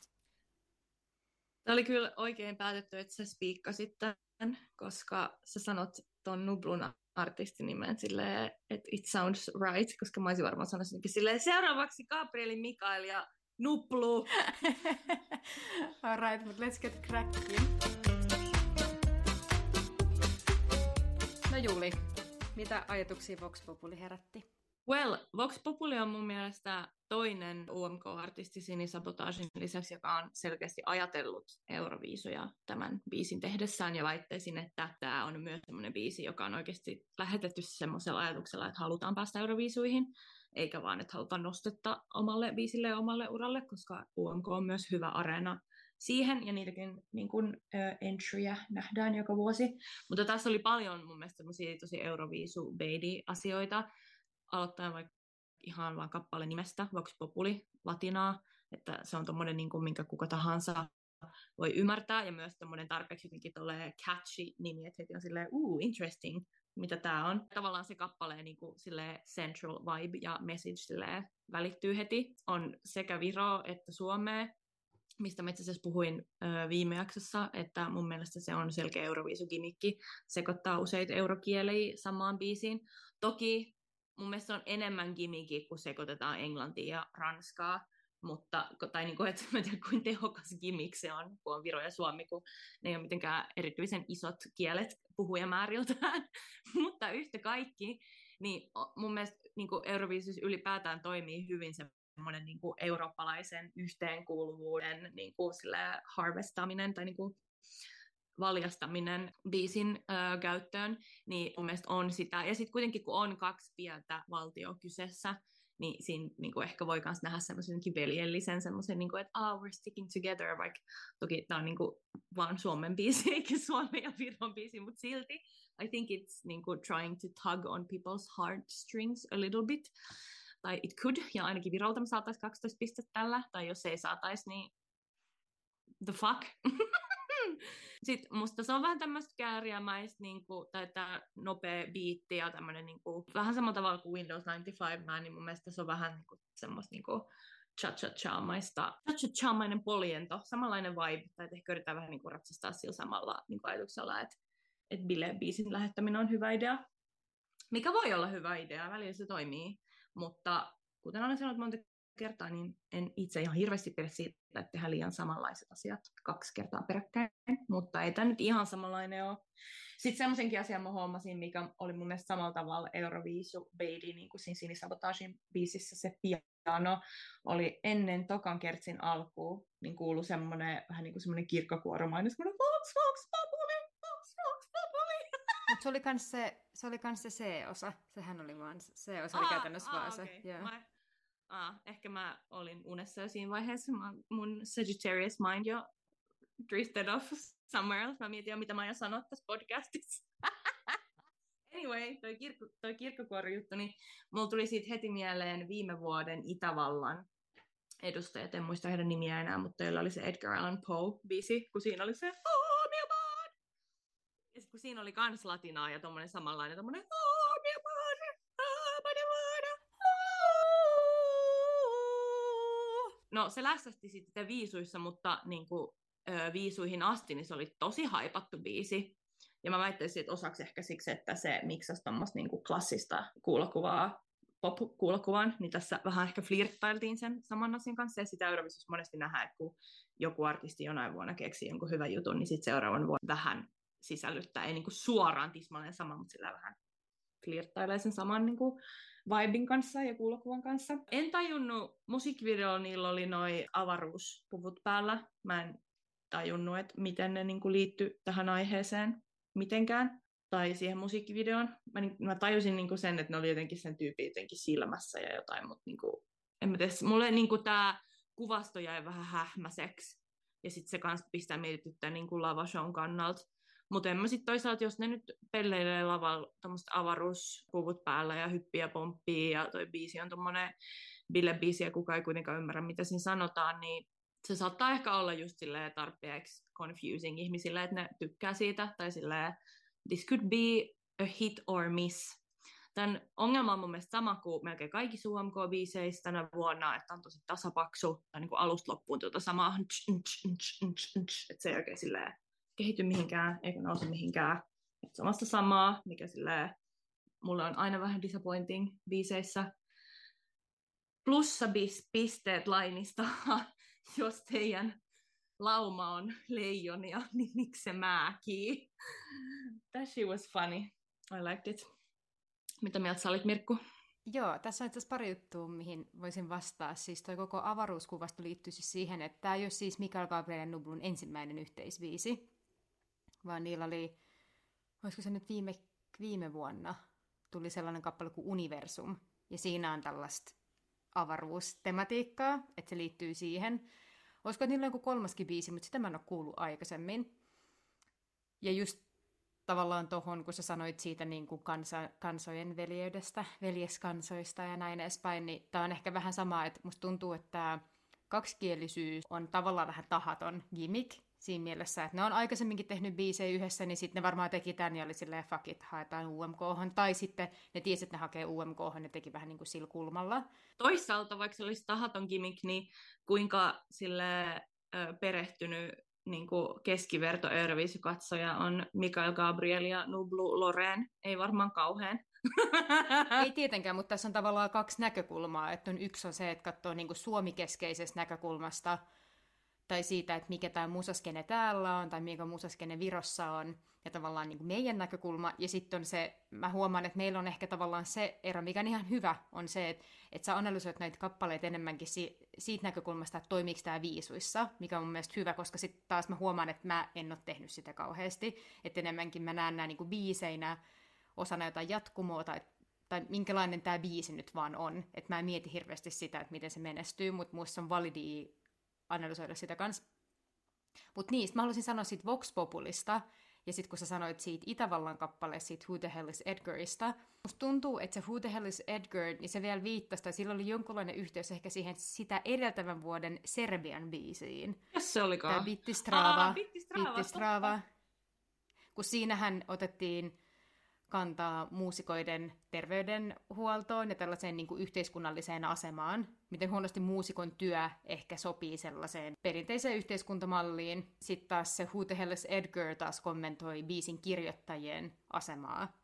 Tämä oli kyllä oikein päätetty, että sä spiikkasit tämän, koska sä sanot ton Nublun artistinimen silleen, että it sounds right, koska mä olisin varmaan sanonut silleen, seuraavaksi Gabrielin Mikael ja Nuplu. Alright, but let's get cracking. No Juli, mitä ajatuksia Vox Populi herätti? Well, Vox Populi on mun mielestä toinen UMK-artisti Sini Sabotagin lisäksi, joka on selkeästi ajatellut Euroviisuja tämän biisin tehdessään ja väittäisin, että tämä on myös semmoinen biisi, joka on oikeasti lähetetty semmoisella ajatuksella, että halutaan päästä Euroviisuihin, eikä vaan, että halutaan nostetta omalle biisille ja omalle uralle, koska UMK on myös hyvä areena siihen, ja niitäkin niin kuin, uh, entryjä nähdään joka vuosi. Mutta tässä oli paljon mun mielestä tosi euroviisu asioita aloittaen vaikka ihan vain kappale nimestä, Vox Populi, latinaa, että se on tommonen, niin kuin, minkä kuka tahansa voi ymmärtää, ja myös tommonen tarpeeksi jotenkin tolleen catchy nimi, että heti on silleen, uu, interesting, mitä tämä on. Tavallaan se kappaleen niin kuin, silleen, central vibe ja message silleen, välittyy heti. On sekä Viro että Suomea, mistä mä itse asiassa puhuin ö, viime jaksossa, että mun mielestä se on selkeä euroviisugimikki, sekoittaa useita eurokieliä samaan biisiin. Toki mun mielestä on enemmän gimmicky, kun sekoitetaan englantia ja ranskaa. mutta, tai niin kuin, että mä tiedän, kuin tehokas gimmick se on, kun on Viro ja Suomi, kun ne ei ole mitenkään erityisen isot kielet puhujamääriltään, mutta yhtä kaikki, niin mun mielestä niin Euroviisus ylipäätään toimii hyvin semmoinen niin kuin eurooppalaisen yhteenkuuluvuuden niin kuin harvestaminen tai niin kuin valjastaminen biisin ö, käyttöön, niin mun mielestä on sitä. Ja sitten kuitenkin, kun on kaksi pientä valtio kyseessä, niin siinä niin kuin ehkä voi myös nähdä semmoisen veljellisen semmoisen, niin että ah, we're sticking together, vaikka toki tämä on niin kuin, vaan Suomen biisi, eikä Suomen ja Viron biisi, mutta silti I think it's niin kuin, trying to tug on people's heartstrings a little bit, tai it could, ja ainakin Virolta me saataisiin 12 pistettä tällä, tai jos ei saataisi, niin the fuck. Sitten musta se on vähän tämmöistä kääriämäistä, niin kuin, tai tämä nopea biitti ja tämmöinen niin kuin, vähän samalla tavalla kuin Windows 95, niin mun mielestä se on vähän niin kuin, semmoista niin kuin, cha-cha-cha-maista, cha-cha-cha-mainen poljento, samanlainen vibe, tai ehkä yritetään vähän niin kuin ratsastaa sillä samalla niin kuin ajatuksella, että, että bile-biisin lähettäminen on hyvä idea, mikä voi olla hyvä idea, välillä se toimii, mutta kuten olen sanonut monta kertaa, niin en itse ihan hirveästi pidä siitä, että tehdään liian samanlaiset asiat kaksi kertaa peräkkäin, mutta ei tämä nyt ihan samanlainen ole. Sitten semmoisenkin asian mä huomasin, mikä oli mun mielestä samalla tavalla Euroviisu Beidi, niin kuin siinä Sinisabotagin biisissä se piano oli ennen tokan kertsin alkuun, niin kuului semmoinen vähän niin kuin semmoinen kirkkokuoromainen, semmoinen Vox, Vox, Populi, Vox, Vox, Populi. Mutta se oli kans se, se oli kans se C-osa, sehän oli vaan, se osa oli aa, käytännössä aa, vaan okay. se. Yeah. Mä, ah, ehkä mä olin unessa jo siinä vaiheessa. Mä, mun Sagittarius mind jo drifted off somewhere else. Mä mietin jo, mitä mä aion sanoa tässä podcastissa. anyway, toi, kirkko, toi kirkkokuori-juttu, niin mulla tuli siitä heti mieleen viime vuoden Itävallan edustajat, en muista heidän nimiä enää, mutta joilla oli se Edgar Allan Poe-biisi, kun siinä oli se Oh, Ja kun siinä oli kans latinaa ja tommonen samanlainen tommonen Oh, No se lässästi sitten viisuissa, mutta niin kuin, ö, viisuihin asti niin se oli tosi haipattu biisi. Ja mä väittäisin, että osaksi ehkä siksi, että se miksasi tuommoista niin klassista kuulokuvaa pop-kuulokuvan, niin tässä vähän ehkä flirttailtiin sen saman asian kanssa, ja sitä Eurovisiossa monesti nähdään, että kun joku artisti jonain vuonna keksii jonkun hyvän jutun, niin sitten seuraavan vuonna vähän sisällyttää, ei niin kuin suoraan tismalleen sama, mutta sillä vähän flirttailee sen saman niin kuin vibin kanssa ja kuulokuvan kanssa. En tajunnut, musiikkivideolla niillä oli noi avaruuspuvut päällä. Mä en tajunnut, että miten ne niin kuin liittyy tähän aiheeseen mitenkään tai siihen musiikkivideoon. Mä, niin, mä tajusin niin kuin sen, että ne oli jotenkin sen tyypin jotenkin silmässä ja jotain, mutta niin kuin, en mä tiedä, mulle niin kuin tämä kuvasto jäi vähän hähmäseksi. Ja sitten se kanssa pistää mietityttää niin kuin lavashown kannalta. Mutta en mä sitten toisaalta, jos ne nyt pelleilee lavalla avaruuspuvut päällä ja hyppiä pomppii ja toi biisi on tommonen bille-biisi ja kukaan ei kuitenkaan ymmärrä, mitä siinä sanotaan, niin se saattaa ehkä olla just silleen tarpeeksi confusing ihmisille, että ne tykkää siitä, tai silleen this could be a hit or miss. Tämän ongelma on mun mielestä sama kuin melkein kaikki UMK-biiseissä tänä vuonna, että on tosi tasapaksu, tai niin kuin alusta loppuun tuota samaa, että se ei oikein silleen kehity mihinkään, eikä nouse mihinkään. Et vasta samaa, mikä silleen, mulle on aina vähän disappointing biiseissä. Plussa bis, pisteet lainista, jos teidän lauma on leijonia, niin miksi se määkii? That shit was funny. I liked it. Mitä mieltä sä olit, Mirkku? Joo, tässä on itse asiassa pari juttua, mihin voisin vastaa. Siis toi koko avaruuskuvasto liittyy siis siihen, että tämä ei ole siis Mikael Gabriel Nublun ensimmäinen yhteisviisi vaan niillä oli, olisiko se nyt viime, viime vuonna, tuli sellainen kappale kuin Universum, ja siinä on tällaista avaruustematiikkaa, että se liittyy siihen. Olisiko niillä joku kolmaskin biisi, mutta sitä mä en ole kuullut aikaisemmin. Ja just tavallaan tohon, kun sä sanoit siitä niin kuin kansa, kansojen veljeydestä, veljeskansoista ja näin edespäin, niin tää on ehkä vähän sama, että musta tuntuu, että kaksikielisyys on tavallaan vähän tahaton gimmick, siinä mielessä, että ne on aikaisemminkin tehnyt biisejä yhdessä, niin sitten ne varmaan teki tämän ja oli silleen, fuck it, haetaan UMK. Tai sitten ne tiesi, että ne hakee UMK, ne teki vähän niin kuin sillä kulmalla. Toisaalta, vaikka se olisi tahaton gimmick, niin kuinka sille perehtynyt niin kuin keskiverto katsoja on Mikael Gabriel ja Nublu Loreen, ei varmaan kauhean. Ei tietenkään, mutta tässä on tavallaan kaksi näkökulmaa. Että on yksi on se, että katsoo niin suomikeskeisestä näkökulmasta, tai siitä, että mikä tämä musaskene täällä on, tai mikä musaskene Virossa on, ja tavallaan niin kuin meidän näkökulma. Ja sitten on se, mä huomaan, että meillä on ehkä tavallaan se ero, mikä on ihan hyvä, on se, että, että sä analysoit näitä kappaleita enemmänkin si- siitä näkökulmasta, että toimiiko tämä viisuissa, mikä on mun mielestä hyvä, koska sitten taas mä huomaan, että mä en ole tehnyt sitä kauheasti. Että enemmänkin mä näen nämä niin kuin biiseinä osana jotain jatkumoa, tai, tai minkälainen tämä biisi nyt vaan on. Että mä en mieti hirveästi sitä, että miten se menestyy, mutta muista on validi analysoida sitä kanssa. Mutta niin, mä haluaisin sanoa siitä Vox Populista, ja sitten kun sä sanoit siitä Itävallan kappaleesta, siitä Who the Hell is Edgarista, musta tuntuu, että se Who the Hell is Edgar, niin se vielä viittasi, tai sillä oli jonkunlainen yhteys ehkä siihen sitä edeltävän vuoden Serbian biisiin. Jos se olikaan? Tämä Bittistrava. Aa, Bittistrava, Bittistrava. Kun siinähän otettiin kantaa muusikoiden terveydenhuoltoon ja tällaiseen niin kuin yhteiskunnalliseen asemaan. Miten huonosti muusikon työ ehkä sopii sellaiseen perinteiseen yhteiskuntamalliin. Sitten taas se Who the Hell is Edgar taas kommentoi biisin kirjoittajien asemaa.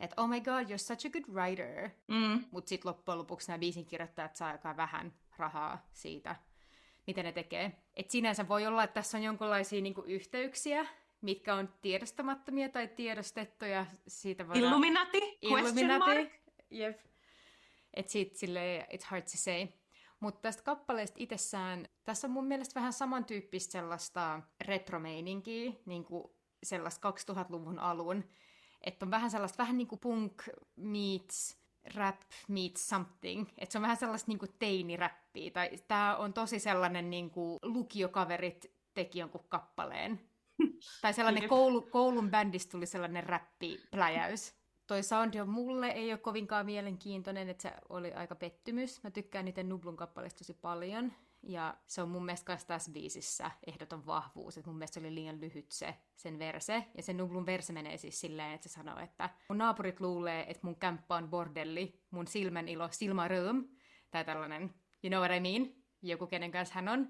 Että oh my god, you're such a good writer. Mm. Mutta sitten loppujen lopuksi nämä biisin kirjoittajat saa aika vähän rahaa siitä, mitä ne tekee. Et sinänsä voi olla, että tässä on jonkinlaisia niinku yhteyksiä, mitkä on tiedostamattomia tai tiedostettuja. Siitä voidaan... Illuminati? Mark? Jep. Et siitä silleen, it's hard to say. Mutta tästä kappaleesta itsessään, tässä on mun mielestä vähän samantyyppistä sellaista retromeininkiä, niin kuin sellaista 2000-luvun alun. Että on vähän sellaista, vähän niin kuin punk meets rap meets something. Että se on vähän sellaista niin kuin teiniräppiä. Tai tämä on tosi sellainen niin kuin lukiokaverit teki jonkun kappaleen. Tai sellainen koulu, koulun bändistä tuli sellainen räppipläjäys. Toi soundi on mulle ei ole kovinkaan mielenkiintoinen, että se oli aika pettymys. Mä tykkään niitä Nublun kappaleista tosi paljon. Ja se on mun mielestä myös tässä biisissä ehdoton vahvuus, että mun mielestä se oli liian lyhyt se, sen verse. Ja sen Nublun verse menee siis silleen, että se sanoo, että mun naapurit luulee, että mun kämppä on bordelli, mun silmän ilo, silmaröm, tai tällainen, you know what I mean, joku kenen kanssa hän on.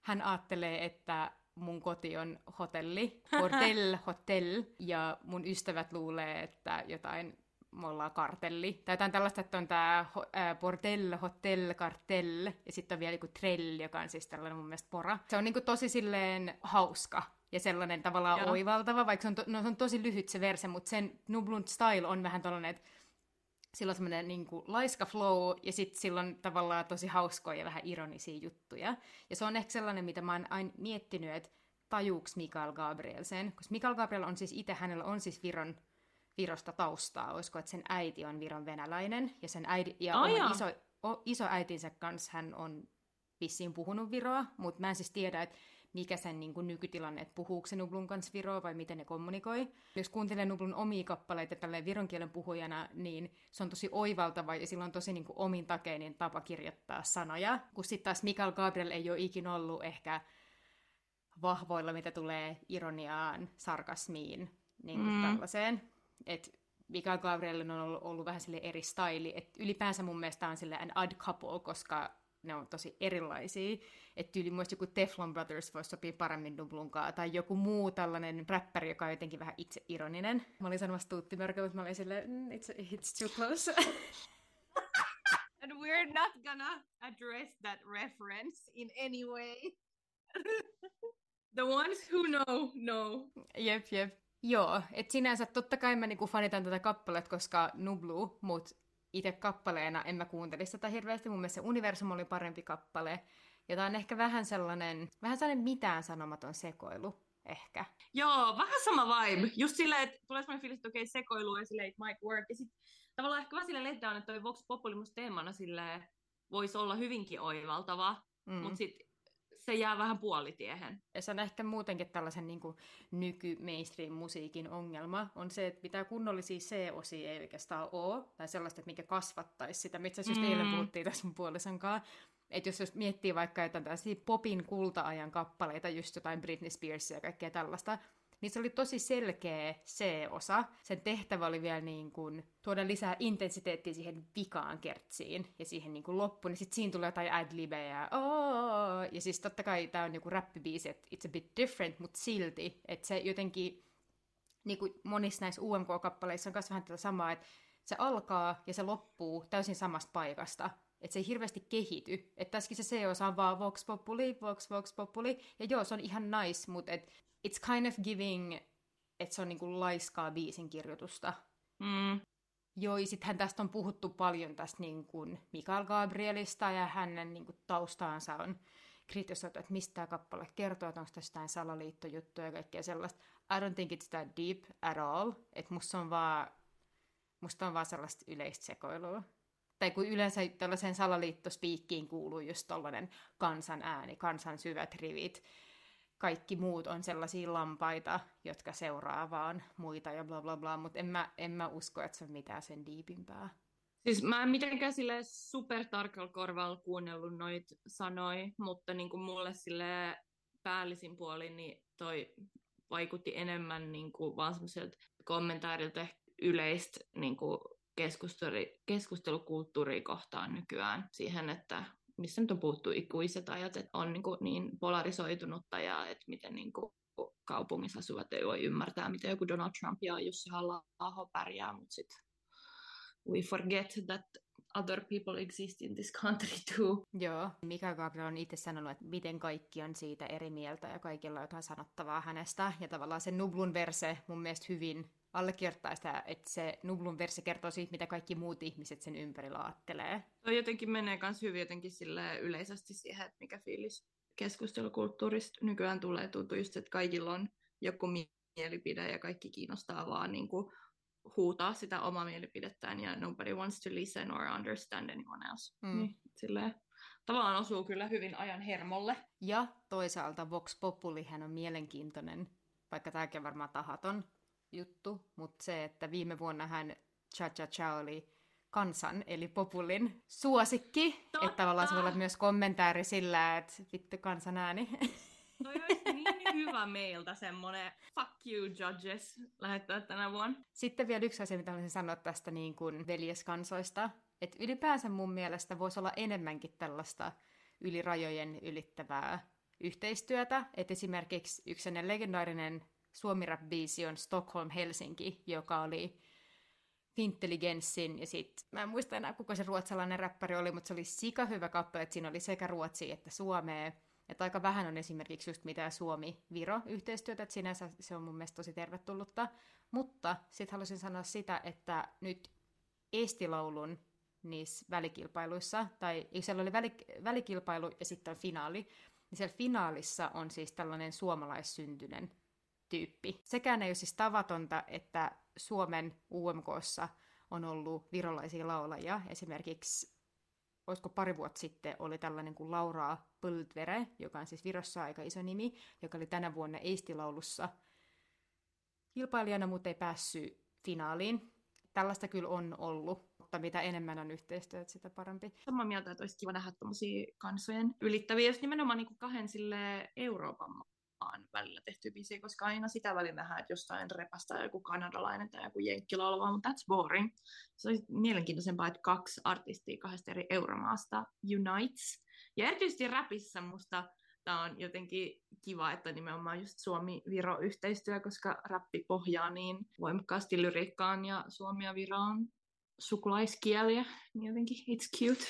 Hän ajattelee, että mun koti on hotelli, bordell, hotel, ja mun ystävät luulee, että jotain me ollaan kartelli. Tai jotain tällaista, että on tää äh, bordell, hotel, kartell, ja sitten on vielä joku trell, joka on siis tällainen mun mielestä pora. Se on niinku tosi silleen hauska ja sellainen tavallaan Joo. oivaltava, vaikka se on, to, no, se on tosi lyhyt se verse, mutta sen Nublun style on vähän tällainen, että sillä on semmoinen niin kuin, laiska flow, ja sitten sillä on tavallaan tosi hauskoja ja vähän ironisia juttuja. Ja se on ehkä sellainen, mitä mä oon aina miettinyt, että tajuuks Mikael Gabriel sen, koska Mikael Gabriel on siis itse, hänellä on siis Viron, Virosta taustaa, olisiko, että sen äiti on Viron venäläinen, ja sen äiti, ja oh, jaa. iso, o, isoäitinsä kanssa hän on vissiin puhunut Viroa, mutta mä en siis tiedä, että mikä sen niin kuin, nykytilanne, että puhuuko se Nublun kanssa Viroa vai miten ne kommunikoi. Jos kuuntelee Nublun omia kappaleita tälleen viron kielen puhujana, niin se on tosi oivaltava ja sillä on tosi niin kuin, omin takeinin tapa kirjoittaa sanoja. Kun sitten taas Mikael Gabriel ei ole ikin ollut ehkä vahvoilla, mitä tulee ironiaan, sarkasmiin, niin kuin Mm. tällaiseen. Et Mikael Gabriel on ollut, ollut vähän sille eri styli, että ylipäänsä mun mielestä on sille an odd couple, koska ne on tosi erilaisia. Että yli muista joku Teflon Brothers voisi sopia paremmin Dublunkaan, tai joku muu tällainen räppäri, joka on jotenkin vähän itse ironinen. Mä olin sanomassa Tuutti Mörkö, mutta mä olin silleen, mm, it's, it's too close. And we're not gonna address that reference in any way. The ones who know, know. Jep, jep. Joo, että sinänsä totta kai mä niinku fanitan tätä kappaletta, koska Nublu, mut itse kappaleena en mä kuuntelisi tätä hirveästi. Mun mielestä se Universum oli parempi kappale. Ja tää on ehkä vähän sellainen, vähän sellainen mitään sanomaton sekoilu, ehkä. Joo, vähän sama vibe. Just silleen, että tulee semmoinen fiilis, että okei, sekoilu ja silleen, it might work. Ja sit tavallaan ehkä vähän silleen letdown, että toi Vox Populi musta teemana silleen voisi olla hyvinkin oivaltava, mm. Mutta sit se jää vähän puolitiehen. Ja se on ehkä muutenkin tällaisen niin kuin, nyky-mainstream-musiikin ongelma, on se, että mitä kunnollisia C-osia ei oikeastaan ole, tai sellaista, että mikä kasvattaisi sitä, mitä just Mm. eilen puhuttiin tässä mun puolison kanssa. Että jos, jos miettii vaikka jotain tällaisia popin kulta-ajan kappaleita, just jotain Britney Spearsia ja kaikkea tällaista, niin se oli tosi selkeä C-osa. Sen tehtävä oli vielä niin kuin tuoda lisää intensiteettiä siihen vikaan kertsiin ja siihen niin kuin loppuun. Niin sitten siinä tulee jotain adlibeja. Oh! Ja siis totta kai tämä on joku räppibiisi, että it's a bit different, mutta silti. Että se jotenkin, niin kuin monissa näissä UMK-kappaleissa on myös vähän tätä samaa, että se alkaa ja se loppuu täysin samasta paikasta. Että se ei hirveästi kehity. Että tässäkin se CO on vaan Vox Populi, Vox Vox Populi. Ja joo, se on ihan nice, mutta et, it's kind of giving, että se on niinku laiskaa biisin kirjoitusta. Mm. Joo, sittenhän tästä on puhuttu paljon tästä niin kuin Mikael Gabrielista ja hänen niin kuin, taustaansa on kritisoitu, että mistä tämä kappale kertoo, että onko tässä jotain salaliittojuttuja ja kaikkea sellaista. I don't think it's that deep at all. Että musta on vaan, musta on vaan sellaista yleistä sekoilua. Tai kun yleensä tällaiseen salaliittospiikkiin kuuluu just tollainen kansan ääni, kansan syvät rivit. Kaikki muut on sellaisia lampaita, jotka seuraa vaan muita ja bla bla bla, mutta en mä, en mä usko, että se on mitään sen diipimpää. Siis mä en mitenkään sille supertarkalla korvalla kuunnellut noit sanoi, mutta niin kuin mulle sille päällisin puolin niin toi vaikutti enemmän niin kuin vaan semmoiselta kommentaarilta yleistä niin kuin keskustelukulttuuria kohtaan nykyään siihen, että missä nyt on puhuttu ikuiset ajat, että on niin, kuin niin polarisoitunutta ja että miten niin kuin kaupungissa asuvat ei voi ymmärtää, miten joku Donald Trump ja Jussi halla pärjää, mutta sitten we forget that other people exist in this country too. Joo, Mika Gabriel on itse sanonut, että miten kaikki on siitä eri mieltä ja kaikilla on jotain sanottavaa hänestä. Ja tavallaan se Nublun verse mun mielestä hyvin allekirjoittaa sitä, että se Nublun verse kertoo siitä, mitä kaikki muut ihmiset sen ympärillä ajattelee. Toi jotenkin menee myös hyvin jotenkin sille yleisesti siihen, että mikä fiilis keskustelukulttuurista nykyään tulee. Tuntuu just, että kaikilla on joku mielipide ja kaikki kiinnostaa vaan niin kuin huutaa sitä omaa mielipidettään ja nobody wants to listen or understand anyone else. Mm. Niin, silleen, tavallaan osuu kyllä hyvin ajan hermolle. Ja toisaalta Vox Populihän on mielenkiintoinen, vaikka tämäkin varmaan tahaton juttu, mutta se, että viime vuonna hän Cha Cha Cha oli kansan, eli populin suosikki. Totta. Että tavallaan se voi olla myös kommentaari sillä, että vittu kansan ääni. Toi olisi niin hyvä meiltä semmonen fuck you judges lähettää tänä vuonna. Sitten vielä yksi asia, mitä haluaisin sanoa tästä niin kuin veljeskansoista. Että ylipäänsä mun mielestä voisi olla enemmänkin tällaista yli rajojen ylittävää yhteistyötä. Että esimerkiksi yksi legendaarinen suomi biisi on Stockholm Helsinki, joka oli Intelligenssin ja sit, mä en muista enää kuka se ruotsalainen räppäri oli, mutta se oli sika hyvä kappale, että siinä oli sekä ruotsi että suomea. Että aika vähän on esimerkiksi just mitään Suomi-Viro-yhteistyötä, että sinänsä se on mun mielestä tosi tervetullutta. Mutta sitten haluaisin sanoa sitä, että nyt Estilaulun niissä välikilpailuissa, tai siellä oli väli, välikilpailu ja sitten on finaali, niin siellä finaalissa on siis tällainen suomalaissyntyinen tyyppi. Sekään ei ole siis tavatonta, että Suomen UMKssa on ollut virolaisia laulajia. Esimerkiksi, olisiko pari vuotta sitten, oli tällainen kuin Laura Pöldvere, joka on siis Virossa aika iso nimi, joka oli tänä vuonna Eistilaulussa kilpailijana, mutta ei päässyt finaaliin. Tällaista kyllä on ollut, mutta mitä enemmän on yhteistyötä, sitä parempi. Samaa mieltä, että olisi kiva nähdä tämmöisiä kansojen ylittäviä, jos nimenomaan niin kuin kahden sille Euroopan välillä tehty biisi, koska aina sitä välillä nähdään, että jostain repästä joku kanadalainen tai joku jenkki laulaa, mutta that's boring. Se olisi mielenkiintoisempaa, että kaksi artistia kahdesta eri euromaasta unites. Ja erityisesti rapissa musta tämä on jotenkin kiva, että nimenomaan just Suomi-Viro-yhteistyö, koska rappi pohjaa niin voimakkaasti lyriikkaan ja Suomi ja Viro on sukulaiskieliä, niin jotenkin it's cute.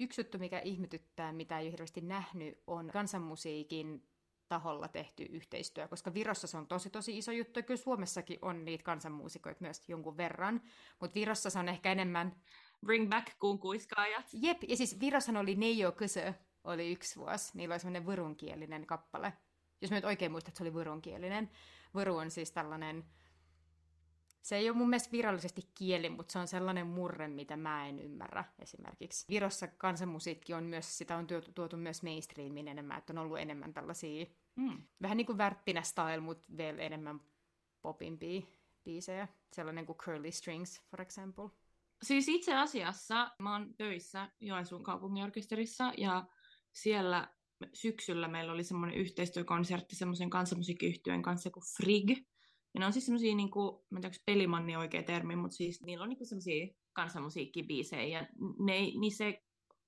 Yksi juttu, mikä ihmetyttää, mitä ei ole hirveästi nähnyt, on kansanmusiikin taholla tehty yhteistyö, koska Virossa se on tosi tosi iso juttu, ja kyllä Suomessakin on niitä kansanmuusikoita myös jonkun verran, mutta Virossa se on ehkä enemmän... Bring back kunkuiskaajat. Jep, ja siis Virossa oli Neijo Kösö, oli yksi vuosi, niillä oli semmoinen vurunkielinen kappale. Jos mä nyt oikein muistan, että se oli vurunkielinen. Vuru on siis tällainen se ei ole mun mielestä virallisesti kieli, mutta se on sellainen murre, mitä mä en ymmärrä esimerkiksi. Virossa kansanmusiikki on myös, sitä on tuotu, tuotu myös mainstreamiin enemmän, että on ollut enemmän tällaisia, mm. vähän niin kuin värppinä style, mutta vielä enemmän popimpia biisejä. Sellainen kuin Curly Strings, for example. Siis itse asiassa mä oon töissä Joensuun kaupunginorkesterissa ja siellä syksyllä meillä oli semmoinen yhteistyökonsertti semmoisen kansanmusiikkiyhtyön kanssa kuin Frig, ja ne on siis semmosia, niinku, mä en tiedä, pelimanni oikea termi, mutta siis niillä on niinku semmosia kansanmusiikkibiisejä, ja ne, niin se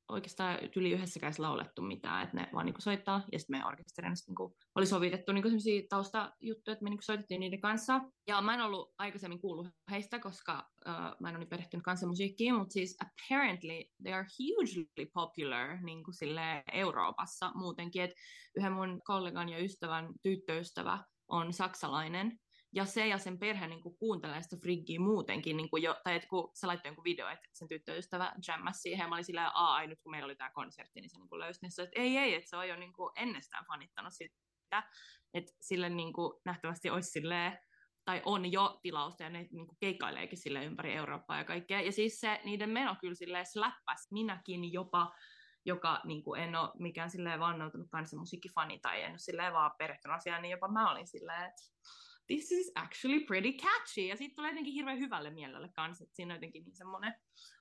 oikeastaan yli yhdessäkään laulettu mitään, että ne vaan niinku soittaa, ja sitten meidän orkesterina niinku oli sovitettu niinku sellaisia taustajuttuja, että me niinku soitettiin niiden kanssa. Ja mä en ollut aikaisemmin kuullut heistä, koska uh, mä en ole niin perehtynyt kansanmusiikkiin, mutta siis apparently they are hugely popular niinku sille Euroopassa muutenkin, että yhden mun kollegan ja ystävän tyttöystävä on saksalainen, ja se ja sen perhe niin kuin, kuuntelee sitä friggiä muutenkin, niin kuin jo, tai että kun se laittoi jonkun video, että sen tyttöystävä jammasi siihen, ja mä olin sillä ai nyt kun meillä oli tämä konsertti, niin se niin kuin löysi, niin se, että ei, ei, että se on jo niin kuin, ennestään fanittanut sitä, että sille niin kuin, nähtävästi olisi silleen, tai on jo tilausta, ja ne niin kuin, keikkaileekin sille ympäri Eurooppaa ja kaikkea, ja siis se, niiden meno kyllä silleen släppäs, minäkin jopa, joka niin kuin en ole mikään silleen vannoutunut kansanmusiikkifani tai en ole silleen vaan perehtynyt asiaan, niin jopa mä olin silleen, että this is actually pretty catchy. Ja siitä tulee jotenkin hirveän hyvälle mielelle kanssa, että siinä on jotenkin niin semmoinen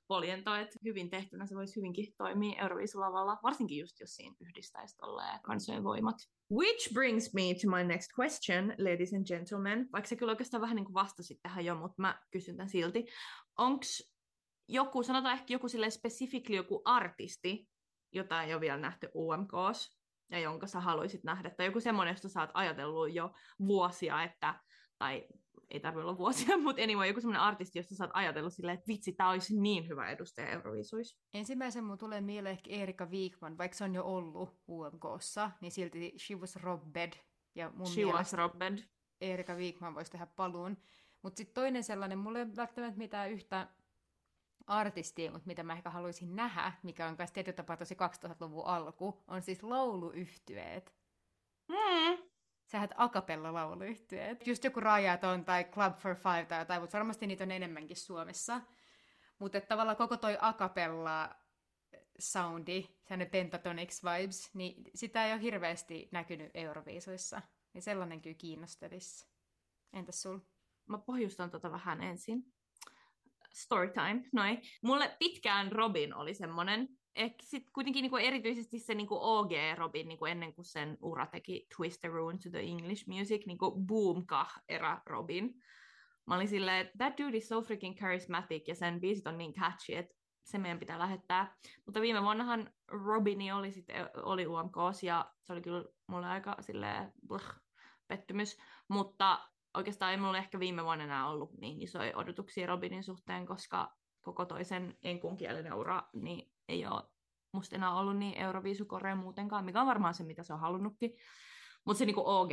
poljento, että hyvin tehtynä se voisi hyvinkin toimia Euroviisulavalla, varsinkin just jos siinä yhdistäisi tolleen kansojen voimat. Which brings me to my next question, ladies and gentlemen. Vaikka se kyllä oikeastaan vähän niin kuin vastasit tähän jo, mutta mä kysyn tämän silti. Onks joku, sanotaan ehkä joku sille specifically joku artisti, jota ei ole vielä nähty UMKs, ja jonka sä haluaisit nähdä, tai joku semmoinen, josta sä oot ajatellut jo vuosia, että, tai ei tarvitse olla vuosia, mutta anyway, joku semmoinen artisti, josta sä oot ajatellut silleen, että vitsi, tää olisi niin hyvä edustaja Euroviisuissa. Ensimmäisen mun tulee mieleen ehkä Erika Wigman, vaikka se on jo ollut UMKssa, niin silti she was robbed. Ja mun she was robbed. Erika Wigman voisi tehdä paluun. Mutta sitten toinen sellainen, mulla ei välttämättä mitään yhtä artistia, mutta mitä mä ehkä haluaisin nähdä, mikä on myös tietyllä tapaa tosi 2000-luvun alku, on siis lauluyhtyeet. Mm. Sähän akapella lauluyhtyeet. Just joku Rajaton tai Club for Five tai jotain, mutta varmasti niitä on enemmänkin Suomessa. Mutta tavallaan koko toi akapella soundi, sellainen Pentatonix vibes, niin sitä ei ole hirveästi näkynyt Euroviisuissa. Niin sellainen kyllä kiinnostelisi. Entäs sul? Mä pohjustan tota vähän ensin storytime, noin. Mulle pitkään Robin oli semmonen, ehkä sit kuitenkin niinku erityisesti se niinku OG Robin niinku ennen kuin sen ura teki Twist the Rune to the English Music, niinku boomkah era Robin. Mä olin silleen, että that dude is so freaking charismatic ja sen biisit on niin catchy, että se meidän pitää lähettää. Mutta viime vuonnahan Robini oli, sit, oli UMKs ja se oli kyllä mulle aika silleen, blh, pettymys. Mutta oikeastaan ei mulla ehkä viime vuonna enää ollut niin isoja odotuksia Robinin suhteen, koska koko toisen enkunkielinen ura niin ei ole musta enää ollut niin Euroviisukorea muutenkaan, mikä on varmaan se, mitä se on halunnutkin. Mutta se niinku OG,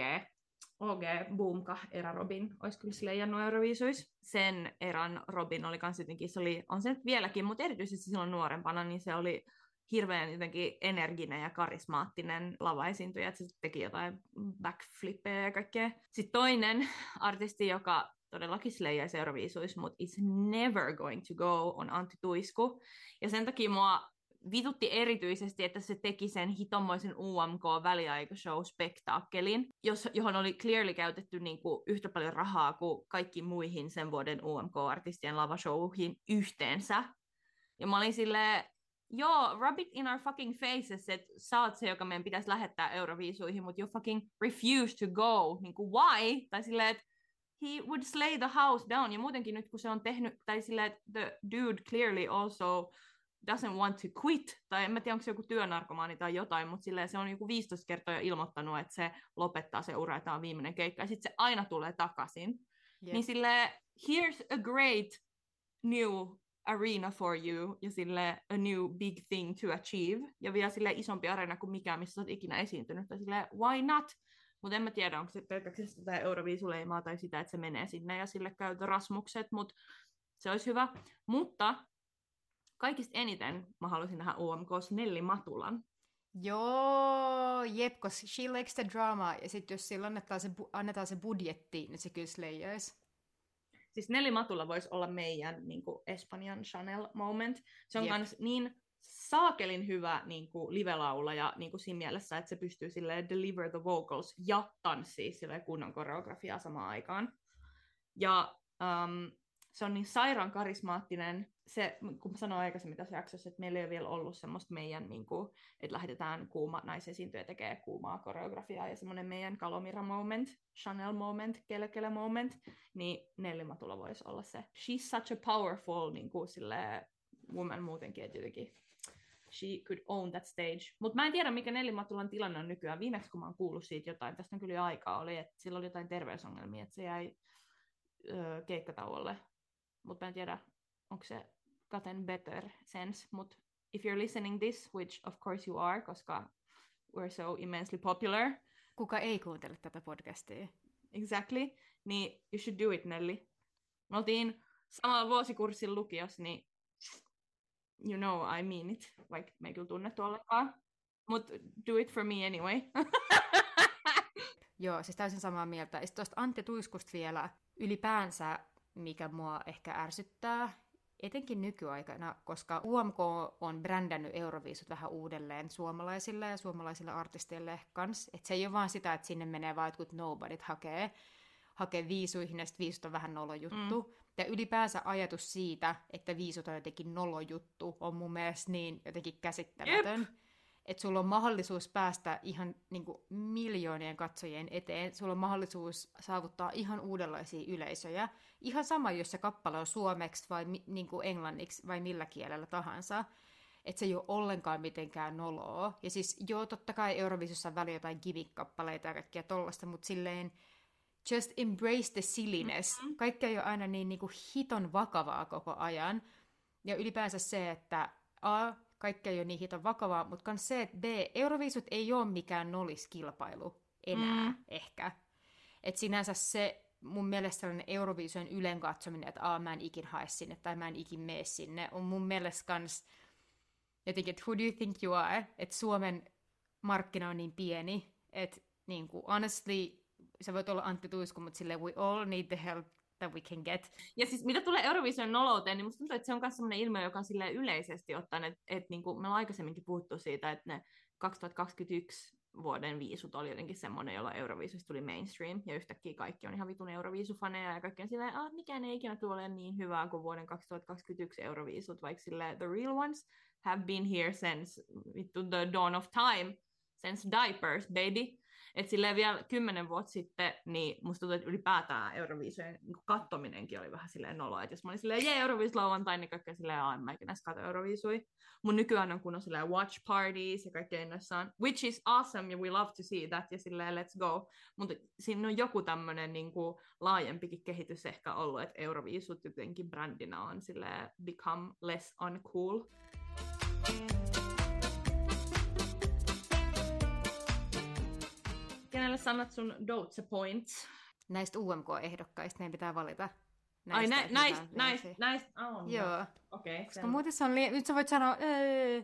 OG Boomka era Robin olisi kyllä leijannut Euroviisuis. Sen eran Robin oli kans jotenkin, se oli, on se nyt vieläkin, mutta erityisesti silloin nuorempana, niin se oli hirveän jotenkin energinen ja karismaattinen lavaesiintyjä, että se teki jotain backflippeja ja kaikkea. Sitten toinen artisti, joka todellakin sleijaisi Euroviisuissa, mutta is never going to go, on Antti Tuisku. Ja sen takia mua vitutti erityisesti, että se teki sen hitommoisen UMK-väliaikashow-spektaakkelin, johon oli clearly käytetty niin kuin yhtä paljon rahaa kuin kaikki muihin sen vuoden UMK-artistien lavashowhin yhteensä. Ja mä olin silleen, joo, rub it in our fucking faces, että sä oot se, joka meidän pitäisi lähettää Euroviisuihin, mutta you fucking refuse to go. Niin kuin, why? Tai silleen, että he would slay the house down. Ja muutenkin nyt, kun se on tehnyt, tai silleen, että the dude clearly also doesn't want to quit, tai en mä tiedä, onko se joku työnarkomaani tai jotain, mutta silleen se on joku 15 kertaa jo ilmoittanut, että se lopettaa se ura, että on viimeinen keikka, ja sitten se aina tulee takaisin. Yep. Niin silleen, here's a great new arena for you ja sille a new big thing to achieve ja vielä sille isompi areena kuin mikään, missä olet ikinä esiintynyt. Tai sille why not? Mutta en mä tiedä, onko se pelkästään sitä Euroviisuleimaa tai sitä, että se menee sinne ja sille käy rasmukset, mutta se olisi hyvä. Mutta kaikista eniten mä haluaisin nähdä UMKs Nelli Matulan. Joo, jep, koska she likes the drama, ja sitten jos sillä annetaan se, annetaan se budjetti, niin se kyllä slayaisi. Siis Nelly Matula voisi olla meidän niin kuin Espanjan Chanel moment. Se on myös niin saakelin hyvä niin kuin live-laulaja niin kuin siinä mielessä, että se pystyy sille deliver the vocals ja tanssii sille kunnon koreografiaa samaan aikaan. Ja um, se on niin sairaan karismaattinen. Se, kun sanoin aikaisemmin tässä jaksossa, että meillä ei ole vielä ollut semmoista meidän, niin kuin, että lähetetään kuuma naisesiintyjä tekee kuumaa koreografiaa ja semmoinen meidän Kalomira moment, Chanel moment, Kelekele moment, niin Nelly Matula voisi olla se. She's such a powerful niin kuin, sille, woman muutenkin, että jotenkin she could own that stage. Mutta mä en tiedä, mikä Nelly Matulan tilanne on nykyään. Viimeksi kun mä oon kuullut siitä jotain, tästä on kyllä aikaa, oli, että sillä oli jotain terveysongelmia, että se jäi keikkatauolle. Mutta mä en tiedä, onko se gotten better sense, mutta if you're listening this, which of course you are, koska we're so immensely popular. Kuka ei kuuntele tätä podcastia? Exactly. Niin you should do it, Nelly. Me oltiin samalla vuosikurssilla lukiossa, niin you know I mean it, vaikka me ei kyllä tunnettu ollenkaan. Mutta do it for me anyway. Joo, siis täysin samaa mieltä. Ja tuosta Antti Tuiskusta vielä ylipäänsä, mikä mua ehkä ärsyttää, etenkin nykyaikana, koska UMK on brändännyt Euroviisut vähän uudelleen suomalaisille ja suomalaisille artisteille kanssa. Et se ei ole vaan sitä, että sinne menee vaan jotkut nobodyt hakee, hakee viisuihin ja sitten viisut on vähän nolojuttu. Mm. Ja ylipäänsä ajatus siitä, että viisut on jotenkin nolojuttu, on mun mielestä niin jotenkin käsittämätön. Yep. Että sulla on mahdollisuus päästä ihan niin kuin, miljoonien katsojien eteen. Sulla on mahdollisuus saavuttaa ihan uudenlaisia yleisöjä. Ihan sama, jos se kappale on suomeksi vai niin kuin englanniksi vai millä kielellä tahansa. Että se ei ole ollenkaan mitenkään noloa. Ja siis joo, totta kai Eurovisiossa on väliä jotain gimmick-kappaleita ja kaikkea tollasta, mutta silleen just embrace the silliness. Mm-hmm. Kaikki ei ole aina niin, niin kuin hiton vakavaa koko ajan. Ja ylipäänsä se, että A, kaikki ei ole niin hiton vakavaa, mutta myös se, että B, Euroviisut ei ole mikään noliskilpailu enää mm. ehkä. Että sinänsä se mun mielestä sellainen Euroviisujen ylen katsominen, että Aa, mä en ikin hae sinne tai mä en ikin mene sinne, on mun mielestä kans jotenkin, että who do you think you are? Että Suomen markkina on niin pieni, että niin kuin, honestly, sä voit olla Antti Tuisku, mutta sille we all need the help that we can get. Ja siis mitä tulee Eurovision nolouteen, niin musta tuntuu, että se on myös sellainen ilmiö, joka on yleisesti ottaen, että, että niin kuin me ollaan aikaisemminkin puhuttu siitä, että ne 2021 vuoden viisut oli jotenkin semmoinen, jolla Euroviisusta tuli mainstream, ja yhtäkkiä kaikki on ihan vitun Euroviisufaneja, ja kaikki on silleen, että mikään ei ikinä tule niin hyvää kuin vuoden 2021 Euroviisut, vaikka silleen the real ones have been here since the dawn of time, since diapers, baby. Että silleen vielä kymmenen vuotta sitten, niin musta tuntuu, että ylipäätään Euroviisujen niin kattominenkin oli vähän silleen noloa. Että jos mä olin silleen, jee, Euroviis lauantai, niin kaikkea silleen, aah, mä ikinä katso Euroviisui. Mun nykyään on kunnon silleen watch parties ja kaikkea innoissaan, which is awesome, ja we love to see that, ja silleen let's go. Mutta siinä on joku tämmönen niin kuin, laajempikin kehitys ehkä ollut, että Euroviisut jotenkin brändinä on silleen become less uncool. kenelle sanat sun Doutse Points? Näistä UMK-ehdokkaista meidän pitää valita. Näistä, Ai nä, näistä, näistä, näistä, oh, Joo. Okei. Okay, Koska muuten se on, li- nyt sä voit sanoa öö,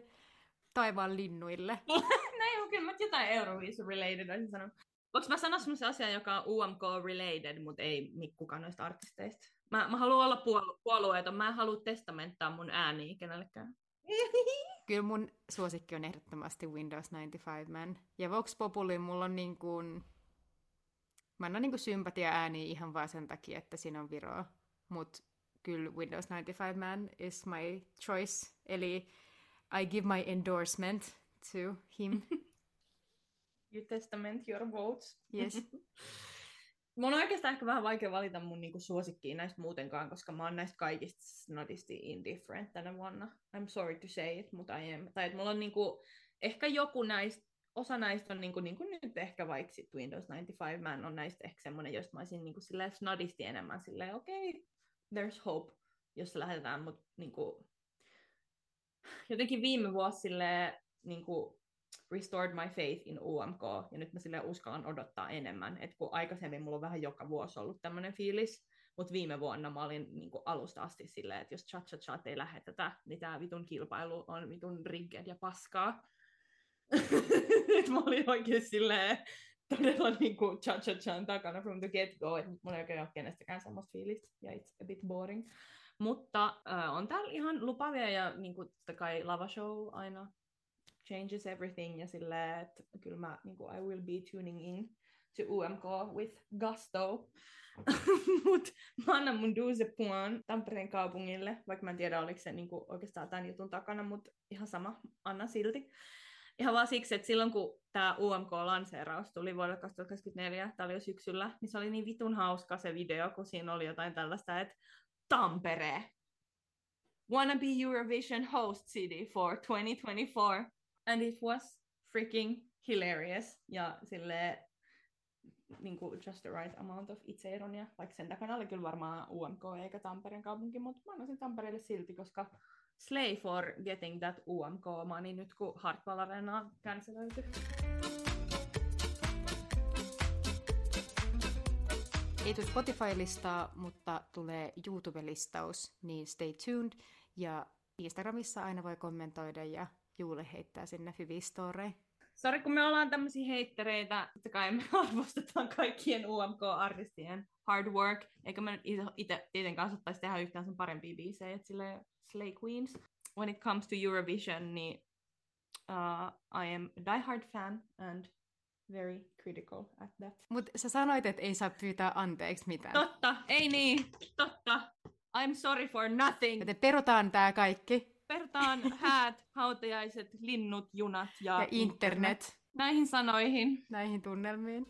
taivaan linnuille. Näin, kyllä mä jotain Euroviisu related olisin sanonut. Voinko mä sanoa semmoisen asian, joka on UMK related, mutta ei kukaan noista artisteista? Mä, mä haluan olla puolu- puolueeton, mä en halua testamenttaa mun ääniä kenellekään. Kyllä mun suosikki on ehdottomasti Windows 95 Man. Ja Vox Populi mulla on niin kuin... Mä annan niin kuin sympatia ääni ihan vaan sen takia, että siinä on viroa. Mut kyllä Windows 95 Man is my choice. Eli I give my endorsement to him. you testament your votes. Yes. Mun on oikeastaan ehkä vähän vaikea valita mun niinku suosikkiin näistä muutenkaan, koska mä oon näistä kaikista snodisti indifferent tänä vuonna. I'm sorry to say it, mutta I am. Tai että mulla on niinku, ehkä joku näistä, osa näistä on niinku, niinku nyt ehkä vaikka sit Windows 95 Man on näistä ehkä semmonen, josta mä olisin niinku snodisti enemmän silleen, okei, okay, there's hope, jos se lähetetään, mutta niinku, jotenkin viime vuosi silleen, niinku, restored my faith in UMK, ja nyt mä sille uskallan odottaa enemmän, että kun aikaisemmin mulla on vähän joka vuosi ollut tämmöinen fiilis, mutta viime vuonna mä olin niin kuin alusta asti silleen, että jos cha cha cha ei lähetetä, niin tämä vitun kilpailu on vitun rigged ja paskaa. mä olin oikein silleen todella niin kuin cha cha chan takana from the get go, että mulla ei oikein ole kenestäkään semmoista fiilistä, ja it's a bit boring. Mutta äh, on täällä ihan lupavia ja niin kuin, totta kai lava show aina changes everything ja silleen, että kyllä mä niin kuin, I will be tuning in to UMK with gusto. Mut mä annan mun douze point Tampereen kaupungille, vaikka mä en tiedä oliko se niin kuin, oikeastaan tämän jutun takana, mutta ihan sama, anna silti. Ihan vaan siksi, että silloin kun tämä UMK-lanseeraus tuli vuodelle 2024, tämä oli jo syksyllä, niin se oli niin vitun hauska se video, kun siinä oli jotain tällaista, että Tampere, wanna be Eurovision host city for 2024. And it was freaking hilarious. Ja sille niin kuin just the right amount of itseironia, vaikka sen takana oli kyllä varmaan UMK eikä Tampereen kaupunki, mutta mä annasin Tampereelle silti, koska slay for getting that UMK money nyt kun Hardball Arena on cancelöity. Ei tule Spotify-listaa, mutta tulee YouTube-listaus, niin stay tuned. Ja Instagramissa aina voi kommentoida ja Juule heittää sinne hyviä storeja. Sori, kun me ollaan tämmöisiä heittereitä, että kai me arvostetaan kaikkien UMK-artistien hard work, eikä me nyt itse tietenkään osattaisi tehdä yhtään sen parempia biisejä, että sille Slay Queens. When it comes to Eurovision, niin uh, I am a diehard fan and very critical at that. Mutta sä sanoit, että ei saa pyytää anteeksi mitään. Totta, ei niin, totta. I'm sorry for nothing. Joten perutaan tää kaikki. Perutaan häät, hautajaiset, linnut, junat ja, Ja internet. Näihin sanoihin. Näihin tunnelmiin.